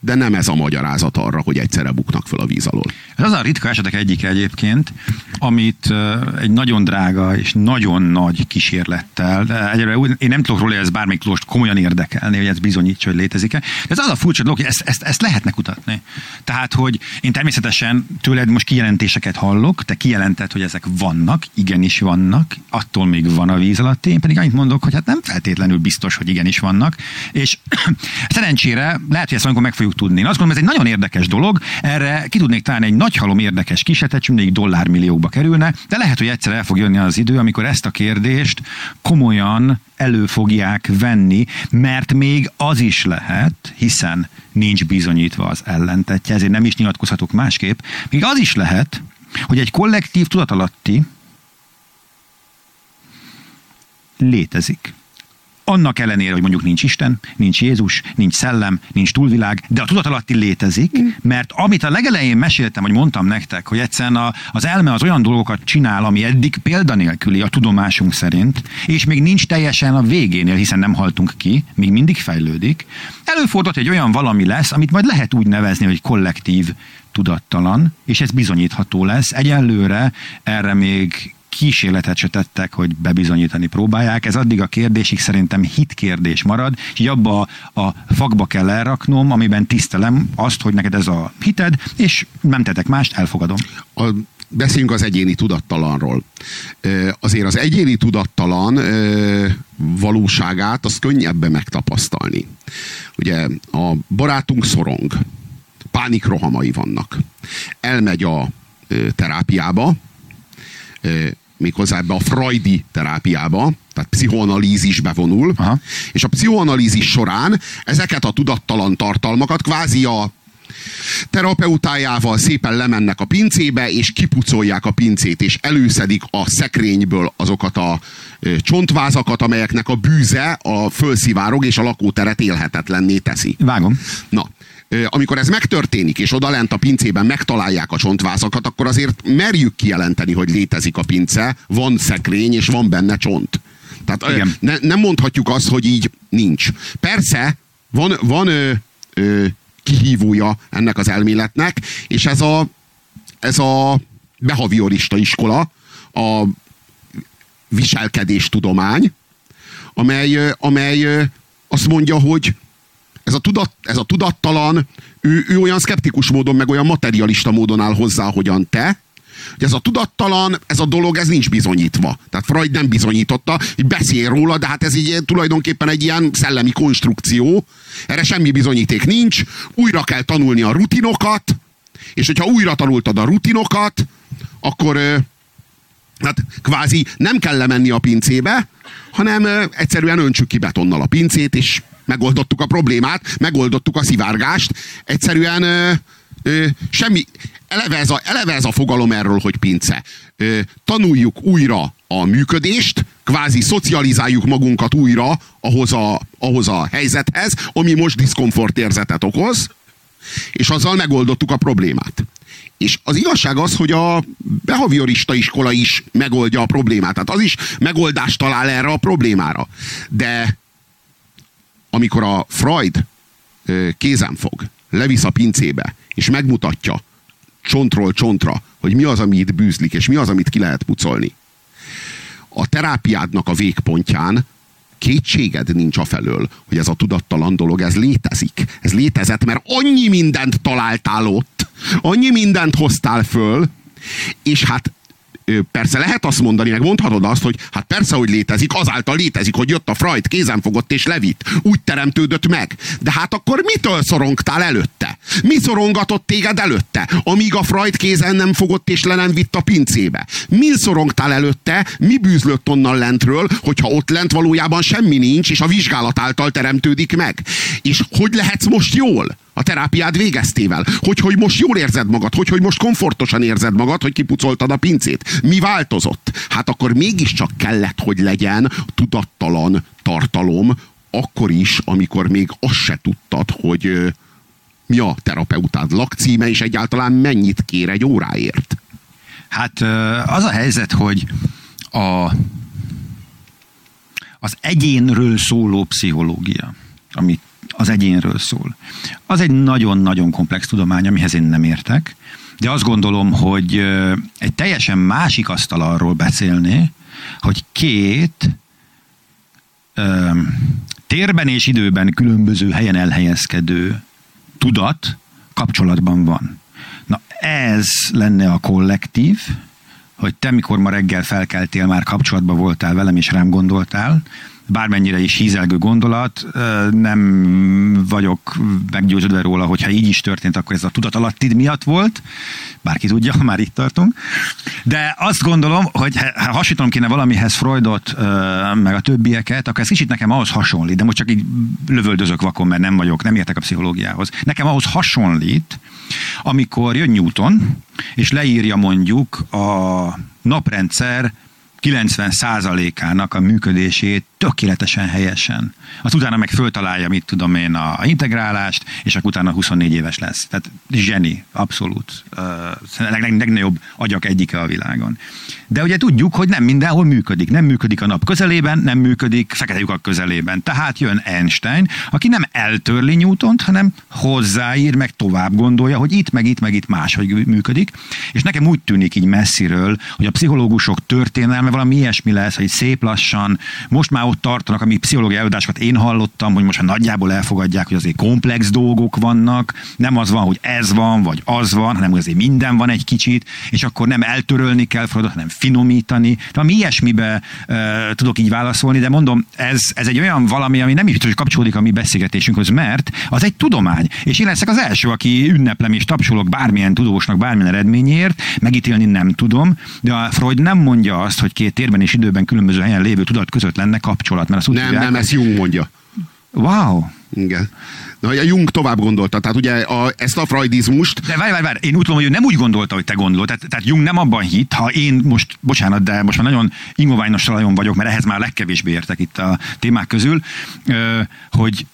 de nem ez a magyarázat arra, hogy egyszerre buknak fel a víz alól.
Ez az a ritka esetek egyik egyébként, amit egy nagyon drága és nagyon nagy kísérlettel, de egyre én nem tudok róla, hogy ez bármelyik tudós komolyan érdekelni, hogy ez bizonyítsa, hogy létezik-e. De ez az a furcsa dolog, hogy ezt, ezt, ezt lehetne kutatni. Tehát, hogy én természetesen tőled most kijelentéseket hallok, te kijelented, hogy ezek vannak, igenis vannak, attól még van a víz alatt, én pedig annyit mondok, hogy hát nem feltétlenül biztos, hogy igenis vannak, és szerencsére lehet, hogy ezt meg fogjuk tudni. Én azt gondolom, ez egy nagyon érdekes dolog, erre ki tudnék találni egy nagy halom érdekes kisetet, és mindig dollármilliókba kerülne, de lehet, hogy egyszer el fog jönni az idő, amikor ezt a kérdést komolyan elő fogják venni, mert még az is lehet, hiszen nincs bizonyítva az ellentetje, ezért nem is nyilatkozhatok másképp, még az is lehet, hogy egy kollektív tudatalatti létezik annak ellenére, hogy mondjuk nincs Isten, nincs Jézus, nincs szellem, nincs túlvilág, de a tudatalatti létezik, mm. mert amit a legelején meséltem, hogy mondtam nektek, hogy egyszerűen a, az elme az olyan dolgokat csinál, ami eddig példanélküli a tudomásunk szerint, és még nincs teljesen a végénél, hiszen nem haltunk ki, még mindig fejlődik. Előfordult, egy olyan valami lesz, amit majd lehet úgy nevezni, hogy kollektív tudattalan, és ez bizonyítható lesz. Egyelőre erre még kísérletet se tettek, hogy bebizonyítani próbálják. Ez addig a kérdésig szerintem hitkérdés marad, és így abba a fakba kell elraknom, amiben tisztelem azt, hogy neked ez a hited, és nem tetek mást, elfogadom.
A beszéljünk az egyéni tudattalanról. Azért az egyéni tudattalan valóságát az könnyebben megtapasztalni. Ugye a barátunk szorong, pánikrohamai vannak. Elmegy a terápiába, méghozzá ebbe a freudi terápiába, tehát pszichoanalízisbe vonul, Aha. és a pszichoanalízis során ezeket a tudattalan tartalmakat kvázi a terapeutájával szépen lemennek a pincébe, és kipucolják a pincét, és előszedik a szekrényből azokat a csontvázakat, amelyeknek a bűze a fölszivárog, és a lakóteret élhetetlenné teszi.
Vágom.
Na, amikor ez megtörténik, és odalent a pincében megtalálják a csontvázakat, akkor azért merjük kijelenteni, hogy létezik a pince, van szekrény, és van benne csont. Tehát ne, nem mondhatjuk azt, hogy így nincs. Persze, van, van ö, ö, kihívója ennek az elméletnek, és ez a, ez a behaviorista iskola, a viselkedéstudomány, amely, amely azt mondja, hogy ez a, tudat, ez a tudattalan, ő, ő olyan szkeptikus módon, meg olyan materialista módon áll hozzá, hogyan te, hogy ez a tudattalan, ez a dolog, ez nincs bizonyítva. Tehát Freud nem bizonyította, hogy beszél róla, de hát ez így tulajdonképpen egy ilyen szellemi konstrukció. Erre semmi bizonyíték nincs. Újra kell tanulni a rutinokat, és hogyha újra tanultad a rutinokat, akkor hát kvázi nem kell lemenni a pincébe, hanem egyszerűen öntsük ki betonnal a pincét, és megoldottuk a problémát, megoldottuk a szivárgást. Egyszerűen ö, ö, semmi, eleve ez, a, eleve ez a fogalom erről, hogy pince. Ö, tanuljuk újra a működést, kvázi szocializáljuk magunkat újra ahhoz a, ahhoz a helyzethez, ami most diszkomfort érzetet okoz, és azzal megoldottuk a problémát. És az igazság az, hogy a behaviorista iskola is megoldja a problémát. Tehát az is megoldást talál erre a problémára. De amikor a Freud kézen fog, levisz a pincébe, és megmutatja csontról csontra, hogy mi az, ami itt bűzlik, és mi az, amit ki lehet pucolni. A terápiádnak a végpontján kétséged nincs a felől, hogy ez a tudattalan dolog, ez létezik. Ez létezett, mert annyi mindent találtál ott, annyi mindent hoztál föl, és hát persze lehet azt mondani, meg mondhatod azt, hogy hát persze, hogy létezik, azáltal létezik, hogy jött a Freud, kézen fogott és levit. Úgy teremtődött meg. De hát akkor mitől szorongtál előtte? Mi szorongatott téged előtte? Amíg a Freud kézen nem fogott és le nem vitt a pincébe. Mi szorongtál előtte? Mi bűzlött onnan lentről, hogyha ott lent valójában semmi nincs, és a vizsgálat által teremtődik meg? És hogy lehetsz most jól? A terápiád végeztével. Hogy, hogy most jól érzed magad, hogy, hogy most komfortosan érzed magad, hogy kipucoltad a pincét. Mi változott? Hát akkor mégiscsak kellett, hogy legyen tudattalan tartalom, akkor is, amikor még azt se tudtad, hogy mi a terapeutád lakcíme, és egyáltalán mennyit kér egy óráért.
Hát az a helyzet, hogy a, az egyénről szóló pszichológia, amit az egyénről szól. Az egy nagyon-nagyon komplex tudomány, amihez én nem értek, de azt gondolom, hogy egy teljesen másik asztal arról beszélni, hogy két ö, térben és időben különböző helyen elhelyezkedő tudat kapcsolatban van. Na ez lenne a kollektív, hogy te mikor ma reggel felkeltél, már kapcsolatban voltál velem és rám gondoltál, bármennyire is hízelgő gondolat, nem vagyok meggyőződve róla, hogyha így is történt, akkor ez a tudatalattid miatt volt, bárki tudja, már itt tartunk. De azt gondolom, hogy ha hasonlítom kéne valamihez Freudot, meg a többieket, akkor ez kicsit nekem ahhoz hasonlít, de most csak így lövöldözök vakon, mert nem vagyok, nem értek a pszichológiához. Nekem ahhoz hasonlít, amikor jön Newton, és leírja mondjuk a naprendszer 90%-ának a működését tökéletesen helyesen. Az utána meg föltalálja, mit tudom én, a integrálást, és akkor utána 24 éves lesz. Tehát zseni, abszolút. Leg, leg, legnagyobb agyak egyike a világon. De ugye tudjuk, hogy nem mindenhol működik. Nem működik a nap közelében, nem működik fekete lyukak közelében. Tehát jön Einstein, aki nem eltörli Newtont, hanem hozzáír, meg tovább gondolja, hogy itt, meg itt, meg itt máshogy működik. És nekem úgy tűnik így messziről, hogy a pszichológusok történelme valami ilyesmi lesz, hogy szép lassan, most már ott tartanak, amíg pszichológiai előadásokat én hallottam, hogy most már nagyjából elfogadják, hogy azért komplex dolgok vannak, nem az van, hogy ez van, vagy az van, hanem hogy azért minden van egy kicsit, és akkor nem eltörölni kell Freudot, hanem finomítani. De ami ilyesmibe uh, tudok így válaszolni, de mondom, ez, ez egy olyan valami, ami nem is hogy kapcsolódik a mi beszélgetésünkhöz, mert az egy tudomány. És én leszek az első, aki ünneplem és tapsolok bármilyen tudósnak, bármilyen eredményért, megítélni nem tudom, de a Freud nem mondja azt, hogy két térben és időben különböző helyen lévő tudat között lenne kapcsolat. Mert
azt nem, hívják, nem, ezt Jung mondja.
Wow.
Igen. Na, a Jung tovább gondolta, tehát ugye a, ezt a freudizmust...
De várj, várj, várj, én úgy tudom, hogy ő nem úgy gondolta, hogy te gondolod. Tehát, tehát Jung nem abban hit, ha én most, bocsánat, de most már nagyon ingoványos talajon vagyok, mert ehhez már legkevésbé értek itt a témák közül, hogy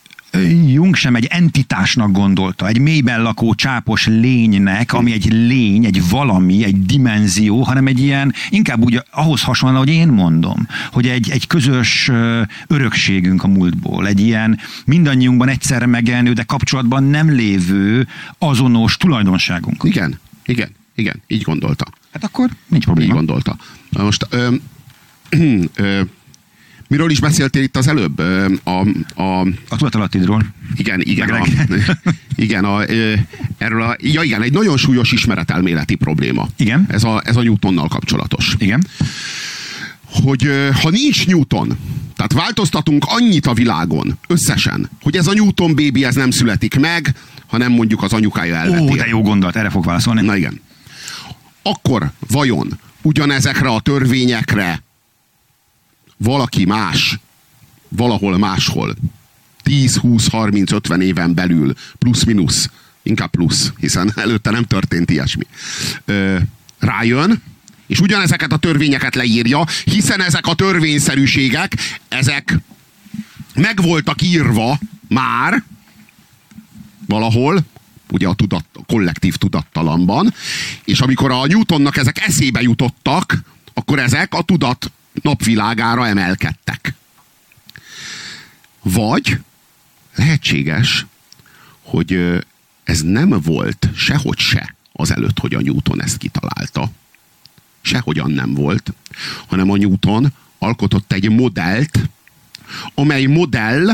Jung sem egy entitásnak gondolta, egy mélyben lakó csápos lénynek, ami egy lény, egy valami, egy dimenzió, hanem egy ilyen, inkább úgy ahhoz hasonló, hogy én mondom, hogy egy, egy közös örökségünk a múltból, egy ilyen mindannyiunkban egyszerre megjelenő, de kapcsolatban nem lévő azonos tulajdonságunk.
Igen, igen, igen, így gondolta.
Hát akkor nincs probléma.
Így gondolta. Most ö, ö, Miről is beszéltél itt az előbb? A,
a, a tudatalattidról.
Igen, igen. A, igen, a, erről a, ja igen, egy nagyon súlyos ismeretelméleti probléma.
Igen.
Ez a, ez a Newtonnal kapcsolatos.
Igen.
Hogy ha nincs Newton, tehát változtatunk annyit a világon, összesen, hogy ez a Newton baby ez nem születik meg, hanem mondjuk az anyukája elveti.
Ó, de jó gondolat, erre fog válaszolni.
Na igen. Akkor vajon ugyanezekre a törvényekre valaki más, valahol máshol, 10, 20, 30, 50 éven belül, plusz-minusz Inkább plusz, hiszen előtte nem történt ilyesmi. Rájön, és ugyanezeket a törvényeket leírja, hiszen ezek a törvényszerűségek, ezek meg voltak írva már valahol, ugye a, tudat, a kollektív tudattalamban, és amikor a Newtonnak ezek eszébe jutottak, akkor ezek a tudat napvilágára emelkedtek. Vagy lehetséges, hogy ez nem volt sehogy se az előtt, hogy a Newton ezt kitalálta. Sehogyan nem volt, hanem a Newton alkotott egy modellt, amely modell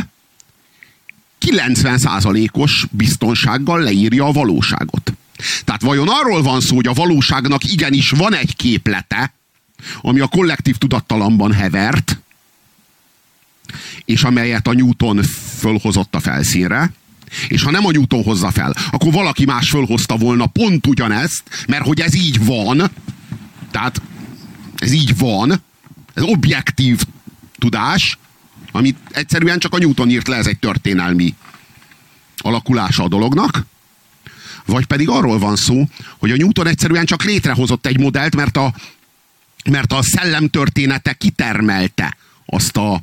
90%-os biztonsággal leírja a valóságot. Tehát vajon arról van szó, hogy a valóságnak igenis van egy képlete, ami a kollektív tudattalamban hevert, és amelyet a Newton fölhozott a felszínre, és ha nem a Newton hozza fel, akkor valaki más fölhozta volna pont ugyanezt, mert hogy ez így van, tehát ez így van, ez objektív tudás, amit egyszerűen csak a Newton írt le, ez egy történelmi alakulása a dolognak, vagy pedig arról van szó, hogy a Newton egyszerűen csak létrehozott egy modellt, mert a, mert a szellemtörténete kitermelte azt, a,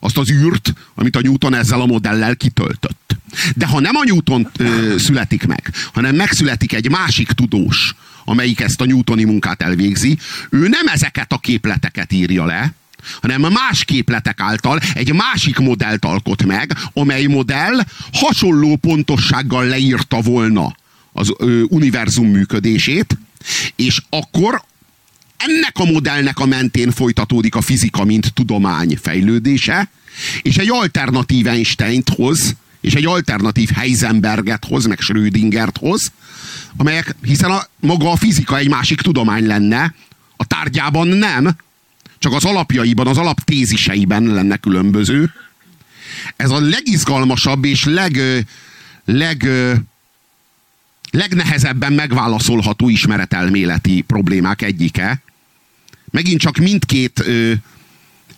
azt az űrt, amit a Newton ezzel a modellel kitöltött. De ha nem a Newton ö, születik meg, hanem megszületik egy másik tudós, amelyik ezt a newtoni munkát elvégzi, ő nem ezeket a képleteket írja le, hanem más képletek által egy másik modellt alkot meg, amely modell hasonló pontossággal leírta volna az ö, univerzum működését, és akkor ennek a modellnek a mentén folytatódik a fizika, mint tudomány fejlődése, és egy alternatív Einsteint hoz, és egy alternatív Heisenberget hoz, meg Schrödingert hoz, amelyek, hiszen a, maga a fizika egy másik tudomány lenne, a tárgyában nem, csak az alapjaiban, az alaptéziseiben lenne különböző. Ez a legizgalmasabb és leg, leg, legnehezebben megválaszolható ismeretelméleti problémák egyike. Megint csak mindkét ö,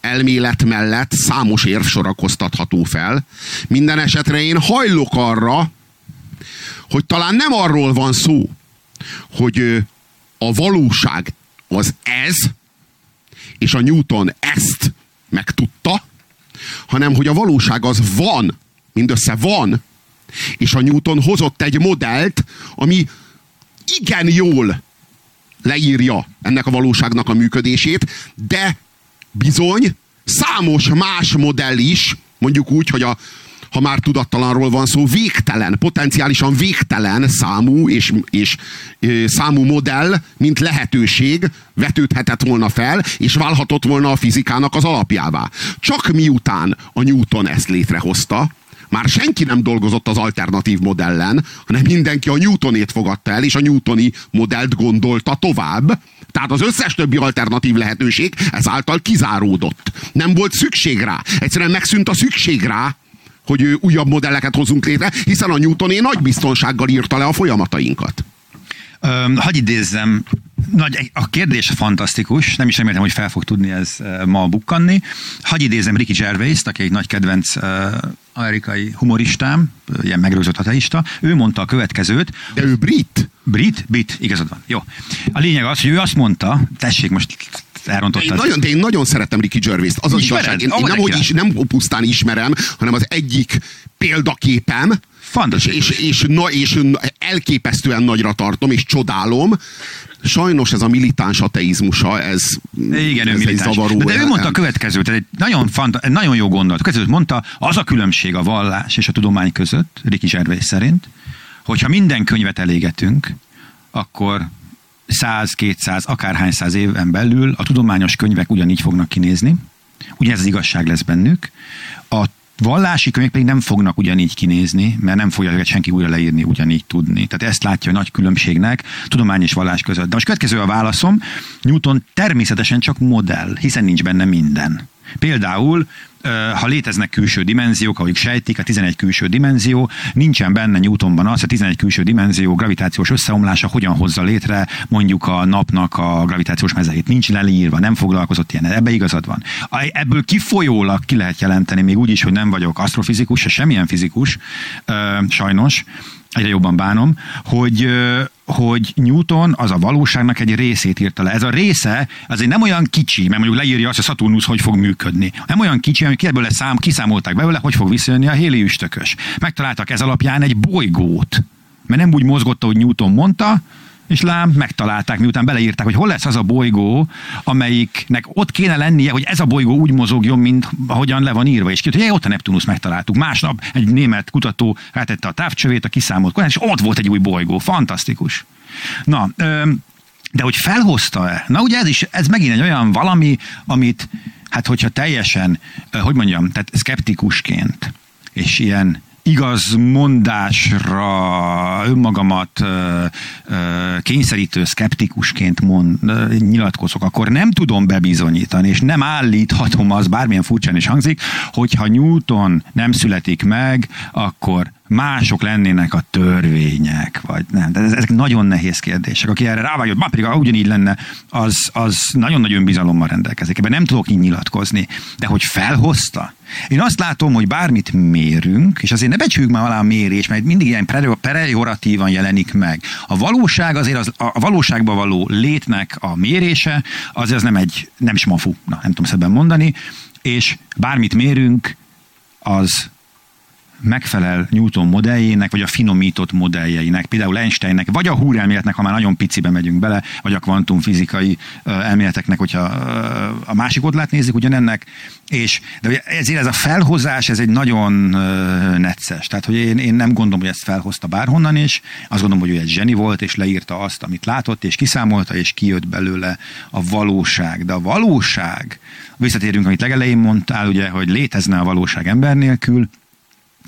elmélet mellett számos érv sorakoztatható fel. Minden esetre én hajlok arra, hogy talán nem arról van szó, hogy ö, a valóság az ez, és a Newton ezt megtudta, hanem hogy a valóság az van, mindössze van, és a Newton hozott egy modellt, ami igen jól leírja ennek a valóságnak a működését, de bizony számos más modell is, mondjuk úgy, hogy a, ha már tudattalanról van szó, végtelen, potenciálisan végtelen számú és, és e, számú modell, mint lehetőség vetődhetett volna fel, és válhatott volna a fizikának az alapjává. Csak miután a Newton ezt létrehozta, már senki nem dolgozott az alternatív modellen, hanem mindenki a Newtonét fogadta el, és a Newtoni modellt gondolta tovább. Tehát az összes többi alternatív lehetőség ezáltal kizáródott. Nem volt szükség rá. Egyszerűen megszűnt a szükség rá, hogy újabb modelleket hozunk létre, hiszen a Newtoné nagy biztonsággal írta le a folyamatainkat.
Hagy idézzem, nagy, a kérdés fantasztikus, nem is remélem, hogy fel fog tudni ez ma bukkanni. Hagy idézem Ricky gervais aki egy nagy kedvenc uh, amerikai humoristám, ilyen megrőzött ateista. Ő mondta a következőt.
De ő brit?
Brit? Brit, igazad van. Jó. A lényeg az, hogy ő azt mondta, tessék most elrontottad.
Én nagyon, én nagyon szeretem Ricky Gervais-t. Az az igazság. Én, én nem, hogy is, nem pusztán ismerem, hanem az egyik példaképem,
Fantasztikus.
És, és, na, és elképesztően nagyra tartom, és csodálom. Sajnos ez a militáns ateizmusa, ez,
Igen, ez egy zavaró. De, de ő mondta a következőt, egy nagyon, fanta, nagyon jó gondolat. Következőt mondta, az a különbség a vallás és a tudomány között, Ricky Gervais szerint, hogyha minden könyvet elégetünk, akkor 100-200, akárhány száz éven belül a tudományos könyvek ugyanígy fognak kinézni, ugyanez az igazság lesz bennük, a vallási könyvek pedig nem fognak ugyanígy kinézni, mert nem fogja őket senki újra leírni, ugyanígy tudni. Tehát ezt látja a nagy különbségnek tudomány és vallás között. De most következő a válaszom, Newton természetesen csak modell, hiszen nincs benne minden. Például ha léteznek külső dimenziók, ahogy sejtik, a 11 külső dimenzió, nincsen benne Newtonban az, a 11 külső dimenzió gravitációs összeomlása hogyan hozza létre mondjuk a napnak a gravitációs mezeit. Nincs lelírva, nem foglalkozott ilyen, ebbe igazad van. Ebből kifolyólag ki lehet jelenteni, még úgy is, hogy nem vagyok asztrofizikus, se semmilyen fizikus, sajnos, egyre jobban bánom, hogy, hogy Newton az a valóságnak egy részét írta le. Ez a része azért nem olyan kicsi, mert mondjuk leírja azt, hogy Saturnus hogy fog működni. Nem olyan kicsi, hogy ebből szám, kiszámolták belőle, hogy fog visszajönni a Héli üstökös. Megtaláltak ez alapján egy bolygót. Mert nem úgy mozgott, ahogy Newton mondta, és lám, megtalálták, miután beleírták, hogy hol lesz az a bolygó, amelyiknek ott kéne lennie, hogy ez a bolygó úgy mozogjon, mint ahogyan le van írva. És ki, hogy ott a Neptunus megtaláltuk. Másnap egy német kutató rátette a távcsövét, a kiszámolt és ott volt egy új bolygó. Fantasztikus. Na, de hogy felhozta-e? Na ugye ez is, ez megint egy olyan valami, amit, hát hogyha teljesen, hogy mondjam, tehát szkeptikusként, és ilyen igaz mondásra önmagamat kényszerítő szkeptikusként mond, ö, nyilatkozok, akkor nem tudom bebizonyítani, és nem állíthatom az, bármilyen furcsán is hangzik, hogyha Newton nem születik meg, akkor mások lennének a törvények, vagy nem. De ezek nagyon nehéz kérdések. Aki erre rávágyott, már pedig ugyanígy lenne, az, az nagyon nagy önbizalommal rendelkezik. Ebben nem tudok így nyilatkozni. De hogy felhozta? Én azt látom, hogy bármit mérünk, és azért ne becsüljük már alá a mérés, mert mindig ilyen pejoratívan jelenik meg. A valóság azért az, a valóságban való létnek a mérése, az, az nem egy, nem smafu, na, nem tudom szebben mondani, és bármit mérünk, az megfelel Newton modelljének, vagy a finomított modelljeinek, például Einsteinnek, vagy a húrelméletnek, ha már nagyon picibe megyünk bele, vagy a kvantumfizikai elméleteknek, hogyha a másik oldalát nézzük ugyanennek, és de ezért ez a felhozás, ez egy nagyon necces. Tehát, hogy én, én nem gondolom, hogy ezt felhozta bárhonnan is, azt gondolom, hogy ő egy zseni volt, és leírta azt, amit látott, és kiszámolta, és kijött belőle a valóság. De a valóság, visszatérünk, amit legelején mondtál, ugye, hogy létezne a valóság ember nélkül,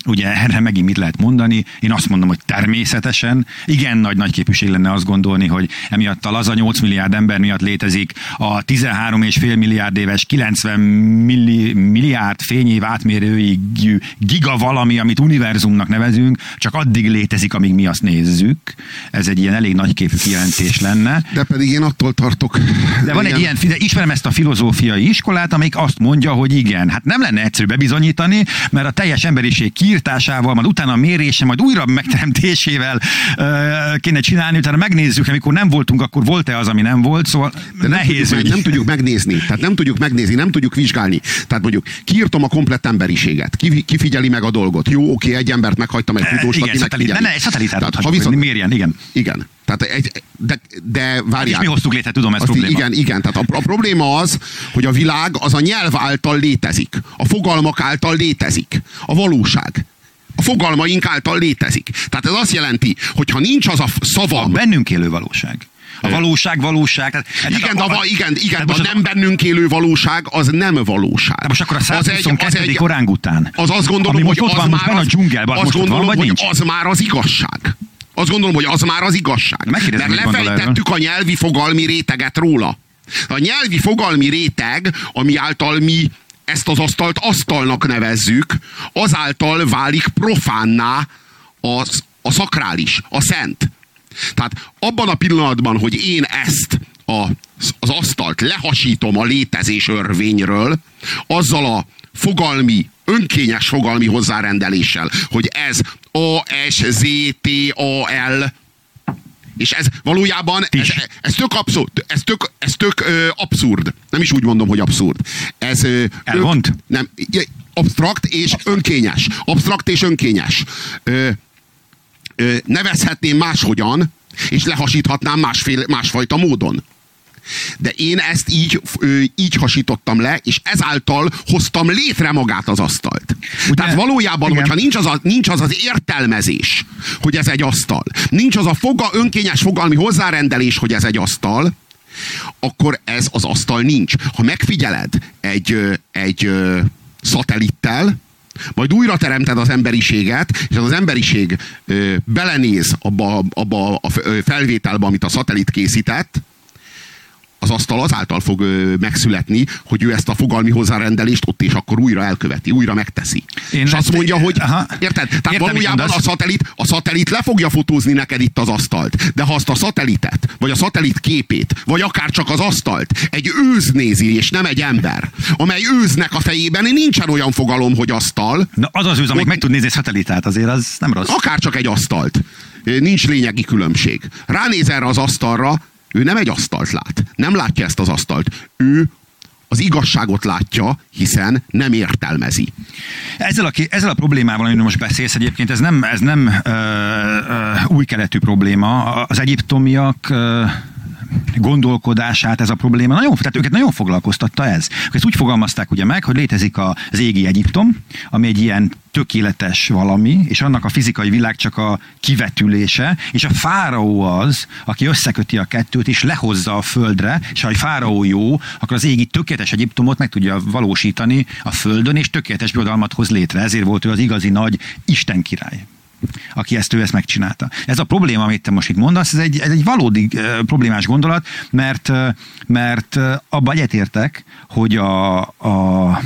Ugye erre megint mit lehet mondani? Én azt mondom, hogy természetesen. Igen nagy nagy képűség lenne azt gondolni, hogy emiatt a laza 8 milliárd ember miatt létezik a 13,5 milliárd éves 90 milli, milliárd fényév átmérőig giga valami, amit univerzumnak nevezünk, csak addig létezik, amíg mi azt nézzük. Ez egy ilyen elég nagy képű kijelentés lenne.
De pedig én attól tartok.
De van egy ilyen, de ismerem ezt a filozófiai iskolát, amelyik azt mondja, hogy igen, hát nem lenne egyszerű bebizonyítani, mert a teljes emberiség ki kiirtásával, majd utána a mérése, majd újra megteremtésével kéne csinálni, utána megnézzük, amikor nem voltunk, akkor volt-e az, ami nem volt, szóval
De nehéz. Tudjuk, nem tudjuk megnézni, tehát nem tudjuk megnézni, nem tudjuk vizsgálni. Tehát mondjuk kiírtom a komplett emberiséget, ki, ki figyeli meg a dolgot. Jó, oké, egy embert meghagytam, egy tudóst,
aki megfigyeli. Ne, ne, szatellitát ha viszont, mérjen, igen.
Igen. Tehát egy, de, de várjál. És
mi hoztuk létre, tudom, ez probléma.
Igen, igen. Tehát a, a probléma az, hogy a világ az a nyelv által létezik. A fogalmak által létezik. A valóság a fogalmaink által létezik. Tehát ez azt jelenti, hogy ha nincs az a szavam... A
bennünk élő valóság. A valóság valóság. Tehát,
igen, de a, igen, igen de a nem bennünk élő valóság az nem valóság.
De most akkor a 122. Az egy, az egy, után.
Az azt gondolom,
hogy most ott van, most van a dzsungelben,
azt gondolom, hogy nincs? az már az igazság. Azt gondolom, hogy az már az igazság. Mert lefejtettük a nyelvi fogalmi réteget róla. A nyelvi fogalmi réteg, ami által mi ezt az asztalt asztalnak nevezzük, azáltal válik profánná az, a szakrális, a szent. Tehát abban a pillanatban, hogy én ezt a, az asztalt lehasítom a létezés örvényről, azzal a fogalmi, önkényes fogalmi hozzárendeléssel, hogy ez A, S, Z, T, A, L, és ez valójában, ez, ez tök abszurd, ez tök, ez tök ö, abszurd. Nem is úgy mondom, hogy abszurd. Ez ö,
Elvont?
nem, absztrakt és önkényes. Absztrakt és önkényes. Ö, ö, nevezhetném máshogyan, és lehasíthatnám másféle, másfajta módon. De én ezt így, így hasítottam le, és ezáltal hoztam létre magát az asztalt. Ugye? Tehát valójában, Igen. hogyha nincs az, a, nincs az az értelmezés, hogy ez egy asztal, nincs az a foga, önkényes fogalmi hozzárendelés, hogy ez egy asztal, akkor ez az asztal nincs. Ha megfigyeled egy, egy szatellittel, majd újra teremted az emberiséget, és az emberiség ö, belenéz abba, abba a felvételbe, amit a szatellit készített, az asztal azáltal fog megszületni, hogy ő ezt a fogalmi hozzárendelést ott és akkor újra elköveti, újra megteszi. Én és azt mondja, hogy aha, érted? Tehát értem, valójában a szatellit, a szatellit le fogja fotózni neked itt az asztalt. De ha azt a szatellitet vagy a szatellit képét, vagy akár csak az asztalt egy őz nézi, és nem egy ember, amely őznek a fejében nincsen olyan fogalom, hogy asztal.
Na az az őz, amelyik meg tud nézni szatellitát, azért az nem rossz.
Akár csak egy asztalt. Nincs lényegi különbség. Ránéz erre az asztalra, ő nem egy asztalt lát. Nem látja ezt az asztalt. Ő az igazságot látja, hiszen nem értelmezi.
Ezzel a, ezzel a problémával, amiről most beszélsz egyébként, ez nem, ez nem ö, ö, új keletű probléma. Az egyiptomiak ö, gondolkodását ez a probléma nagyon, tehát őket nagyon foglalkoztatta ez. Ezt úgy fogalmazták ugye meg, hogy létezik az égi Egyiptom, ami egy ilyen tökéletes valami, és annak a fizikai világ csak a kivetülése, és a fáraó az, aki összeköti a kettőt, és lehozza a földre, és ha egy fáraó jó, akkor az égi tökéletes Egyiptomot meg tudja valósítani a földön, és tökéletes birodalmat hoz létre. Ezért volt ő az igazi nagy Isten király aki ezt ő ezt megcsinálta. Ez a probléma, amit te most itt mondasz, ez egy, ez egy valódi uh, problémás gondolat, mert, uh, mert uh, abba egyetértek, hogy a, a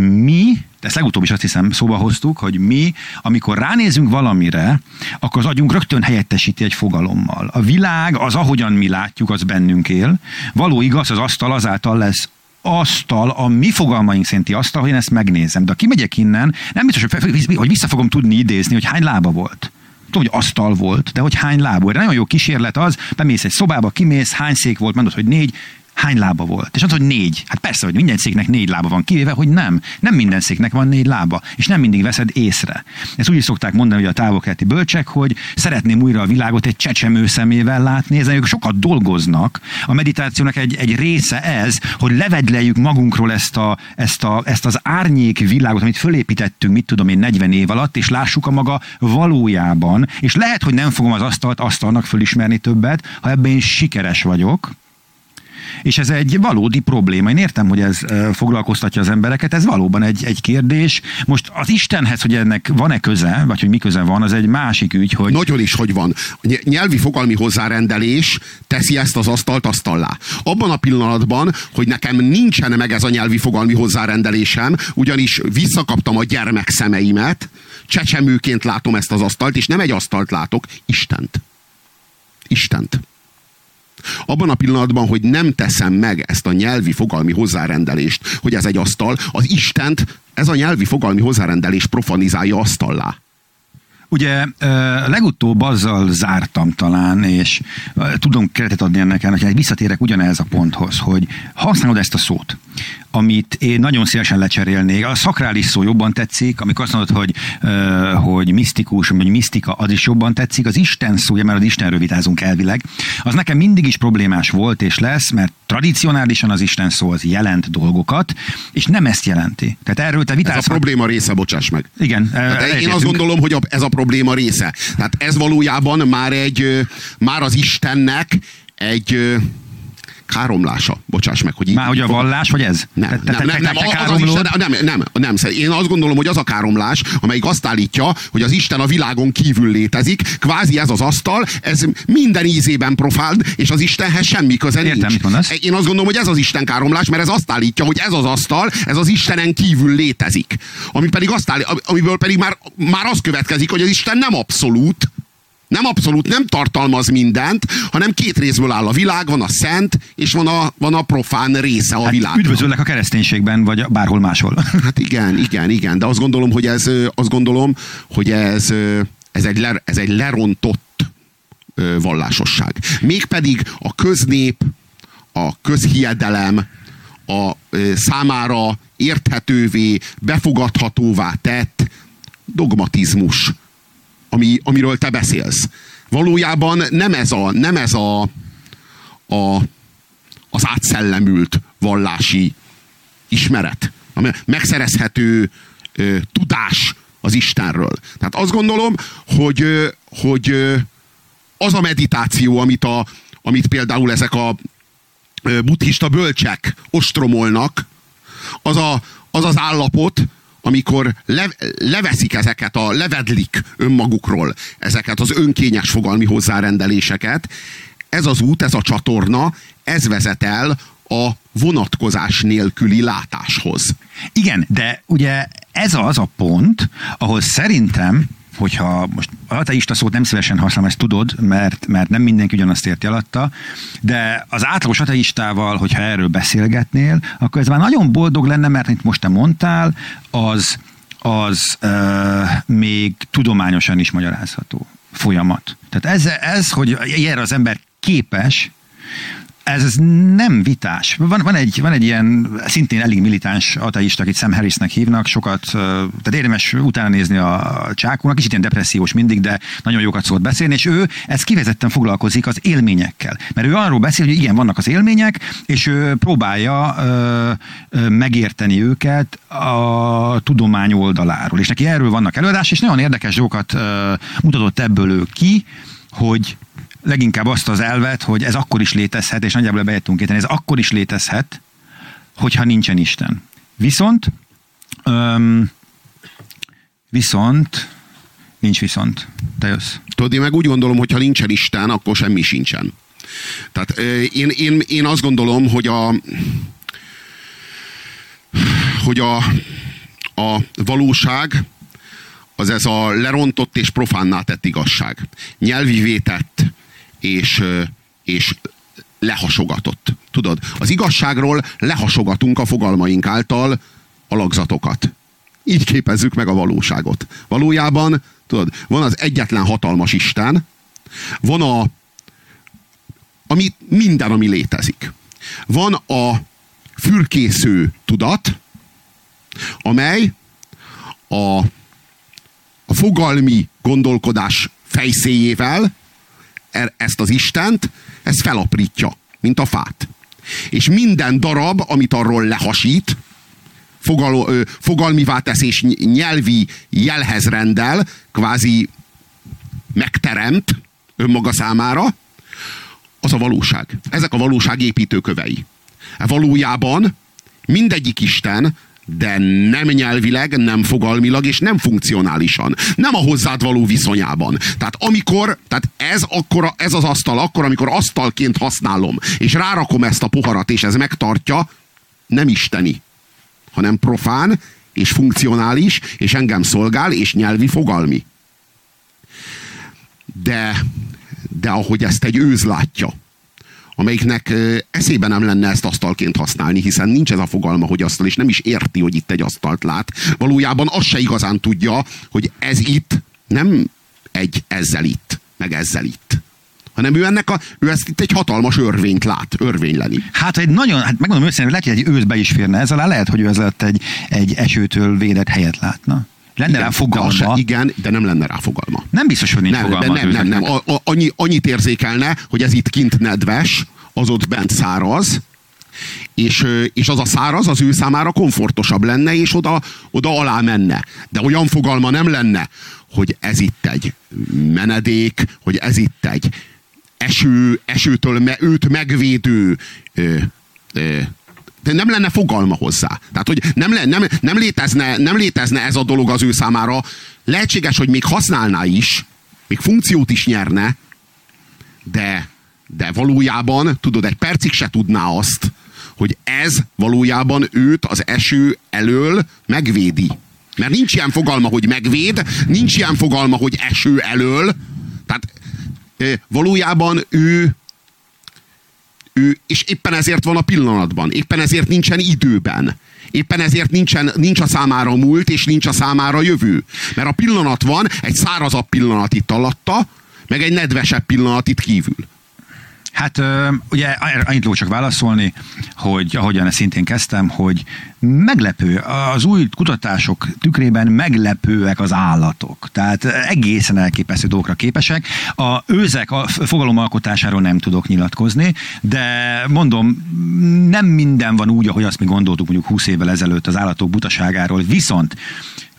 mi, ezt legutóbb is azt hiszem szóba hoztuk, hogy mi, amikor ránézünk valamire, akkor az agyunk rögtön helyettesíti egy fogalommal. A világ, az ahogyan mi látjuk, az bennünk él. Való igaz, az asztal azáltal lesz asztal, a mi fogalmaink szerinti asztal, hogy én ezt megnézem. De ha kimegyek innen, nem biztos, hogy vissza fogom tudni idézni, hogy hány lába volt tudom, hogy asztal volt, de hogy hány láb volt. Nagyon jó kísérlet az, bemész egy szobába, kimész, hány szék volt, mondod, hogy négy, hány lába volt? És azt hogy négy. Hát persze, hogy minden széknek négy lába van, kivéve, hogy nem. Nem minden széknek van négy lába, és nem mindig veszed észre. Ezt úgy is szokták mondani, hogy a távolkeleti bölcsek, hogy szeretném újra a világot egy csecsemő szemével látni, ezen ők sokat dolgoznak. A meditációnak egy, egy része ez, hogy levedleljük magunkról ezt, a, ezt, a, ezt az árnyék világot, amit fölépítettünk, mit tudom én, 40 év alatt, és lássuk a maga valójában. És lehet, hogy nem fogom az asztalt asztalnak fölismerni többet, ha ebben én sikeres vagyok, és ez egy valódi probléma. Én értem, hogy ez foglalkoztatja az embereket, ez valóban egy, egy kérdés. Most az Istenhez, hogy ennek van-e köze, vagy hogy mi köze van, az egy másik ügy, hogy...
Nagyon is, hogy van. Nyelvi fogalmi hozzárendelés teszi ezt az asztalt asztallá. Abban a pillanatban, hogy nekem nincsen meg ez a nyelvi fogalmi hozzárendelésem, ugyanis visszakaptam a gyermek szemeimet, csecsemőként látom ezt az asztalt, és nem egy asztalt látok, Istent. Istent abban a pillanatban, hogy nem teszem meg ezt a nyelvi fogalmi hozzárendelést, hogy ez egy asztal, az Istent ez a nyelvi fogalmi hozzárendelés profanizálja asztallá.
Ugye legutóbb azzal zártam talán, és tudom keretet adni ennek, hogy visszatérek ugyanehhez a ponthoz, hogy használod ezt a szót, amit én nagyon szívesen lecserélnék. A szakrális szó jobban tetszik, amikor azt mondod, hogy, hogy misztikus, vagy misztika, az is jobban tetszik. Az Isten szó, mert az Istenről vitázunk elvileg, az nekem mindig is problémás volt és lesz, mert tradicionálisan az Isten szó az jelent dolgokat, és nem ezt jelenti. Tehát erről te vitázol.
Ez a probléma része, bocsáss meg.
Igen.
Hát én azt gondolom, hogy ez a probléma része. Tehát ez valójában már egy, már az Istennek egy káromlása. Bocsáss meg, hogy így.
Már hogy a vallás, vagy ez?
Nem, te, nem, nem, nem, te, te, az az Isten, nem, nem, nem. Én azt gondolom, hogy az a káromlás, amelyik azt állítja, hogy az Isten a világon kívül létezik, kvázi ez az asztal, ez minden ízében profánd, és az Istenhez semmi köze
Értem, nincs. Mit
Én azt gondolom, hogy ez az Isten káromlás, mert ez azt állítja, hogy ez az asztal, ez az Istenen kívül létezik. Ami pedig azt állít, amiből pedig már, már az következik, hogy az Isten nem abszolút, nem abszolút, nem tartalmaz mindent, hanem két részből áll a világ, van a szent, és van a, van a profán része a hát világnak.
Üdvözöllek a kereszténységben, vagy bárhol máshol.
Hát igen, igen, igen, de azt gondolom, hogy ez, azt gondolom, hogy ez, ez, egy, le, ez egy lerontott vallásosság. Mégpedig a köznép, a közhiedelem, a számára érthetővé, befogadhatóvá tett dogmatizmus ami, amiről te beszélsz. Valójában nem ez a, nem ez a, a az átszellemült vallási ismeret, ami megszerezhető ö, tudás az Istenről. Tehát azt gondolom, hogy, ö, hogy ö, az a meditáció, amit, a, amit például ezek a buddhista bölcsek ostromolnak, az, a, az az állapot, amikor le, leveszik ezeket a, levedlik önmagukról ezeket az önkényes fogalmi hozzárendeléseket, ez az út, ez a csatorna, ez vezet el a vonatkozás nélküli látáshoz.
Igen, de ugye ez az a pont, ahol szerintem hogyha most ateista szót nem szívesen használom, ezt tudod, mert, mert nem mindenki ugyanazt érti alatta, de az átlagos ateistával, hogyha erről beszélgetnél, akkor ez már nagyon boldog lenne, mert mint most te mondtál, az, az uh, még tudományosan is magyarázható folyamat. Tehát ez, ez hogy ilyen az ember képes, ez, ez nem vitás. Van, van, egy, van egy ilyen szintén elég militáns ateista, akit Sam Harrisnek hívnak, sokat, tehát érdemes utána nézni a csákónak, kicsit ilyen depressziós mindig, de nagyon jókat szólt beszélni, és ő ez kifejezetten foglalkozik az élményekkel. Mert ő arról beszél, hogy igen, vannak az élmények, és ő próbálja ö, ö, megérteni őket a tudomány oldaláról. És neki erről vannak előadás, és nagyon érdekes dolgokat ö, mutatott ebből ő ki, hogy leginkább azt az elvet, hogy ez akkor is létezhet, és nagyjából bejöttünk érteni, ez akkor is létezhet, hogyha nincsen Isten. Viszont, öm, viszont, nincs viszont. Te jössz.
Tudod, én meg úgy gondolom, hogy ha nincsen Isten, akkor semmi sincsen. Tehát én, én, én azt gondolom, hogy a hogy a, a valóság az ez a lerontott és profánná tett igazság. Nyelvi tett és, és lehasogatott. Tudod, az igazságról lehasogatunk a fogalmaink által alakzatokat. Így képezzük meg a valóságot. Valójában, tudod, van az egyetlen hatalmas Isten, van a ami minden, ami létezik. Van a fürkésző tudat, amely a, a fogalmi gondolkodás fejszéjével ezt az Istent, ez felaprítja, mint a fát. És minden darab, amit arról lehasít, fogal, ö, fogalmivá tesz és nyelvi jelhez rendel, kvázi megteremt önmaga számára, az a valóság. Ezek a valóság építőkövei. Valójában mindegyik Isten de nem nyelvileg, nem fogalmilag, és nem funkcionálisan. Nem a hozzád való viszonyában. Tehát amikor, tehát ez, akkor, ez az asztal, akkor, amikor asztalként használom, és rárakom ezt a poharat, és ez megtartja, nem isteni, hanem profán, és funkcionális, és engem szolgál, és nyelvi fogalmi. De, de ahogy ezt egy őz látja, amelyiknek eszébe nem lenne ezt asztalként használni, hiszen nincs ez a fogalma, hogy asztal, és nem is érti, hogy itt egy asztalt lát. Valójában azt se igazán tudja, hogy ez itt nem egy ezzel itt, meg ezzel itt hanem ő ennek a, ő ezt itt egy hatalmas örvényt lát, örvényleni.
Hát egy nagyon, hát megmondom őszintén, lehet, hogy egy őszbe is férne ez alá, lehet, hogy ő ezzel egy, egy esőtől védett helyet látna. Lenne igen, rá fogalma. De se,
igen, de nem lenne rá fogalma.
Nem biztos, hogy nincs
nem,
fogalma.
Nem, nem, nem. A, a, annyi, annyit érzékelne, hogy ez itt kint nedves, az ott bent száraz, és, és az a száraz az ő számára komfortosabb lenne, és oda, oda alá menne. De olyan fogalma nem lenne, hogy ez itt egy menedék, hogy ez itt egy eső, esőtől me, őt megvédő ö, ö, nem lenne fogalma hozzá. Tehát, hogy nem, nem, nem, létezne, nem létezne ez a dolog az ő számára. Lehetséges, hogy még használná is, még funkciót is nyerne, de, de valójában, tudod, egy percig se tudná azt, hogy ez valójában őt az eső elől megvédi. Mert nincs ilyen fogalma, hogy megvéd, nincs ilyen fogalma, hogy eső elől. Tehát valójában ő ő, és éppen ezért van a pillanatban, éppen ezért nincsen időben. Éppen ezért nincsen, nincs a számára múlt, és nincs a számára jövő. Mert a pillanat van, egy szárazabb pillanat itt alatta, meg egy nedvesebb pillanat itt kívül.
Hát ugye annyit tudok csak válaszolni, hogy ahogyan ezt szintén kezdtem, hogy meglepő, az új kutatások tükrében meglepőek az állatok. Tehát egészen elképesztő dolgokra képesek. A őzek a fogalomalkotásáról nem tudok nyilatkozni, de mondom, nem minden van úgy, ahogy azt mi gondoltuk mondjuk 20 évvel ezelőtt az állatok butaságáról. Viszont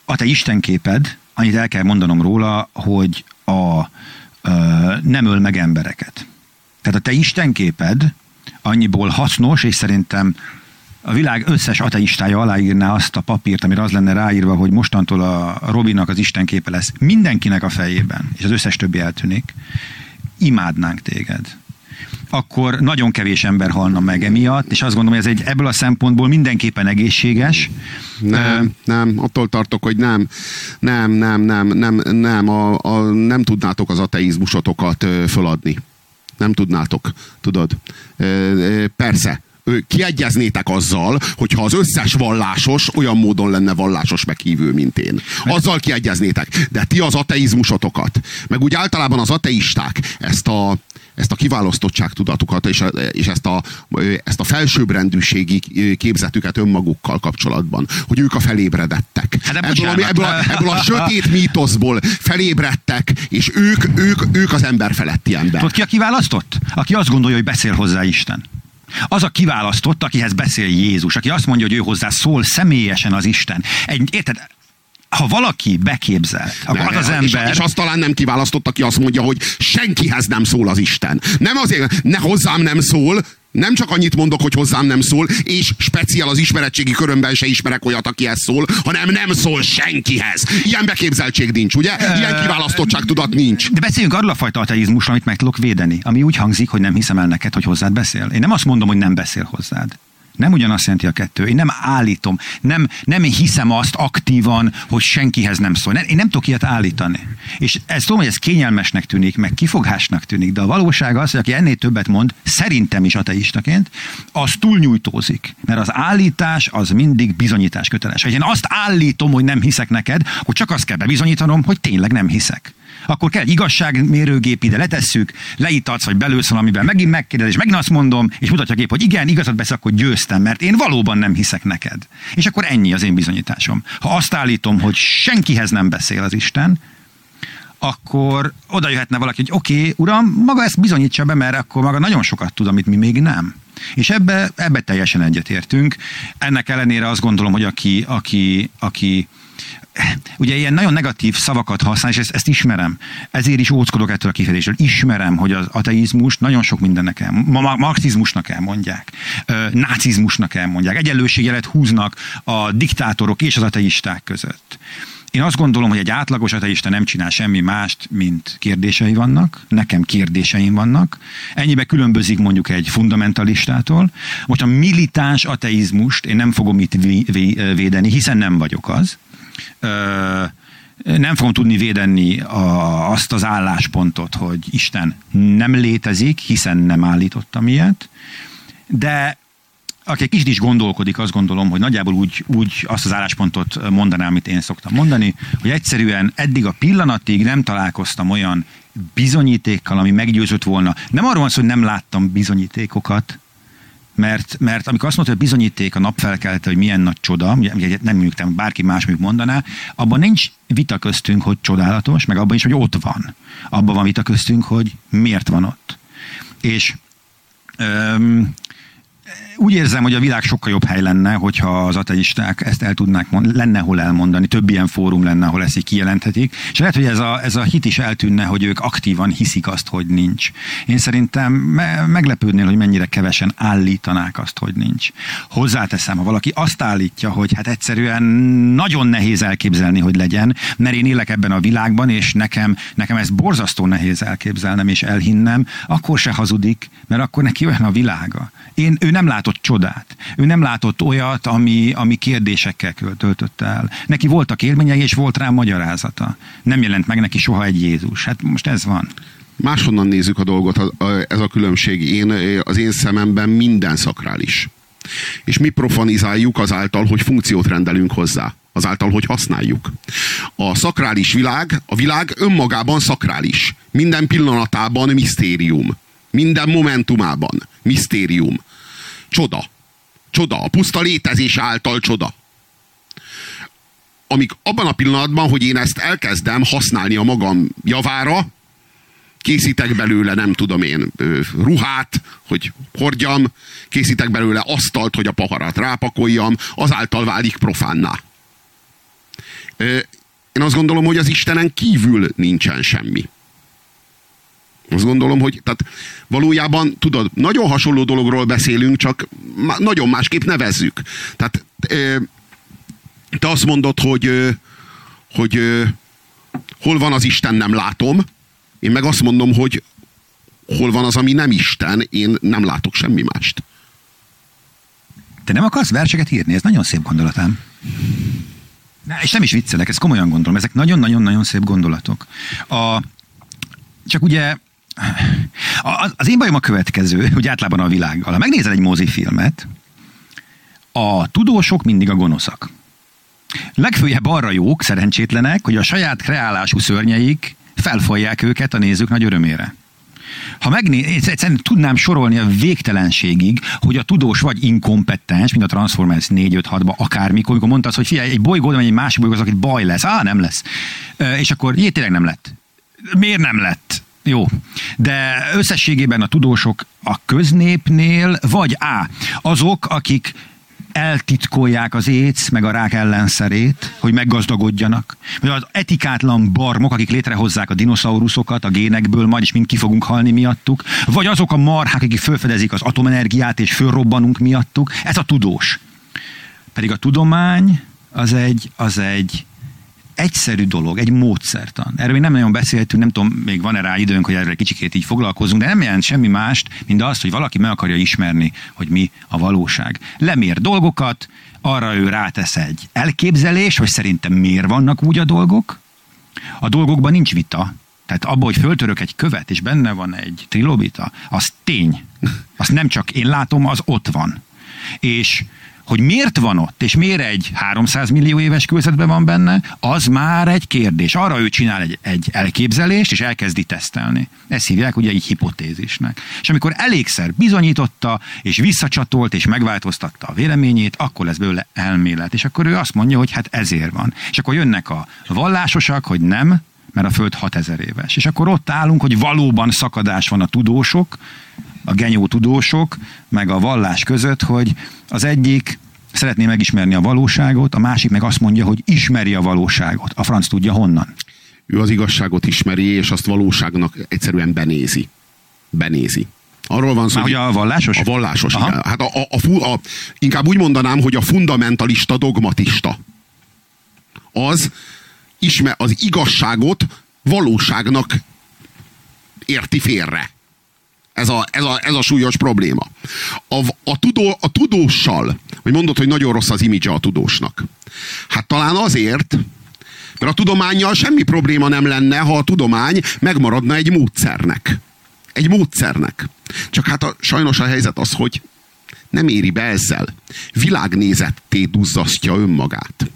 a te istenképed, annyit el kell mondanom róla, hogy a, a nem öl meg embereket. Tehát a te istenképed annyiból hasznos, és szerintem a világ összes ateistája aláírná azt a papírt, amire az lenne ráírva, hogy mostantól a Robinak az istenképe lesz mindenkinek a fejében, és az összes többi eltűnik, imádnánk téged. akkor nagyon kevés ember halna meg emiatt, és azt gondolom, hogy ez egy ebből a szempontból mindenképpen egészséges.
Nem, nem, attól tartok, hogy nem, nem, nem, nem, nem, nem, a, a, nem tudnátok az ateizmusotokat föladni. Nem tudnátok, tudod. Persze, kiegyeznétek azzal, hogyha az összes vallásos olyan módon lenne vallásos meghívő, mint én. Azzal kiegyeznétek. De ti az ateizmusotokat, meg úgy általában az ateisták ezt a, ezt a kiválasztottság tudatukat és, és ezt, a, ezt a felsőbbrendűségi képzetüket önmagukkal kapcsolatban, hogy ők a felébredettek. Hát ebből, a, ebből, a, ebből a sötét mítoszból felébredtek, és ők, ők, ők az ember feletti ember.
Tudod ki a kiválasztott? Aki azt gondolja, hogy beszél hozzá Isten. Az a kiválasztott, akihez beszél Jézus, aki azt mondja, hogy ő hozzá szól személyesen az Isten. Egy, érted? Ha valaki beképzelt, akkor az az ember...
És, és azt talán nem kiválasztott, aki azt mondja, hogy senkihez nem szól az Isten. Nem azért, ne hozzám nem szól, nem csak annyit mondok, hogy hozzám nem szól, és speciál az ismeretségi körömben se ismerek olyat, akihez szól, hanem nem szól senkihez. Ilyen beképzeltség nincs, ugye? Ilyen kiválasztottság tudat nincs.
De beszéljünk arról a fajta ateizmusról, amit meg tudok védeni, ami úgy hangzik, hogy nem hiszem el neked, hogy hozzád beszél. Én nem azt mondom, hogy nem beszél hozzád. Nem ugyanazt jelenti a kettő. Én nem állítom, nem, nem hiszem azt aktívan, hogy senkihez nem szól. Én nem tudok ilyet állítani. És ez tudom, hogy ez kényelmesnek tűnik, meg kifogásnak tűnik, de a valóság az, hogy aki ennél többet mond, szerintem is ateistaként, az túlnyújtózik. Mert az állítás az mindig bizonyítás köteles. Ha én azt állítom, hogy nem hiszek neked, akkor csak azt kell bebizonyítanom, hogy tényleg nem hiszek akkor kell egy igazságmérőgép, ide letesszük, leítatsz, vagy belősz valamivel, megint megkérdez, és megint azt mondom, és mutatja a kép, hogy igen, igazat beszél, akkor győztem, mert én valóban nem hiszek neked. És akkor ennyi az én bizonyításom. Ha azt állítom, hogy senkihez nem beszél az Isten, akkor oda jöhetne valaki, hogy oké, okay, uram, maga ezt bizonyítsa be, mert akkor maga nagyon sokat tud, amit mi még nem. És ebbe, ebbe teljesen egyetértünk. Ennek ellenére azt gondolom, hogy aki, aki, aki ugye ilyen nagyon negatív szavakat használ, és ezt, ezt ismerem. Ezért is óckodok ettől a kifejezésről. Ismerem, hogy az ateizmus nagyon sok mindennek el, ma, marxizmusnak elmondják, nácizmusnak elmondják, egyenlőségjelet húznak a diktátorok és az ateisták között. Én azt gondolom, hogy egy átlagos ateista nem csinál semmi mást, mint kérdései vannak. Nekem kérdéseim vannak. Ennyibe különbözik mondjuk egy fundamentalistától. Most a militáns ateizmust én nem fogom itt védeni, hiszen nem vagyok az nem fogom tudni védeni a, azt az álláspontot, hogy Isten nem létezik, hiszen nem állítottam ilyet, de aki egy kicsit is gondolkodik, azt gondolom, hogy nagyjából úgy, úgy azt az álláspontot mondanám, amit én szoktam mondani, hogy egyszerűen eddig a pillanatig nem találkoztam olyan bizonyítékkal, ami meggyőzött volna. Nem arról van szó, hogy nem láttam bizonyítékokat, mert, mert amikor azt mondta, hogy bizonyíték a napfelkelte, hogy milyen nagy csoda, ugye nem mondjuk bárki más mondjuk mondaná, abban nincs vita köztünk, hogy csodálatos, meg abban is, hogy ott van. Abban van vita köztünk, hogy miért van ott. És öm, úgy érzem, hogy a világ sokkal jobb hely lenne, hogyha az ateisták ezt el tudnák mondani, lenne hol elmondani, több ilyen fórum lenne, ahol ezt így kijelenthetik, és lehet, hogy ez a, ez a hit is eltűnne, hogy ők aktívan hiszik azt, hogy nincs. Én szerintem me- meglepődnél, hogy mennyire kevesen állítanák azt, hogy nincs. Hozzáteszem, ha valaki azt állítja, hogy hát egyszerűen nagyon nehéz elképzelni, hogy legyen, mert én élek ebben a világban, és nekem, nekem ez borzasztó nehéz elképzelnem és elhinnem, akkor se hazudik, mert akkor neki olyan a világa. Én, ő nem látott csodát. Ő nem látott olyat, ami, ami kérdésekkel töltötte el. Neki voltak élményei, és volt rá magyarázata. Nem jelent meg neki soha egy Jézus. Hát most ez van.
Máshonnan nézzük a dolgot, ez a különbség. Én, az én szememben minden szakrális. És mi profanizáljuk azáltal, hogy funkciót rendelünk hozzá azáltal, hogy használjuk. A szakrális világ, a világ önmagában szakrális. Minden pillanatában misztérium. Minden momentumában misztérium. Csoda. Csoda. A puszta létezés által csoda. Amíg abban a pillanatban, hogy én ezt elkezdem használni a magam javára, készítek belőle, nem tudom én, ruhát, hogy hordjam, készítek belőle asztalt, hogy a paharat rápakoljam, azáltal válik profánná. Én azt gondolom, hogy az Istenen kívül nincsen semmi. Azt gondolom, hogy tehát valójában, tudod, nagyon hasonló dologról beszélünk, csak nagyon másképp nevezzük. Tehát te azt mondod, hogy, hogy hol van az Isten, nem látom, én meg azt mondom, hogy hol van az, ami nem Isten, én nem látok semmi mást.
Te nem akarsz verseket írni? Ez nagyon szép gondolatám. És nem is viccelek, ezt komolyan gondolom. Ezek nagyon-nagyon-nagyon szép gondolatok. A, csak ugye az én bajom a következő, hogy általában a világgal. Ha megnézel egy mozifilmet, a tudósok mindig a gonoszak. Legfőjebb arra jók, szerencsétlenek, hogy a saját kreálású szörnyeik felfolják őket a nézők nagy örömére. Ha megné, egyszerűen tudnám sorolni a végtelenségig, hogy a tudós vagy inkompetens, mint a Transformers 4-5-6-ba, akármikor, amikor mondta hogy figyelj, egy bolygó, vagy egy másik bolygó, az, akit baj lesz. Á, nem lesz. És akkor, jé, tényleg nem lett. Miért nem lett? Jó, de összességében a tudósok a köznépnél, vagy A, azok, akik eltitkolják az éc meg a rák ellenszerét, hogy meggazdagodjanak. Vagy az etikátlan barmok, akik létrehozzák a dinoszauruszokat a génekből, majd is mind ki fogunk halni miattuk. Vagy azok a marhák, akik felfedezik az atomenergiát és fölrobbanunk miattuk. Ez a tudós. Pedig a tudomány az egy, az egy egyszerű dolog, egy módszertan. Erről még nem nagyon beszéltünk, nem tudom, még van-e rá időnk, hogy erről egy kicsikét így foglalkozunk, de nem jelent semmi mást, mint azt, hogy valaki meg akarja ismerni, hogy mi a valóság. Lemér dolgokat, arra ő rátesz egy elképzelés, hogy szerintem miért vannak úgy a dolgok. A dolgokban nincs vita, tehát abban, hogy föltörök egy követ, és benne van egy trilobita, az tény. Azt nem csak én látom, az ott van. És hogy miért van ott, és miért egy 300 millió éves kőzetben van benne, az már egy kérdés. Arra ő csinál egy, egy elképzelést, és elkezdi tesztelni. Ezt hívják ugye egy hipotézisnek. És amikor elégszer bizonyította, és visszacsatolt, és megváltoztatta a véleményét, akkor lesz belőle elmélet. És akkor ő azt mondja, hogy hát ezért van. És akkor jönnek a vallásosak, hogy nem, mert a Föld 6000 éves. És akkor ott állunk, hogy valóban szakadás van a tudósok, a genyó tudósok, meg a vallás között, hogy az egyik szeretné megismerni a valóságot, a másik meg azt mondja, hogy ismeri a valóságot. A franc tudja honnan.
Ő az igazságot ismeri, és azt valóságnak egyszerűen benézi. Benézi. Arról van szó,
hogy a vallásos?
A vallásos, Aha. igen. Hát a, a, a, a, inkább úgy mondanám, hogy a fundamentalista dogmatista. Az ismer, az igazságot valóságnak érti félre. Ez a, ez a, ez a súlyos probléma. A, a, tudó, a tudóssal, hogy mondod, hogy nagyon rossz az imidzse a tudósnak. Hát talán azért, mert a tudományjal semmi probléma nem lenne, ha a tudomány megmaradna egy módszernek. Egy módszernek. Csak hát a, sajnos a helyzet az, hogy nem éri be ezzel. Világnézetté duzzasztja önmagát.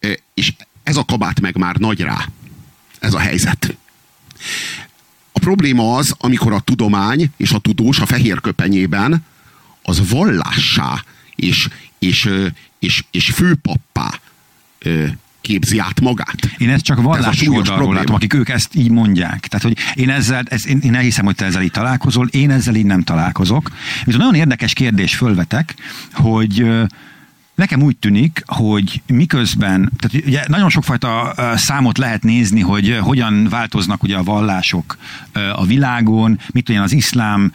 E, és ez a kabát meg már nagy rá. Ez a helyzet probléma az, amikor a tudomány és a tudós a fehér köpenyében az vallássá és, és, és, és főpappá képzi át magát.
Én ezt csak vallási oldalról látom, akik ők ezt így mondják. Tehát, hogy én ezzel, ez, én, én elhiszem, hogy te ezzel így találkozol, én ezzel így nem találkozok. Viszont nagyon érdekes kérdés fölvetek, hogy Nekem úgy tűnik, hogy miközben, tehát ugye nagyon sokfajta számot lehet nézni, hogy hogyan változnak ugye a vallások a világon, mit olyan az iszlám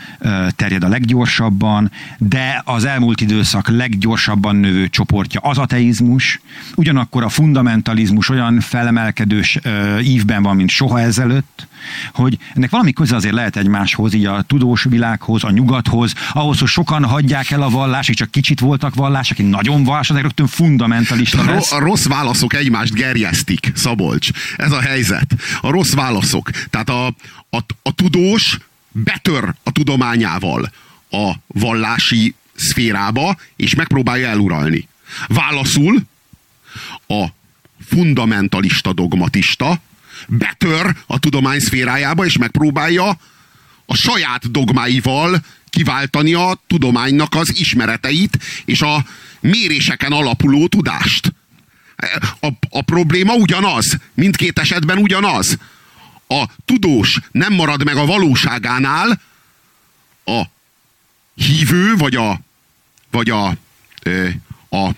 terjed a leggyorsabban, de az elmúlt időszak leggyorsabban növő csoportja az ateizmus, ugyanakkor a fundamentalizmus olyan felemelkedős ívben van, mint soha ezelőtt, hogy ennek valami köze azért lehet egymáshoz, így a tudós világhoz, a nyugathoz, ahhoz, hogy sokan hagyják el a vallást, és csak kicsit voltak vallás, aki nagyon vallás, az rögtön fundamentalista lesz.
A rossz válaszok egymást gerjesztik, Szabolcs. Ez a helyzet. A rossz válaszok. Tehát a, a, a tudós betör a tudományával a vallási szférába, és megpróbálja eluralni. Válaszul a fundamentalista dogmatista betör a tudomány szférájába, és megpróbálja a saját dogmáival kiváltani a tudománynak az ismereteit, és a méréseken alapuló tudást. A, a probléma ugyanaz, mindkét esetben ugyanaz. A tudós nem marad meg a valóságánál, a hívő, vagy a, vagy a, a, a,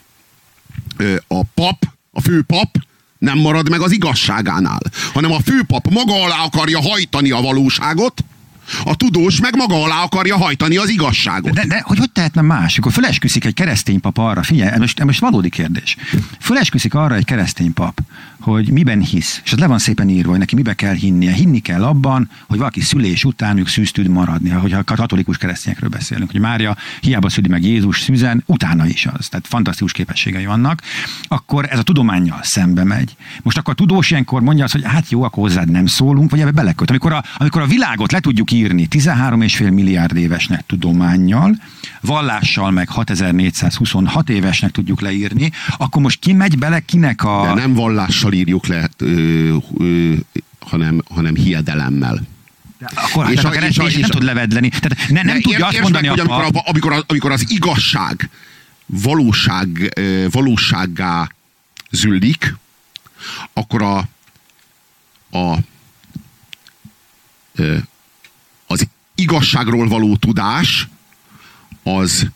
a pap, a főpap nem marad meg az igazságánál, hanem a főpap maga alá akarja hajtani a valóságot, A tudós meg maga alá akarja hajtani az igazságot.
De, de hogy hogy tehetne más? Akkor fölesküszik egy keresztény pap arra, figyelj, most, most valódi kérdés. Fölesküszik arra egy keresztény pap, hogy miben hisz, és az le van szépen írva, hogy neki mibe kell hinnie. Hinni kell abban, hogy valaki szülés után ők szűz tud maradni, hogyha katolikus keresztényekről beszélünk, hogy Mária hiába szüli meg Jézus szűzen, utána is az. Tehát fantasztikus képességei vannak. Akkor ez a tudományjal szembe megy. Most akkor a tudós ilyenkor mondja azt, hogy hát jó, akkor hozzád nem szólunk, vagy ebbe beleköt. Amikor a, amikor a világot le tudjuk írni 13,5 milliárd évesnek tudományjal, vallással meg 6426 évesnek tudjuk leírni, akkor most ki megy bele kinek a...
De nem vallással írjuk le, ö, ö, hanem, hanem hiedelemmel.
De akkor és hát a, a keresztény nem tud levedleni. Tehát ne, nem tudja azt mondani,
meg, hogy amikor, a, amikor, amikor az igazság valóság, valósággá züllik, akkor a, a az igazságról való tudás az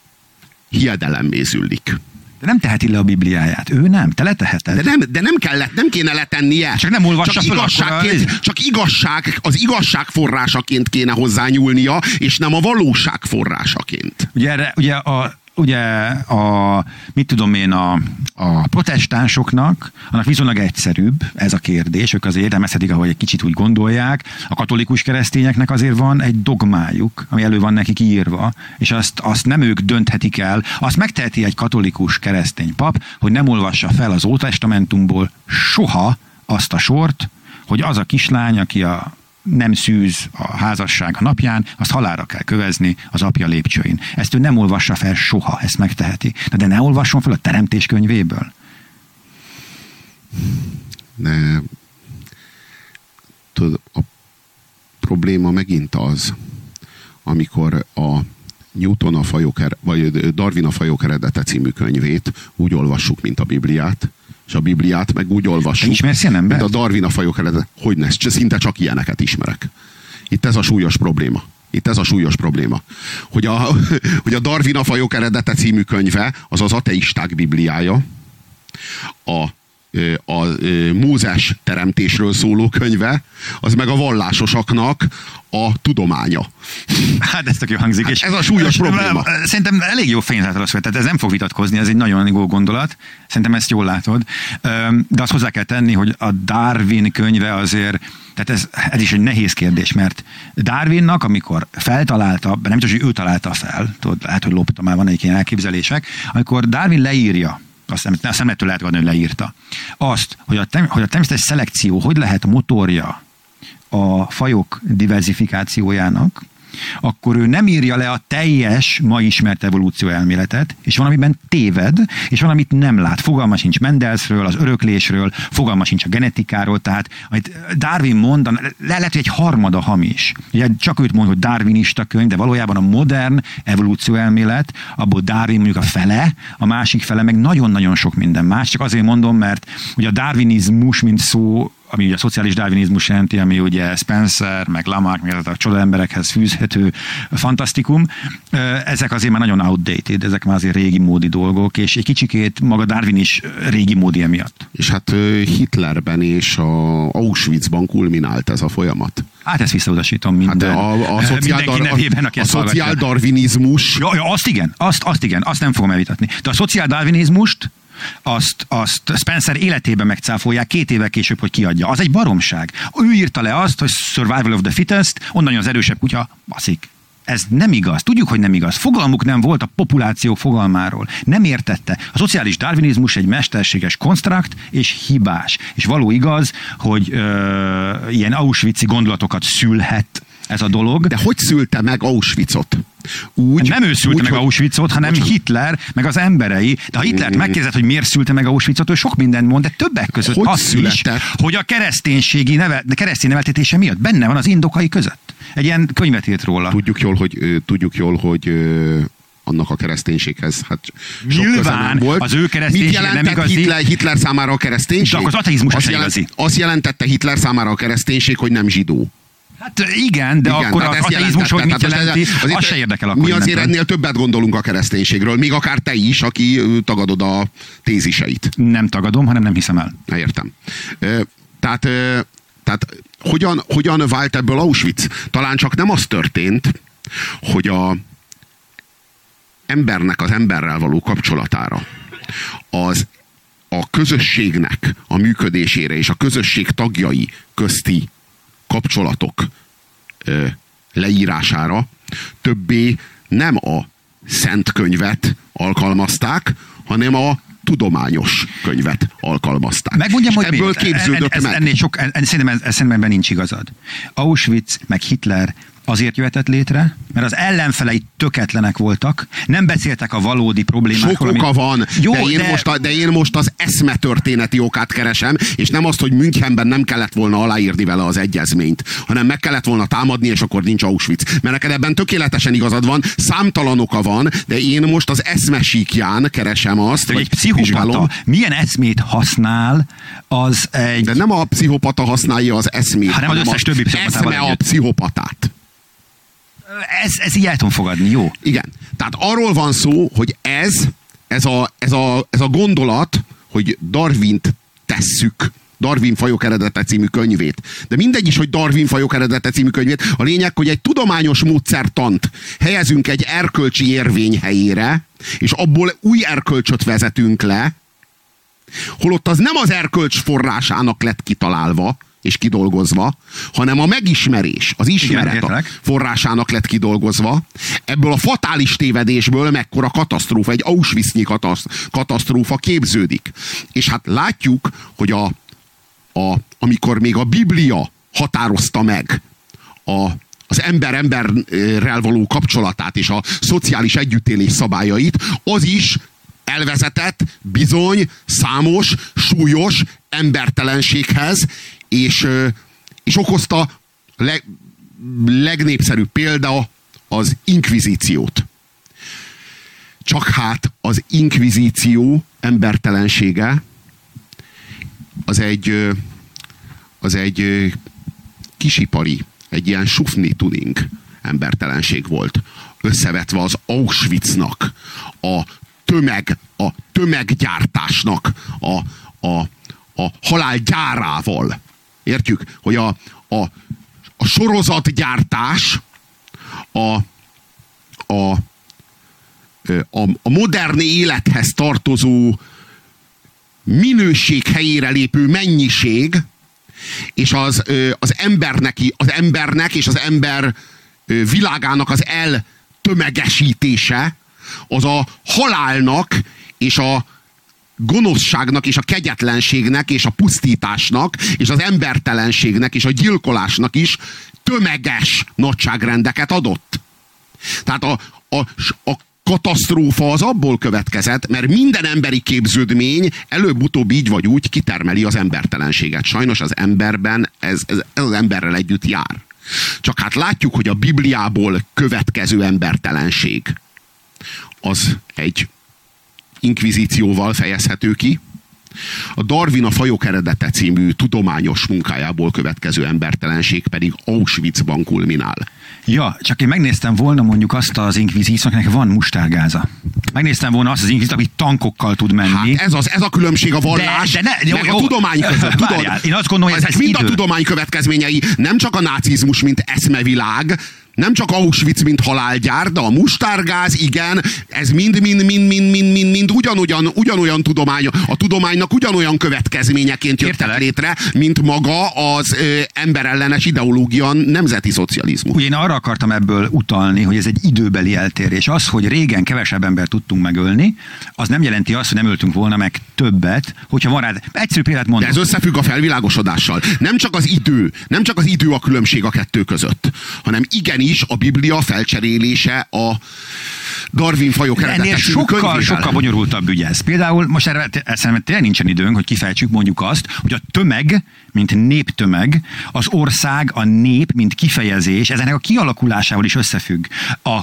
hiedelemmé züllik.
De nem teheti le a Bibliáját. Ő nem, te leteheted.
De nem, de nem kellett, nem kéne letennie.
Csak nem olvassa
csak igazságként, a... Csak igazság, az igazság forrásaként kéne hozzányúlnia, és nem a valóság forrásaként.
Ugye, erre, ugye a, ugye a, mit tudom én, a, a protestánsoknak, annak viszonylag egyszerűbb ez a kérdés, ők azért értelmezhetik, ahogy egy kicsit úgy gondolják. A katolikus keresztényeknek azért van egy dogmájuk, ami elő van nekik írva, és azt, azt nem ők dönthetik el, azt megteheti egy katolikus keresztény pap, hogy nem olvassa fel az Ótestamentumból soha azt a sort, hogy az a kislány, aki a nem szűz a házasság a napján, azt halára kell kövezni az apja lépcsőin. Ezt ő nem olvassa fel soha, ezt megteheti. De ne olvasson fel a teremtés könyvéből.
De tudod, a probléma megint az, amikor a Newton a fajok, vagy Darwin a fajok eredete című könyvét úgy olvassuk, mint a Bibliát, és a Bibliát meg úgy olvassuk. Te
ismersz ilyen
Mint a Darwin a fajok eredet. Hogy ne, szinte csak ilyeneket ismerek. Itt ez a súlyos probléma. Itt ez a súlyos probléma. Hogy a, hogy a Darwin a fajok eredete című könyve az az ateisták bibliája. A a Mózes teremtésről szóló könyve, az meg a vallásosaknak a tudománya.
Hát ez tök jó hangzik. Hát és
ez a súlyos probléma.
Szerintem elég jó fénylátra tehát ez nem fog vitatkozni, ez egy nagyon jó gondolat. Szerintem ezt jól látod. De azt hozzá kell tenni, hogy a Darwin könyve azért tehát ez, ez is egy nehéz kérdés, mert Darwinnak, amikor feltalálta, nem tudom, hogy ő találta fel, tudod, lehet, hogy lopta, már van egy ilyen elképzelések, amikor Darwin leírja azt nem, azt nem lehet lehet hogy leírta. Azt, hogy a, tem, hogy a természetes szelekció hogy lehet motorja a fajok diversifikációjának, akkor ő nem írja le a teljes ma ismert evolúció elméletet, és valamiben téved, és valamit nem lát. Fogalma sincs Mendelsről, az öröklésről, fogalma sincs a genetikáról, tehát amit Darwin mond, le lehet, hogy egy harmada hamis. Ugye csak őt mond, hogy darwinista könyv, de valójában a modern evolúció elmélet, abból Darwin mondjuk a fele, a másik fele meg nagyon-nagyon sok minden más. Csak azért mondom, mert ugye a darwinizmus, mint szó ami ugye a szociális darwinizmus jelenti, ami ugye Spencer, meg Lamarck, meg a csoda emberekhez fűzhető fantasztikum, ezek azért már nagyon outdated, ezek már azért régi módi dolgok, és egy kicsikét maga Darwin is régi módi emiatt.
És hát Hitlerben és a Auschwitzban kulminált ez a folyamat.
Hát ezt visszautasítom minden, hát
a, a szociál dar, nevében, aki a, a szociál darwinizmus.
Ja, ja, azt igen, azt, azt igen, azt nem fogom elvitatni. De a szociál darwinizmust azt, azt Spencer életében megcáfolják két évvel később, hogy kiadja. Az egy baromság. Ő írta le azt, hogy survival of the fittest, onnan az erősebb kutya baszik. Ez nem igaz. Tudjuk, hogy nem igaz. Fogalmuk nem volt a populáció fogalmáról. Nem értette. A szociális darwinizmus egy mesterséges konstrukt és hibás. És való igaz, hogy ö, ilyen auschwitz gondolatokat szülhet ez a dolog.
De hogy szülte meg Auschwitzot?
Úgy, nem ő szülte úgy, meg. Auschwitzot, hanem bocsánat. Hitler, meg az emberei. De ha Hitlert mm. megkérdezed, hogy miért szülte meg Auschwitzot, ő sok mindent mond, de többek között
hogy
azt született? is, hogy a kereszténységi neve, keresztény neveltetése miatt benne van az indokai között. Egy ilyen könyvet írt róla.
Tudjuk jól, hogy, tudjuk jól, hogy annak a kereszténységhez. Hát
Nyilván volt. az ő kereszténység
nem igazi. Hitler, Hitler számára a kereszténység?
De az ateizmus azt, jelent, igazi.
azt jelentette Hitler számára a kereszténység, hogy nem zsidó.
Hát igen, de igen, akkor az ateizmus, hogy mit jelenti, az, az se érdekel akkor.
Mi azért ennél többet gondolunk a kereszténységről, még akár te is, aki tagadod a téziseit.
Nem tagadom, hanem nem hiszem el.
Értem. Tehát, Tehát hogyan, hogyan vált ebből Auschwitz? Talán csak nem az történt, hogy a embernek az emberrel való kapcsolatára, az a közösségnek a működésére és a közösség tagjai közti kapcsolatok ö, leírására többé nem a szent könyvet alkalmazták, hanem a tudományos könyvet alkalmazták.
Megmondjam, hogy
ebből
miért.
képződött
ez,
meg.
Ennél sok, en, szerintem, ez, szerintem ebben nincs igazad. Auschwitz meg Hitler azért jöhetett létre, mert az ellenfelei töketlenek voltak, nem beszéltek a valódi problémákról.
Sok oka van,
Jó,
de, én
de...
Most a, de én most az eszme történeti okát keresem, és nem azt, hogy Münchenben nem kellett volna aláírni vele az egyezményt, hanem meg kellett volna támadni, és akkor nincs Auschwitz. Mert neked ebben tökéletesen igazad van, számtalan oka van, de én most az eszme síkján keresem azt,
Hogy egy pszichopata
vizsgálom.
milyen eszmét használ, az egy...
De nem a pszichopata használja az eszmét,
Hanem az összes többi pszichopatával
eszme a
együtt.
pszichopatát.
Ez, ez így el tudom fogadni, jó?
Igen. Tehát arról van szó, hogy ez, ez a, ez a, ez a gondolat, hogy Darwint tesszük, Darwin fajok eredete című könyvét. De mindegy is, hogy Darwin fajok eredete című könyvét. A lényeg, hogy egy tudományos módszertant helyezünk egy erkölcsi érvény helyére, és abból új erkölcsöt vezetünk le, holott az nem az erkölcs forrásának lett kitalálva, és kidolgozva, hanem a megismerés, az ismeret
Igen,
a forrásának lett kidolgozva. Ebből a fatális tévedésből mekkora katasztrófa, egy Auschwitz-nyi katasz- katasztrófa képződik. És hát látjuk, hogy a, a, amikor még a Biblia határozta meg a, az ember emberrel való kapcsolatát és a szociális együttélés szabályait, az is elvezetett bizony számos, súlyos embertelenséghez, és, és okozta leg, legnépszerűbb példa az inkvizíciót. Csak hát az inkvizíció embertelensége az egy, az egy kisipari, egy ilyen sufni tuning embertelenség volt. Összevetve az Auschwitznak, a tömeg, a tömeggyártásnak, a, a, a halál gyárával. Értjük, hogy a, a, a sorozatgyártás a, a, a, a modern élethez tartozó minőség helyére lépő mennyiség, és az, az, embernek, az embernek és az ember világának az eltömegesítése, az a halálnak és a gonoszságnak és a kegyetlenségnek és a pusztításnak és az embertelenségnek és a gyilkolásnak is tömeges nagyságrendeket adott. Tehát a, a, a katasztrófa az abból következett, mert minden emberi képződmény előbb-utóbb így vagy úgy kitermeli az embertelenséget. Sajnos az emberben ez, ez, ez az emberrel együtt jár. Csak hát látjuk, hogy a Bibliából következő embertelenség az egy inkvizícióval fejezhető ki. A Darwin a fajok eredete című tudományos munkájából következő embertelenség pedig Auschwitzban kulminál.
Ja, csak én megnéztem volna mondjuk azt az inkvizíciónak, nekem van mustárgáza. Megnéztem volna azt az inkvizíciót, aki tankokkal tud menni.
Hát ez, az, ez a különbség a vallás,
De- de ne- jó,
meg
jó.
a tudomány között. Tudod?
Várjál, én azt gondolom, hogy ez
Ezek mind
idő.
a tudomány következményei, nem csak a nácizmus, mint eszmevilág, nem csak Auschwitz, mint halálgyár, de a mustárgáz, igen, ez mind, mind, mind, mind, mind, mind, mind ugyanolyan, ugyanolyan tudomány, a tudománynak ugyanolyan következményeként jöttek
Értelek.
létre, mint maga az ö, emberellenes ideológia nemzeti szocializmus.
Ugye én arra akartam ebből utalni, hogy ez egy időbeli eltérés. Az, hogy régen kevesebb ember tudtunk megölni, az nem jelenti azt, hogy nem öltünk volna meg többet, hogyha van rád. Egyszerű példát
De
mondok.
ez összefügg a felvilágosodással. Nem csak az idő, nem csak az idő a különbség a kettő között, hanem igenis a Biblia felcserélése a Darwin fajok
ennél sokkal,
könyvével.
sokkal bonyolultabb ügy ez. Például most erre szerintem tényleg nincsen időnk, hogy kifejtsük mondjuk azt, hogy a tömeg, mint néptömeg, az ország, a nép, mint kifejezés, ezenek a kialakulásával is összefügg. A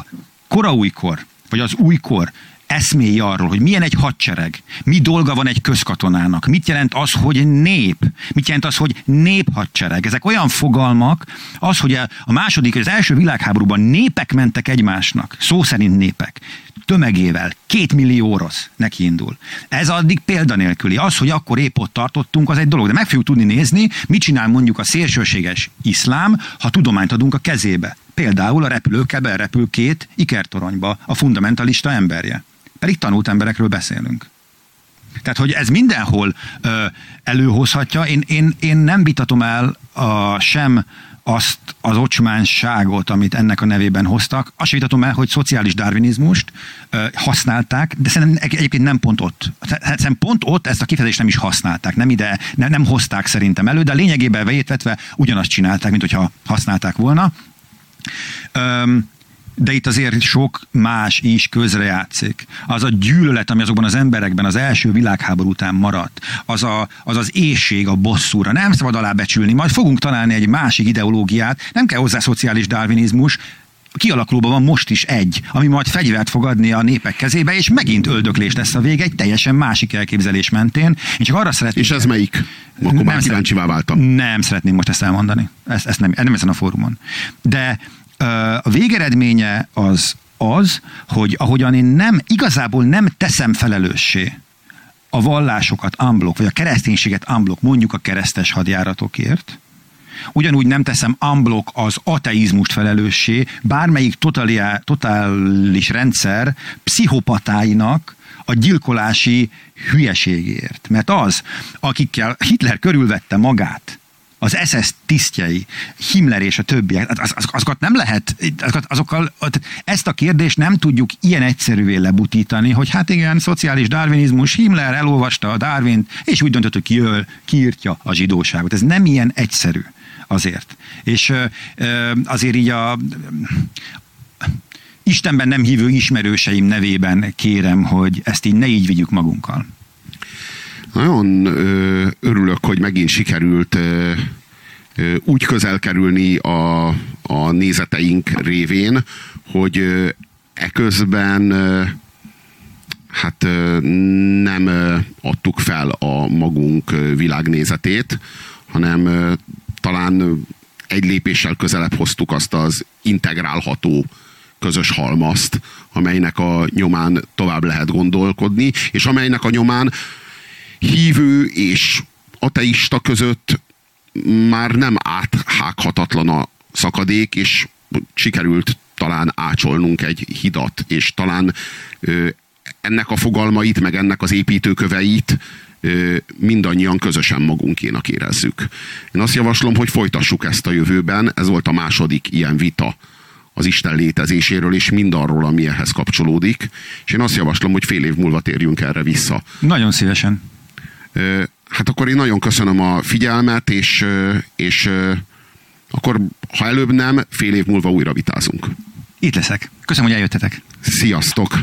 koraújkor, vagy az újkor eszméi arról, hogy milyen egy hadsereg, mi dolga van egy közkatonának, mit jelent az, hogy nép, mit jelent az, hogy néphadsereg. Ezek olyan fogalmak, az, hogy a második, az első világháborúban népek mentek egymásnak, szó szerint népek, tömegével, két millió orosz neki indul. Ez addig példanélküli. Az, hogy akkor épp ott tartottunk, az egy dolog, de meg fogjuk tudni nézni, mit csinál mondjuk a szélsőséges iszlám, ha tudományt adunk a kezébe. Például a repülőkkel berepül két ikertoronyba a fundamentalista emberje. Pedig tanult emberekről beszélünk. Tehát, hogy ez mindenhol ö, előhozhatja. Én, én, én nem vitatom el a, sem azt az ocsmánságot, amit ennek a nevében hoztak. Azt sem vitatom el, hogy szociális darwinizmust ö, használták, de szerintem egyébként nem pont ott. Szerintem pont ott ezt a kifejezést nem is használták, nem ide, ne, nem hozták szerintem elő, de lényegében vejétvetve ugyanazt csinálták, mint hogyha használták volna. Öm, de itt azért sok más is közrejátszik. Az a gyűlölet, ami azokban az emberekben az első világháború után maradt, az a, az, az éjség a bosszúra. Nem szabad alábecsülni, majd fogunk találni egy másik ideológiát, nem kell hozzá szociális darwinizmus, kialakulóban van most is egy, ami majd fegyvert fog adni a népek kezébe, és megint öldöklés lesz a vége egy teljesen másik elképzelés mentén. Én csak arra szeretném...
És ez melyik? Akkor már kíváncsivá váltam.
Nem szeretném most ezt elmondani. Ezt, ezt nem, nem ezen a fórumon. De a végeredménye az az, hogy ahogyan én nem, igazából nem teszem felelőssé a vallásokat unblock, vagy a kereszténységet unblock, mondjuk a keresztes hadjáratokért, ugyanúgy nem teszem unblock az ateizmust felelőssé, bármelyik totalia, totális rendszer pszichopatáinak a gyilkolási hülyeségért. Mert az, akikkel Hitler körülvette magát, az SS tisztjei, Himmler és a többiek, az, az, azokat nem lehet, azokat, azokkal, ezt a kérdést nem tudjuk ilyen egyszerűvé lebutítani, hogy hát igen, szociális darwinizmus, Himmler elolvasta a Darwint, és úgy döntött, hogy kiöl, kiírtja a zsidóságot. Ez nem ilyen egyszerű azért. És azért így a Istenben nem hívő ismerőseim nevében kérem, hogy ezt így ne így vigyük magunkkal.
Nagyon örülök, hogy megint sikerült úgy közel kerülni a, a nézeteink révén, hogy eközben hát nem adtuk fel a magunk világnézetét, hanem talán egy lépéssel közelebb hoztuk azt az integrálható közös halmazt, amelynek a nyomán tovább lehet gondolkodni, és amelynek a nyomán hívő és ateista között már nem áthághatatlan a szakadék, és sikerült talán ácsolnunk egy hidat, és talán ö, ennek a fogalmait, meg ennek az építőköveit ö, mindannyian közösen magunkénak érezzük. Én azt javaslom, hogy folytassuk ezt a jövőben. Ez volt a második ilyen vita az Isten létezéséről, és mindarról, ami ehhez kapcsolódik. És én azt javaslom, hogy fél év múlva térjünk erre vissza.
Nagyon szívesen.
Hát akkor én nagyon köszönöm a figyelmet, és, és akkor, ha előbb nem, fél év múlva újra vitázunk.
Itt leszek. Köszönöm, hogy eljöttetek.
Sziasztok!